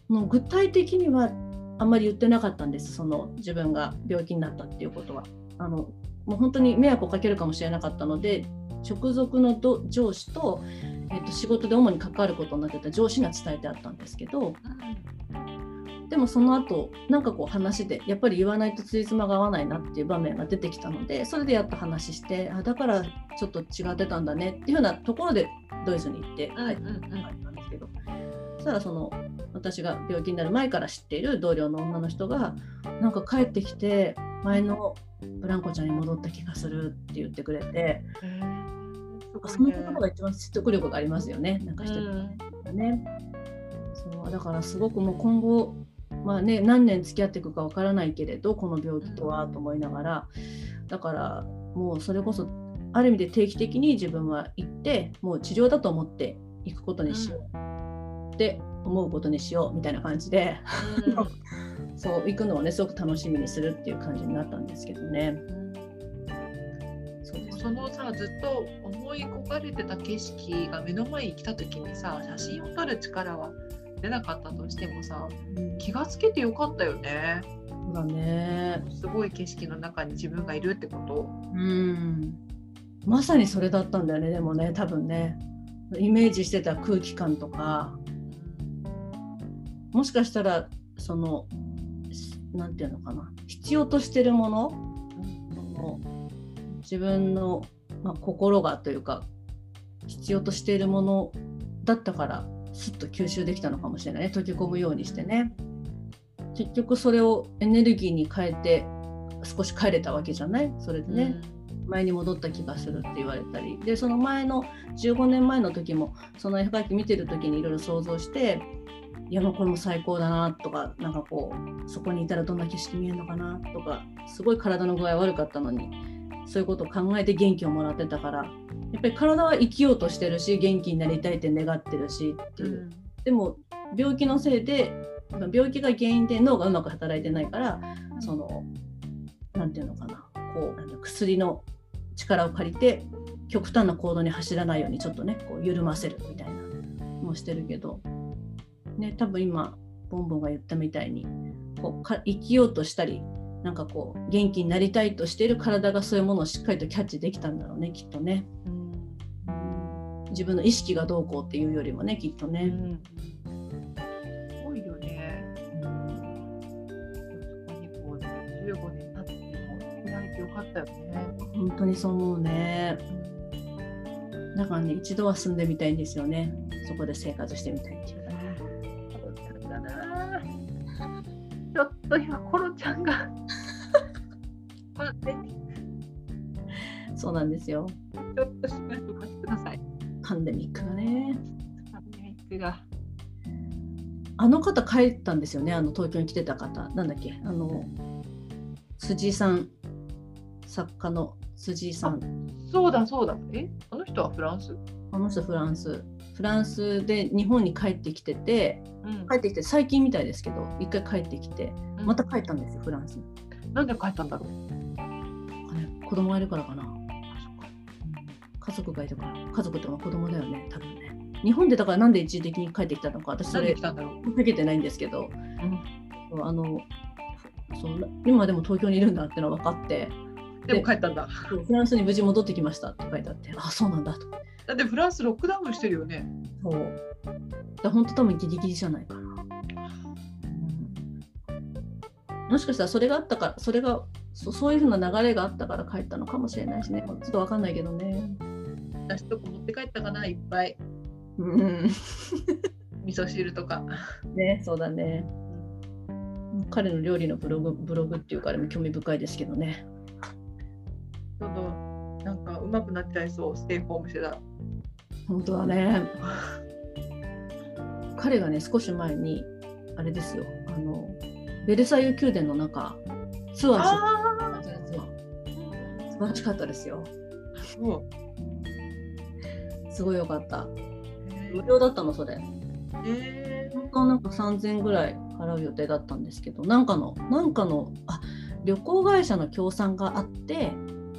もう具体的にはあんまり言ってなかったんですその自分が病気になったっていうことは。あのもう本当に迷惑をかけるかもしれなかったので直属のど上司と,、えっと仕事で主に関わることになってた上司には伝えてあったんですけどでもその後なんかこう話でやっぱり言わないとついつまが合わないなっていう場面が出てきたのでそれでやっと話してあだからちょっと違ってたんだねっていうようなところでドイツに行って帰ったんですけど、そしたらその私が病気になる前から知っている同僚の女の人がなんか帰ってきて前のブランコちゃんに戻った気がするって言ってくれて、なんかその言葉が一番説得力がありますよね、なんか一人ね。そうだからすごくもう今後、まあね、何年付き合っていくかわからないけれどこの病気とはと思いながらだからもうそれこそある意味で定期的に自分は行ってもう治療だと思っていくことにしよう。って思うことにしようみたいな感じで、<laughs> そう行くのをねすごく楽しみにするっていう感じになったんですけどね。そのさずっと思い焦がれてた景色が目の前に来た時にさ写真を撮る力は出なかったとしてもさ、気がつけてよかったよね。そうだね。すごい景色の中に自分がいるってこと。うん。まさにそれだったんだよねでもね多分ね。イメージしてた空気感とか。もしかしたらそのなんていうのかな。必要としてるもの。その自分の、まあ、心がというか必要としているものだったからすっと吸収できたのかもしれないね。溶け込むようにしてね。結局それをエネルギーに変えて少し帰れたわけじゃない？それでね、前に戻った気がするって言われたり。でその前の15年前の時もその絵描き見てる時にいろいろ想像していやもうこれも最高だなとかなんかこうそこにいたらどんな景色見えるのかなとかすごい体の具合悪かったのにそういうことを考えて元気をもらってたからやっぱり体は生きようとしてるし元気になりたいって願ってるしっていう、でも病気のせいで病気が原因で脳がうまく働いてないからそのなんていうのかな。こう薬の力を借りて極端な行動に走らないようにちょっとねこう緩ませるみたいなもしてるけど、ね、多分今ボンボンが言ったみたいにこうか生きようとしたりなんかこう元気になりたいとしている体がそういうものをしっかりとキャッチできたんだろうねきっとね。自分の意識がどうこうっていうよりもねきっとね。すごいよね。そこにこう15年経っても出られてよかったよね。本当にそう思うね。だからね、一度は住んでみたいんですよね。そこで生活してみたいっていうかね。コロちゃんだな。ちょっと今コロちゃんが。<laughs> そうなんですよ。ちょっとしばらくお待ちください。パンデミックがね。パンデミックが。あの方帰ったんですよね。あの東京に来てた方。なんだっけあの、辻井さん、作家の辻井さん。そうだそうだ。えあの人はフランス？あの人フランス。フランスで日本に帰ってきてて、うん帰ってきて最近みたいですけど、一回帰ってきて、また帰ったんですよ、フランスに。なんで帰ったんだろう？子供がいるからかな。家族がいるから家族ってのは子供だよね多分ね。日本でだからなんで一時的に帰ってきたのか私それ来たんだろう。かけてないんですけど、あのそう今でも東京にいるんだってのは分かってでも帰ったんだ。フランスに無事戻ってきましたって書いてあってあそうなんだと。だってフランスロックダウンしてるよね。そう。だ本当多分ギリギリじゃないかな、うん。もしかしたらそれがあったからそれがそそういうふうな流れがあったから帰ったのかもしれないしね。ちょっと分かんないけどね私とこ持って帰ったかないっぱい。うん味噌汁とか。<laughs> ねそうだね彼の料理のブログブログっていうかあれも興味深いですけどね。どんどんなんか上手くなっちゃいそう、ステイホームしてたら。本当だね。彼がね少し前にあれですよあのベルサイユ宮殿の中ツアーあするツアー素晴らしかったですよ。う。すごい良かった。へ無料だったのそれ。え本当はなんか3000円ぐらい払う予定だったんですけどなんかのなんかのあ旅行会社の協賛があって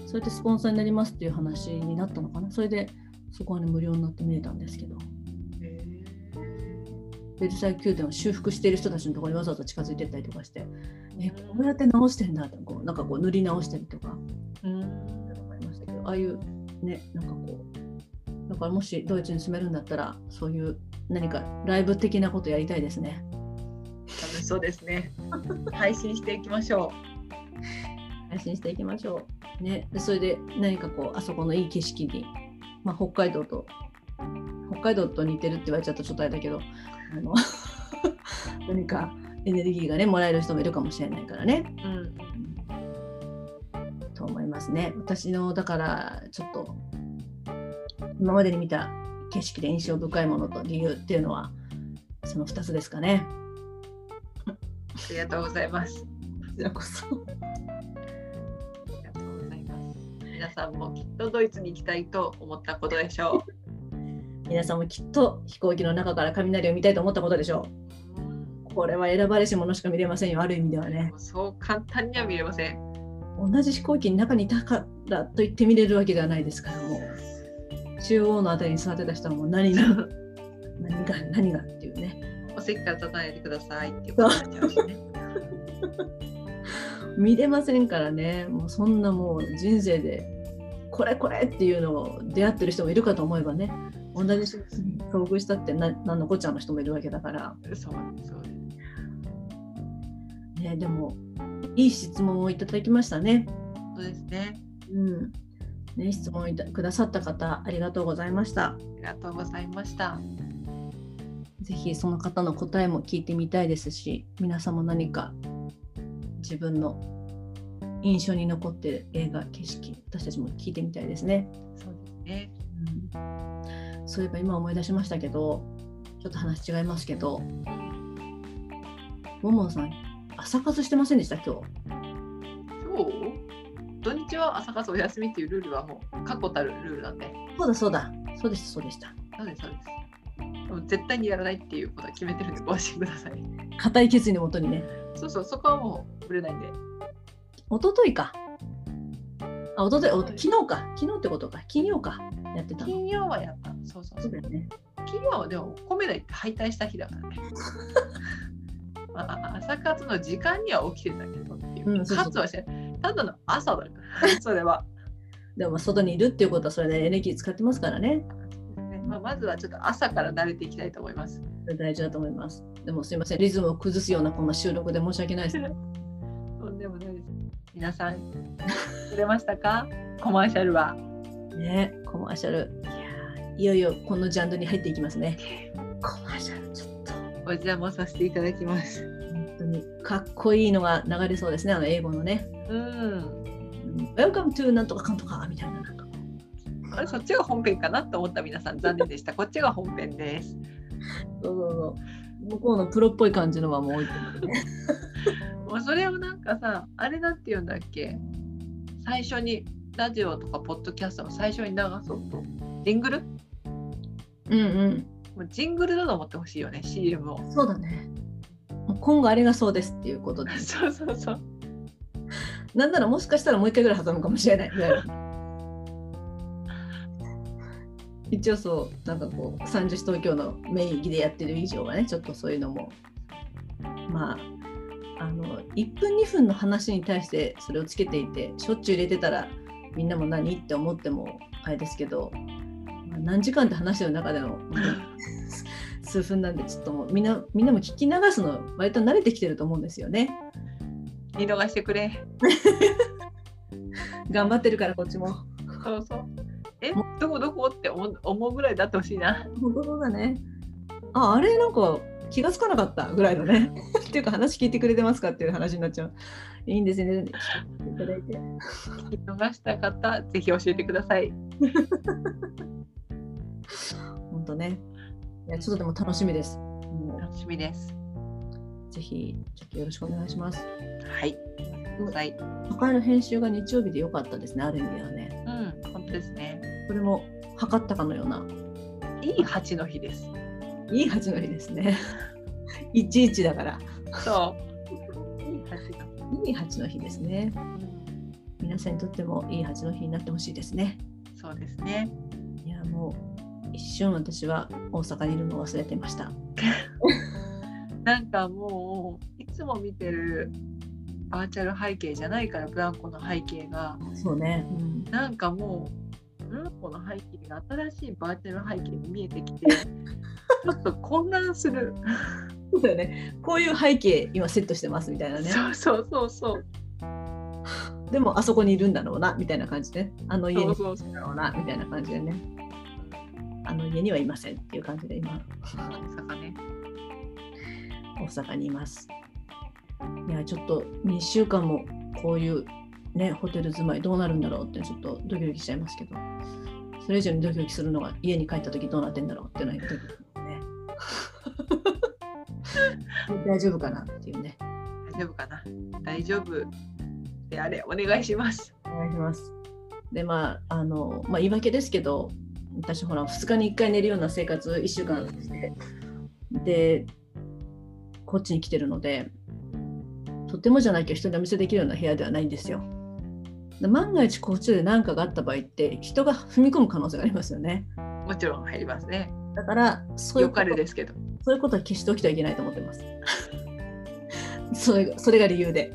それでスポンサーになりますっていう話になったのかなそれでそこはね無料になって見えたんですけどベルサイユ宮殿を修復している人たちのところにわざわざ近づいてったりとかしてえこうやって直してんだってこうなんかこう塗り直したりとかうん。思いましたけどああいうねなんかこうだからもしドイツに住めるんだったらそういう何かライブ的なことやりたいですね。楽しそうですね。<laughs> 配信していきましょ配信していきましょう。ね、でそれで何かこうあそこのいい景色に、まあ、北海道と北海道と似てるって言われちゃったらちょっとあれだけどあの <laughs> 何かエネルギーがねもらえる人もいるかもしれないからね。う。うん。と思いますね。私のだからちょっと今までに見た景色で印象深いものと理由っていうのはその2つですかね。ありがとうございます。こちらこそ。ありがとうございます。皆さんもきっとドイツに行きたいと思ったことでしょ <laughs> 皆さんもきっと飛行機の中から雷を見たいと思ったことでしょう。う。これは選ばれし者しか見れませんよ、ある意味ではね。そう簡単には見れません。同じ飛行機の中にいたからと言って見れるわけではないですから、もう中央のあたりに座ってた人はもう何が <laughs> 何が何がっていうね。お席から立たないでくださいっていうことになっちゃうしね。<laughs> 見れませんからね、もうそんなもう人生でこれこれっていうのを出会ってる人もいるかと思えばね、同じ遭遇したってな何のこっちゃの人もいるわけだから、そうですそうです。ね、でもいい質問をいただきましたね。そうですね。うん。ね、質問いたくださった方、ありがとうございました。ありがとうございました。ぜひその方の答えも聞いてみたいですし、皆さんも何か自分の印象に残っている映画、景色、私たちも聞いてみたいですね。そうですね。うん、そういえば今思い出しましたけど、ちょっと話違いますけど、ももさん、朝活してませんでした、今日？そう？土日は朝活お休みっていうルールはもう確固たるルールなんで。そうだそうだ、そうでした、そうでした。そうですそうです。もう絶対にやらないっていうことは決めてるんでご安心ください。固い決意のもとにね、そうそう、そこはもうぶれないんで。一昨日か。あ、一昨日お昨日か。昨日ってことか。金曜か。やってたの。金曜はやった。そうそうそうだよね。金曜はでもコメダ行って敗退した日だからね。<laughs> まあ、朝活の時間には起きてたけどっていう。うんそうそう活はしてないただの朝だから、<laughs> それは。でも外にいるっていうことはそれでエネルギー使ってますからね。まあ、まずはちょっと朝から慣れていきたいと思います。大事だと思います。でもすいません。リズムを崩すようなこんな収録で申し訳ないですね。<laughs> とんでもないです。皆さん、くれましたか？コマーシャルは。ねコマーシャル。いやーいよいよこのジャンルに入っていきますね。<laughs> コマーシャル、ちょっと。お邪魔させていただきます。にかっこいいのが流れそうですね。あの英語のね。うん。うん Welcome to なんとかかんとかみたいな。なんかあれそっちが本編かなと思った皆さん残念でした。こっちが本編です。そうそうそう。向こうのプロっぽい感じのはもう置いてるね。<laughs> もうそれをなんかさ、あれなんて言うんだっけ？最初にラジオとかポッドキャストの最初に流そうと。ジングル？うんうん。もうジングルだと思ってほしいよね、CM を。そうだね。今後あれがそうですっていうことで。<laughs> そうそうそう。なんならもしかしたらもう一回ぐらい挟むかもしれない。<laughs> 一応そう、なんかこう、三十東京の名義でやってる以上はね、ちょっとそういうのも、まあ、あの、1分2分の話に対してそれをつけていて、しょっちゅう入れてたら、みんなも何って思ってもあれですけど、まあ何時間って話してる中での <laughs> 数分なんで、ちょっとみんな、みんなも聞き流すの割と慣れてきてると思うんですよね。見逃してくれ。<laughs> 頑張ってるからこっちも。そうそう。え、どこどこって思うぐらいだってほしいな。本当だね。あ、あれなんか気がつかなかったぐらいのね。<laughs> っていうか話聞いてくれてますかっていう話になっちゃう。いいんですね。いただいて。聞き逃した方、ぜひ教えてください。<laughs> 本当ね。いや、ちょっとでも楽しみです。も楽しみです。うぜひ、ちょっとよろしくお願いします。はい。ください。都会の編集が日曜日で良かったですね、ある意味ではね。うん、本当ですね。これも測ったかのような、いい蜂の日です。いい蜂の日ですね。<laughs> いちいちだから、そう。いい蜂のいい蜂の日ですね。皆さんにとってもいい蜂の日になってほしいですね。そうですね。いや、もう一瞬私は大阪にいるのを忘れてました。<laughs> なんかもう、いつも見てるバーチャル背景じゃないから、ブランコの背景が、そうね。うんなんかもう、ブランコの背景が新しいバーチャル背景に見えてきて、<laughs> ちょっと混乱する。そうだよね。こういう背景今セットしてますみたいなね。そうそうそうそう。でもあそこにいるんだろうなみたいな感じで、あの家にいる。んだろうなみたいな感じでね。あの家にはいませんっていう感じで今大阪ね。大阪にいます。いやちょっと2週間もこういうね、ホテル住まいどうなるんだろうってちょっとドキドキしちゃいますけど、それ以上にドキドキするのが家に帰った時どうなってんだろうっていうのはドキドキね。<laughs> 大丈夫かなっていうね。大丈夫かな大丈夫であれお願いします。お願いします。で、まあ、あの、まあ、言い訳ですけど、私ほら、2日に1回寝るような生活1週間して、で、こっちに来てるので、とてもじゃないけど人にお見せできるような部屋ではないんですよ。で万が一こっちで何かがあった場合って人が踏み込む可能性がありますよね。もちろん入りますね。だからそういうよことですけど。そういうことは決して起きてはいけないと思ってます。<laughs> それがそれが理由で。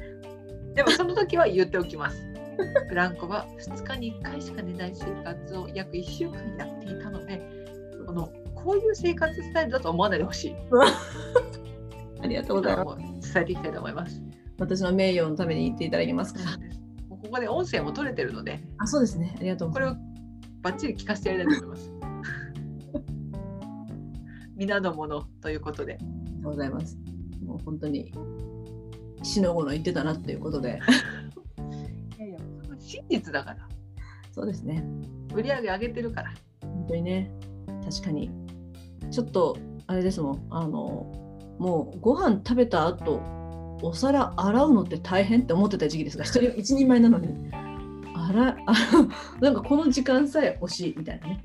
でもその時は言っておきます。<laughs> ブランコは2日に1回しか寝ない生活を約1週間やっていたので、このこういう生活スタイルだと思わないでほしい。<laughs> ありがとうございます。伝えていきたいと思います。私の名誉のために言っていただきますか？ここで音声も取れてるので、あ、そうですね。ありがとうごこれをざいます。バッチリ聞かせてやりたいと思います。<laughs> 皆のものということで。ございます。もう本当に死の後の言ってたなっていうことで。真実だから。そうですね。売り上げ上げてるから。本当にね。確かに。ちょっとあれですもん。あのもうご飯食べた後お皿洗うのって大変って思ってた時期ですが、一人 <laughs> 一人前なのに。洗いあなんかこの時間さえ欲しいみたいなね。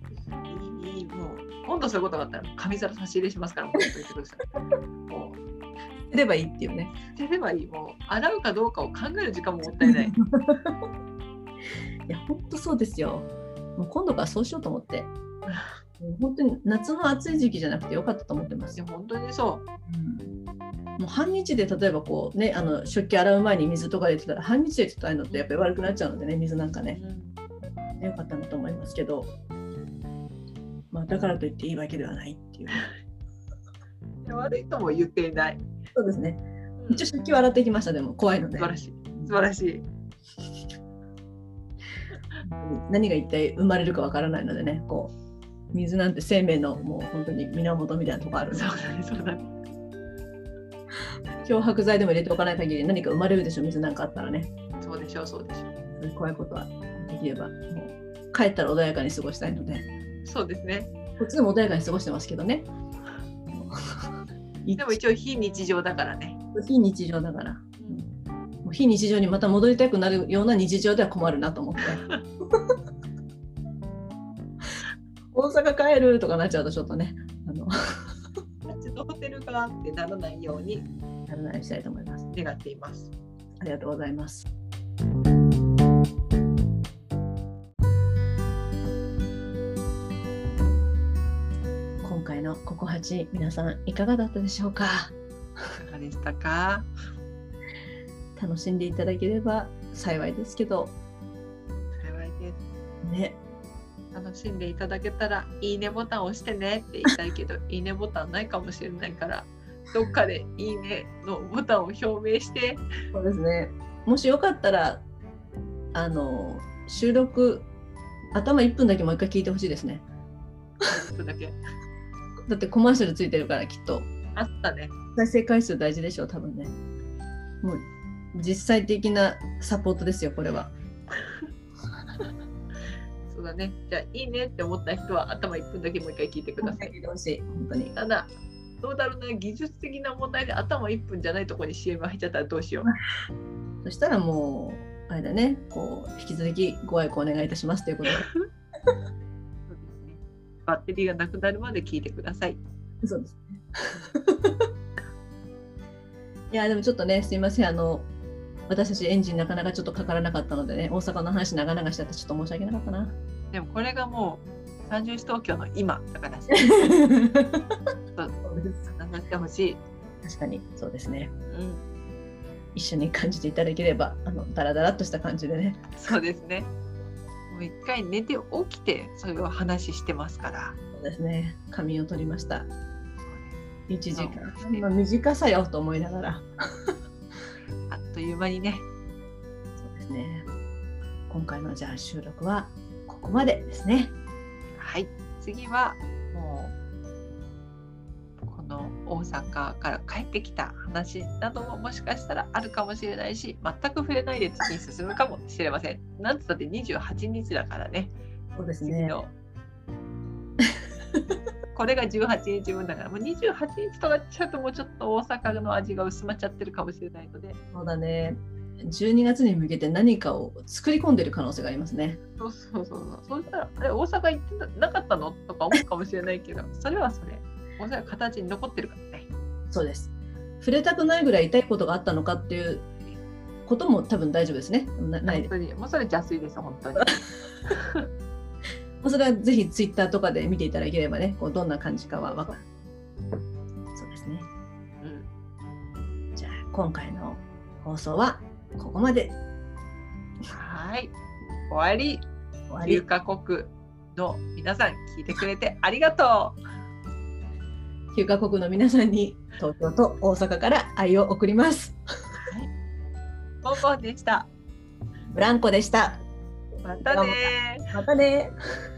いいもう今度そういうことがあったら紙皿差し入れしますからもう言ってください。<laughs> もうすればいいっていうね。捨てればいい。もう洗うかどうかを考える時間ももったいない。<laughs> いや、本当そうですよ。もう今度からそうしようと思って。もう本当に夏の暑い時期じゃなくてよかったと思ってますいや。本当にそもう半日で例えばこうねあの食器洗う前に水とか入れてたら半日で伝えるのってやっぱり悪くなっちゃうのでね水なんかう。ねよかったなと思いますけど、まあ、だからといっていいわけではないっていういや悪いとも言っていない。そうですねうん一応食器は洗ってきましたでも怖いので素晴らしい。素晴らしい。何が一体生まれるかわからないのでねこう水なんて生命のもう本当に源みたいなとこあるのでそうだね、そうだね。漂白剤でも入れておかない限り何か生まれるでしょ水なんかあったらねそうでしょう、そうでしょそう怖いことはできればもう帰ったら穏やかに過ごしたいのでう。そうですね。こっちでも穏やかに過ごしてますけどね。でも一応非日常だからね。非日常だから、もう非日常にまた戻りたくなるような日常では困るなと思って。大阪帰るとかなっちゃうとちょっとね、あの、あっちのホテルかってならないようにやらないようにしたいと思います。願っています。ありがとうございます。今回のココハチ皆さんいかがだったでしょうか？いかがでしたか？楽しんでいただければ幸いですけど幸いです。ね楽しんでいただけたらいいねボタンを押してねって言いたいけど <laughs> いいねボタンないかもしれないからどっかでいいねのボタンを表明してそうですね。もしよかったら、あの、収録、頭1分だけもう一回聞いてほしいですね。ちょっとだけだってコマーシャルついてるからきっと。あったね再生回数大事でしょう、多分ね。もう、実際的なサポートですよ、これは。<laughs> そうだねじゃあいいねって思った人は頭1分だけもう一回聞いてくださいい、本当に。ただどうだろうな技術的な問題で頭1分じゃないところに CM 入っちゃったらどうしよう <laughs> そしたらもう、あれだね、こう、引き続きご愛顧お願いいたしますということで。そうですねバッテリーがなくなるまで聞いてくださいそうですね。<laughs> いや、でもちょっとね、すいません、あの、私たちエンジンなかなかちょっとかからなかったのでね、大阪の話長々しちゃってちょっと申し訳なかったな。でもこれがもう三十市東京の今だからそうです話してほしい、確かにそうですね。うん、一緒に感じていただければ、あのダラダラっとした感じでね。そうですねもう一回寝て起きてそれを話してますからそうですね。仮眠を取りました。1時間の短さよと思いながら。という間にねそうですね。今回のじゃあ収録はここまでですね。はい次はもうこの大阪から帰ってきた話などももしかしたらあるかもしれないし全く触れないで次に進むかもしれません。なんつったって28日だからねそうですね。次の。<laughs> これが18日分だからもう28日とかちょっともうちょっと大阪の味が薄まっちゃってるかもしれないのでそうだね。12月に向けて何かを作り込んでる可能性がありますね。そうそうそうそうそうしたらあれ大阪行ってなかったのとか思うかもしれないけどそれはそれ大阪形に残ってるからね。そうです。触れたくないぐらい痛いことがあったのかっていうことも多分大丈夫ですね。なない本当にもうそれ邪推です本当に。<laughs> まあそれはぜひツイッターとかで見ていただければね、こうどんな感じかは分かる。そうですね。うんじゃあ今回の放送はここまではい終わり9終わ国の皆さん聞いてくれてありがとう。9カ国の皆さんに東京と大阪から愛を送ります。ボンボンでした。ブランコでした。またねまたね。<laughs>